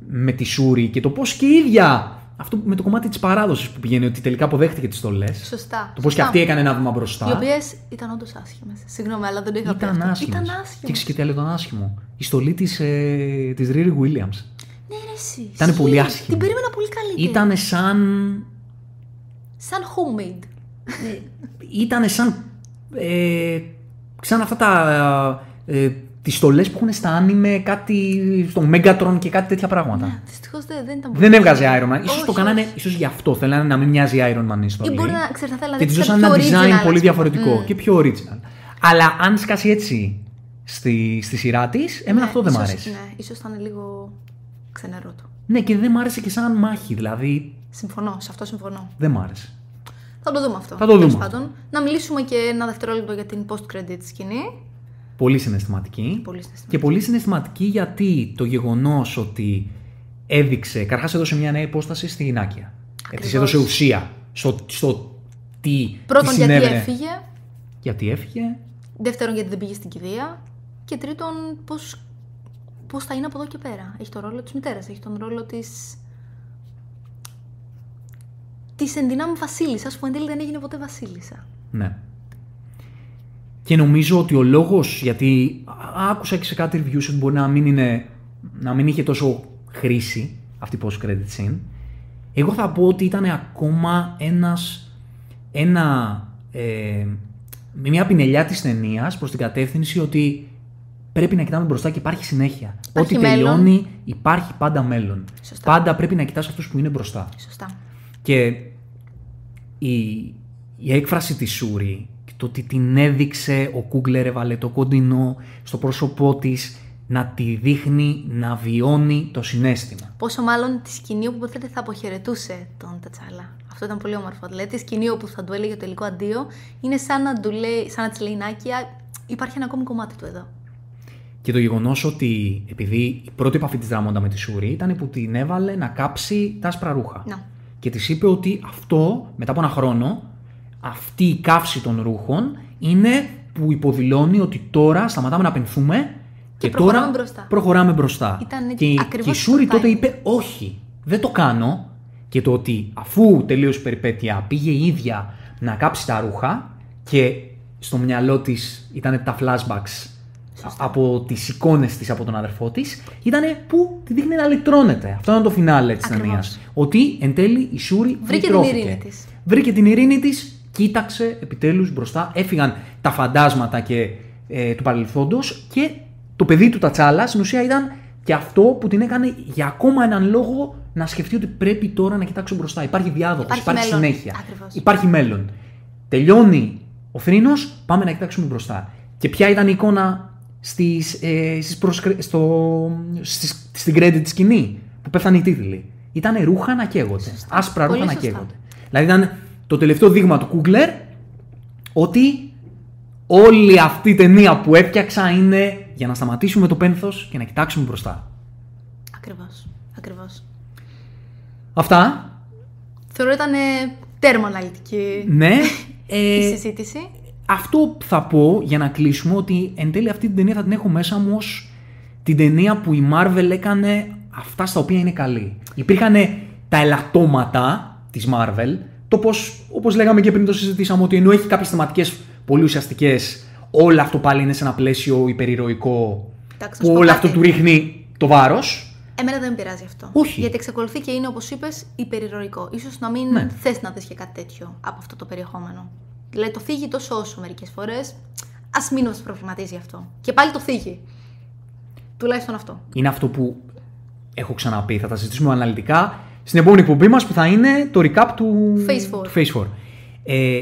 [SPEAKER 2] με τη Σούρη και το πώς και η ίδια αυτό με το κομμάτι της παράδοσης που πηγαίνει ότι τελικά αποδέχτηκε τις στολές.
[SPEAKER 3] Σωστά.
[SPEAKER 2] Το πώς και
[SPEAKER 3] σωστά.
[SPEAKER 2] αυτή έκανε ένα βήμα μπροστά.
[SPEAKER 3] Οι οποίες ήταν όντως άσχημες. Συγγνώμη, αλλά δεν το είχα πει.
[SPEAKER 2] Ήταν
[SPEAKER 3] αυτό.
[SPEAKER 2] άσχημες.
[SPEAKER 3] Ήταν
[SPEAKER 2] Και
[SPEAKER 3] άσχημε.
[SPEAKER 2] ξέρεις και τι άλλο ήταν άσχημο; Η στολή της, ε, της Riri Williams.
[SPEAKER 3] Ναι, ρε, εσύ.
[SPEAKER 2] Ήταν
[SPEAKER 3] ισχύει.
[SPEAKER 2] πολύ άσχημη.
[SPEAKER 3] Την περίμενα πολύ καλύτερη.
[SPEAKER 2] Ήταν σαν...
[SPEAKER 3] Σαν homemade.
[SPEAKER 2] Ήταν σαν... Ε, σαν αυτά τα... Ε, τις στολές που έχουν στα άνιμε κάτι στο Megatron και κάτι τέτοια πράγματα.
[SPEAKER 3] Δυστυχώς δεν, δεν ήταν
[SPEAKER 2] Δεν έβγαζε Iron Man. Ίσως
[SPEAKER 3] Όχι,
[SPEAKER 2] το κάνανε,
[SPEAKER 3] όχι.
[SPEAKER 2] ίσως γι' αυτό. Θέλανε να μην μοιάζει Iron Man η ιστορία.
[SPEAKER 3] Ή μπορεί να ξέρεις, θα θέλανε
[SPEAKER 2] Και
[SPEAKER 3] να
[SPEAKER 2] τη
[SPEAKER 3] δείξει
[SPEAKER 2] δώσαν
[SPEAKER 3] κάτι
[SPEAKER 2] ένα
[SPEAKER 3] πιο original,
[SPEAKER 2] design
[SPEAKER 3] ας
[SPEAKER 2] πολύ
[SPEAKER 3] πούμε.
[SPEAKER 2] διαφορετικό
[SPEAKER 3] Μμμ.
[SPEAKER 2] και πιο original. Αλλά αν σκάσει έτσι στη, στη σειρά της, εμένα
[SPEAKER 3] Ναι,
[SPEAKER 2] αυτό δεν μ'
[SPEAKER 3] ίσως-
[SPEAKER 2] αρέσει.
[SPEAKER 3] Ναι, ίσως ήταν λίγο ξενερότο.
[SPEAKER 2] Ναι, και δεν μ' άρεσε και σαν μάχη. Δηλαδή,
[SPEAKER 3] Συμφωνώ, σε αυτό συμφωνώ.
[SPEAKER 2] δεν μ' άρεσε.
[SPEAKER 3] Θα το δούμε αυτό.
[SPEAKER 2] Θα το
[SPEAKER 3] Τέλος
[SPEAKER 2] δούμε.
[SPEAKER 3] Πάντων. Να μιλήσουμε και ένα δευτερόλεπτο για την post-credit σκηνή.
[SPEAKER 2] Πολύ συναισθηματική.
[SPEAKER 3] Πολύ συναισθηματική.
[SPEAKER 2] Και πολύ συναισθηματική γιατί το γεγονός ότι έδειξε. Καταρχάς έδωσε μια νέα υπόσταση στη γυνάκια. Τη
[SPEAKER 3] Ακριβώς.
[SPEAKER 2] έδωσε ουσία στο, στο τι.
[SPEAKER 3] Πρώτον,
[SPEAKER 2] τι
[SPEAKER 3] γιατί
[SPEAKER 2] συνέβαινε.
[SPEAKER 3] έφυγε.
[SPEAKER 2] Γιατί έφυγε.
[SPEAKER 3] Δεύτερον, γιατί δεν πήγε στην κηδεία. Και τρίτον, πώς πώς θα είναι από εδώ και πέρα. Έχει τον ρόλο της μητέρας, έχει τον ρόλο της. Της ενδυνάμει Βασίλισσας, που εν τέλει δεν έγινε ποτέ Βασίλισσα.
[SPEAKER 2] Ναι. Και νομίζω ότι ο λόγος, γιατί α- άκουσα και σε κάτι reviews ότι μπορεί να μην, είναι, να μην είχε τόσο χρήση αυτή η post-credit scene, εγώ θα πω ότι ήταν ακόμα ένας, ένα, ε, μια πινελιά της ταινίας προς την κατεύθυνση ότι πρέπει να κοιτάμε μπροστά και υπάρχει συνέχεια.
[SPEAKER 3] Υπάρχει
[SPEAKER 2] Ό,τι
[SPEAKER 3] μέλλον.
[SPEAKER 2] τελειώνει υπάρχει πάντα μέλλον.
[SPEAKER 3] Σωστά.
[SPEAKER 2] Πάντα πρέπει να κοιτάς αυτούς που είναι μπροστά.
[SPEAKER 3] Σωστά.
[SPEAKER 2] Και η, η έκφραση της Σούρη και το ότι την έδειξε ο Κούγκλερ έβαλε το κοντινό στο πρόσωπό της να τη δείχνει να βιώνει το συνέστημα.
[SPEAKER 3] Πόσο μάλλον τη σκηνή όπου υποθέτει θα αποχαιρετούσε τον Τατσάλα. Αυτό ήταν πολύ όμορφο. Δηλαδή, τη σκηνή όπου θα του έλεγε το τελικό αντίο είναι σαν να, του λέει, σαν να της λέει Νάκια, υπάρχει ένα ακόμη κομμάτι του εδώ.
[SPEAKER 2] Και το γεγονός ότι επειδή η πρώτη επαφή της Δράμοντα με τη Σούρη ήταν που την έβαλε να κάψει τα άσπρα ρούχα.
[SPEAKER 3] Να.
[SPEAKER 2] Και της είπε ότι αυτό, μετά από ένα χρόνο, αυτή η καύση των ρούχων είναι που υποδηλώνει ότι τώρα σταματάμε να πενθούμε και,
[SPEAKER 3] προχωράμε
[SPEAKER 2] τώρα
[SPEAKER 3] μπροστά.
[SPEAKER 2] προχωράμε μπροστά.
[SPEAKER 3] Ήταν
[SPEAKER 2] και,
[SPEAKER 3] ακριβώς
[SPEAKER 2] και η Σούρη
[SPEAKER 3] το
[SPEAKER 2] τότε
[SPEAKER 3] timing.
[SPEAKER 2] είπε όχι, δεν το κάνω και το ότι αφού τελείωσε η περιπέτεια πήγε η ίδια να κάψει τα ρούχα και στο μυαλό της ήταν τα flashbacks από τις εικόνες της από τον αδερφό της ήταν που τη δείχνει να λυτρώνεται. Αυτό ήταν το φινάλε της
[SPEAKER 3] Ακριβώς.
[SPEAKER 2] ταινίας. Ότι εν τέλει η Σούρη
[SPEAKER 3] Βρήκε την
[SPEAKER 2] λυτρώθηκε.
[SPEAKER 3] ειρήνη της.
[SPEAKER 2] Βρήκε την ειρήνη της, κοίταξε επιτέλους μπροστά, έφυγαν τα φαντάσματα και ε, του παρελθόντος και το παιδί του Τατσάλα στην ουσία ήταν και αυτό που την έκανε για ακόμα έναν λόγο να σκεφτεί ότι πρέπει τώρα να κοιτάξω μπροστά. Υπάρχει διάδοχος,
[SPEAKER 3] Υπάρχει
[SPEAKER 2] υπάρχει,
[SPEAKER 3] μέλλον.
[SPEAKER 2] συνέχεια.
[SPEAKER 3] Ακριβώς.
[SPEAKER 2] Υπάρχει μέλλον. Τελειώνει ο θρήνος, πάμε να κοιτάξουμε μπροστά. Και ποια ήταν η εικόνα στις, ε, στις προσκρι- στο, στις, στην credit σκηνή που πέφτανε οι τίτλοι. Ήταν ρούχα να καίγονται. Άσπρα
[SPEAKER 3] Πολύ
[SPEAKER 2] ρούχα να
[SPEAKER 3] σωστά.
[SPEAKER 2] καίγονται. Δηλαδή ήταν το τελευταίο δείγμα του Κούγκλερ ότι όλη αυτή η ταινία που έφτιαξα είναι για να σταματήσουμε το πένθος και να κοιτάξουμε μπροστά.
[SPEAKER 3] Ακριβώς. Ακριβώς.
[SPEAKER 2] Αυτά.
[SPEAKER 3] Θεωρώ ήταν τέρμα αναλυτική
[SPEAKER 2] Ναι. *laughs*
[SPEAKER 3] η
[SPEAKER 2] Ε,
[SPEAKER 3] συζήτηση.
[SPEAKER 2] αυτό που θα πω για να κλείσουμε ότι εν τέλει αυτή την ταινία θα την έχω μέσα μου ως την ταινία που η Marvel έκανε αυτά στα οποία είναι καλή. Υπήρχαν τα ελαττώματα της Marvel, το πως, όπως λέγαμε και πριν το συζητήσαμε, ότι ενώ έχει κάποιες θεματικές πολύ ουσιαστικές, όλο αυτό πάλι είναι σε ένα πλαίσιο υπερηρωικό,
[SPEAKER 3] Εντάξει, να
[SPEAKER 2] που
[SPEAKER 3] σου πω
[SPEAKER 2] όλο
[SPEAKER 3] κάτι.
[SPEAKER 2] αυτό του ρίχνει το βάρος.
[SPEAKER 3] Εμένα δεν με πειράζει αυτό.
[SPEAKER 2] Όχι.
[SPEAKER 3] Γιατί εξακολουθεί και είναι, όπως είπες, υπερηρωικό. σω να μην
[SPEAKER 2] Ναι.
[SPEAKER 3] θες να δεις και κάτι τέτοιο από αυτό το περιεχόμενο. Δηλαδή το θίγει τόσο όσο μερικές φορές. Α μην μας προβληματίζει αυτό. Και πάλι το θίγει. Τουλάχιστον αυτό.
[SPEAKER 2] είναι αυτό που έχω ξαναπεί, θα τα συζητήσουμε αναλυτικά στην επόμενη εκπομπή μας που θα είναι το recap του
[SPEAKER 3] Phase four.
[SPEAKER 2] του Phase 4. Ε,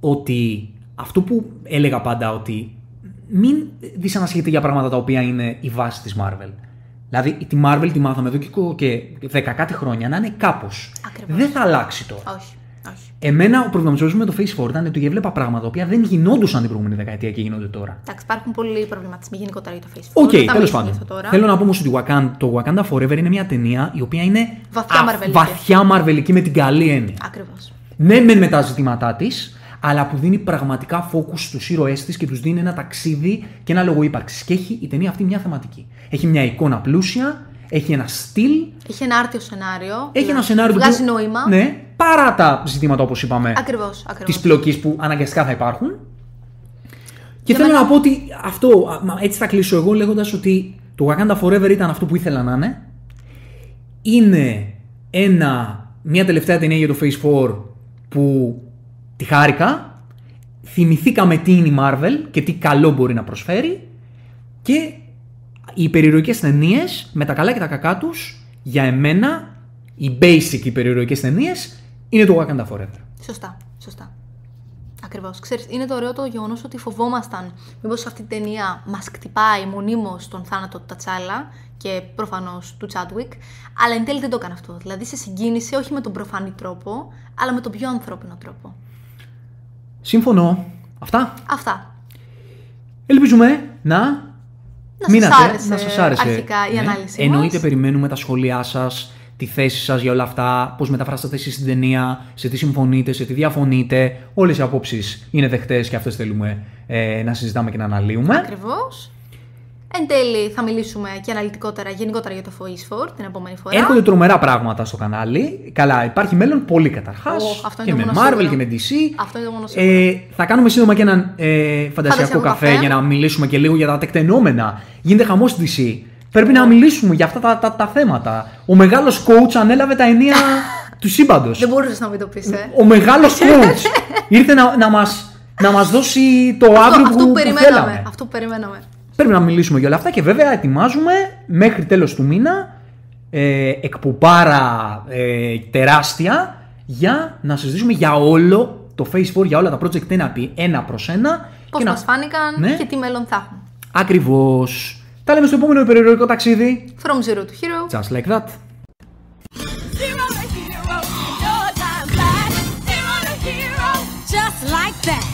[SPEAKER 2] ότι αυτό που έλεγα πάντα ότι μην δυσανασχετείτε για πράγματα τα οποία είναι η βάση της Marvel. Δηλαδή τη Marvel τη μάθαμε εδώ και κο- και δέκα κάτι χρόνια να είναι κάπως.
[SPEAKER 3] Ακριβώς.
[SPEAKER 2] Δεν θα αλλάξει τώρα.
[SPEAKER 3] Όχι. Όχι.
[SPEAKER 2] Εμένα ο προβληματισμός μου με το Phase 4 ήταν ότι έβλεπα πράγματα τα οποία δεν γινόντουσαν την προηγούμενη δεκαετία και γίνονται τώρα.
[SPEAKER 3] Εντάξει, υπάρχουν πολλοί προβληματισμοί γενικότερα για το Phase
[SPEAKER 2] 4.
[SPEAKER 3] OK, Δεν θα
[SPEAKER 2] τέλος
[SPEAKER 3] μιλήσουμε
[SPEAKER 2] πάντων.
[SPEAKER 3] γι' αυτό τώρα.
[SPEAKER 2] Θέλω να πω όμως ότι Wakanda, το Wakanda Forever είναι μια ταινία η οποία είναι
[SPEAKER 3] Βαθιά
[SPEAKER 2] α-
[SPEAKER 3] μαρβελική.
[SPEAKER 2] βαθιά μαρβελική με την καλή έννοια.
[SPEAKER 3] Ακριβώς.
[SPEAKER 2] Ναι, μεν με τα ζητήματά της, αλλά που δίνει πραγματικά focus στους ήρωές της και τους δίνει ένα ταξίδι και ένα λόγο ύπαρξης. Και έχει η ταινία αυτή μια θεματική. Έχει μια εικόνα πλούσια, έχει ένα στυλ,
[SPEAKER 3] Έχει ένα άρτιο σενάριο.
[SPEAKER 2] έχει ένα σενάριο
[SPEAKER 3] Βγάζει
[SPEAKER 2] που-
[SPEAKER 3] νόημα.
[SPEAKER 2] Ναι, παρά τα ζητήματα όπως είπαμε
[SPEAKER 3] Ακριβώς.
[SPEAKER 2] της πλοκής που αναγκαστικά θα υπάρχουν. Και
[SPEAKER 3] Για
[SPEAKER 2] θέλω
[SPEAKER 3] μένα-
[SPEAKER 2] να πω ότι αυτό, α, μα, έτσι θα κλείσω εγώ λέγοντας ότι το Wakanda Forever ήταν αυτό που ήθελα να είναι. Είναι ένα, μια τελευταία ταινία για το Phase 4 που τη χάρηκα. Θυμηθήκαμε τι είναι η Marvel και τι καλό μπορεί να προσφέρει. Και οι υπερηρωικές ταινίες με τα καλά και τα κακά τους, για εμένα, οι basic υπερηρωικές ταινίες είναι το Wakanda Forever.
[SPEAKER 3] Σωστά. Σωστά. Ακριβώς. Είναι το ωραίο το γεγονός ότι φοβόμασταν μήπως αυτή η ταινία μας χτυπάει μονίμως τον θάνατο του Τατσάλα και προφανώς του Τσάντουικ. Αλλά εν τέλει δεν το έκανε αυτό. Δηλαδή σε συγκίνησε όχι με τον προφανή τρόπο, αλλά με τον πιο ανθρώπινο τρόπο.
[SPEAKER 2] Σύμφωνο. Αυτά.
[SPEAKER 3] Αυτά.
[SPEAKER 2] Ελπίζουμε να.
[SPEAKER 3] Να σας
[SPEAKER 2] μείνατε,
[SPEAKER 3] άρεσε
[SPEAKER 2] να σας άρεσε.
[SPEAKER 3] αρχικά η
[SPEAKER 2] Ναι.
[SPEAKER 3] ανάλυση
[SPEAKER 2] Εννοείται
[SPEAKER 3] μας.
[SPEAKER 2] περιμένουμε τα σχόλιά σας, τη θέση σας για όλα αυτά, πώς μεταφράσατε εσείς την ταινία, σε τι συμφωνείτε, σε τι διαφωνείτε. Όλες οι απόψεις είναι δεχτές και αυτές θέλουμε ε, να συζητάμε και να αναλύουμε.
[SPEAKER 3] Ακριβώς. Εν τέλει θα μιλήσουμε και αναλυτικότερα γενικότερα για το Voice for την επόμενη φορά.
[SPEAKER 2] Έρχονται τρομερά πράγματα στο κανάλι. Καλά, υπάρχει μέλλον πολύ καταρχάς.
[SPEAKER 3] Ω, αυτό
[SPEAKER 2] και
[SPEAKER 3] είναι
[SPEAKER 2] με
[SPEAKER 3] το μόνο
[SPEAKER 2] Marvel
[SPEAKER 3] σίγουρο.
[SPEAKER 2] και με DC.
[SPEAKER 3] Αυτό είναι το μόνο σίγουρο.
[SPEAKER 2] Ε, θα κάνουμε σύντομα και έναν ε, φαντασιακό
[SPEAKER 3] Φαντασιακό
[SPEAKER 2] καφέ,
[SPEAKER 3] καφέ.
[SPEAKER 2] για να μιλήσουμε και λίγο για τα τεκτενόμενα. Γίνεται χαμός στη DC. Πρέπει να μιλήσουμε για αυτά τα, τα, τα θέματα. Ο μεγάλος coach ανέλαβε τα ενία *laughs* του σύμπαντος.
[SPEAKER 3] Δεν μπορούσες να μην το πεις, ε.
[SPEAKER 2] Ο μεγάλος coach ήρθε να, να μας να μας δώσει το
[SPEAKER 3] Αυτό,
[SPEAKER 2] αύριο
[SPEAKER 3] αυτό
[SPEAKER 2] που,
[SPEAKER 3] που
[SPEAKER 2] που
[SPEAKER 3] περιμέναμε.
[SPEAKER 2] θέλαμε.
[SPEAKER 3] Αυτό που περιμέναμε.
[SPEAKER 2] Πρέπει να μιλήσουμε για όλα αυτά και βέβαια ετοιμάζουμε μέχρι τέλος του μήνα ε, εκπομπάρα ε, τεράστια για να συζητήσουμε για όλο το Phase 4, για όλα τα project ένα, επί- ένα προς ένα.
[SPEAKER 3] Πώς
[SPEAKER 2] και
[SPEAKER 3] μας
[SPEAKER 2] να...
[SPEAKER 3] φάνηκαν
[SPEAKER 2] Ναι.
[SPEAKER 3] και τι μέλλον θα έχουν.
[SPEAKER 2] Ακριβώς. Τα λέμε στο επόμενο υπερηρωικό ταξίδι.
[SPEAKER 3] From zero to hero.
[SPEAKER 2] Just like that.
[SPEAKER 1] Zero to hero, your time flies. Zero to hero, just like that.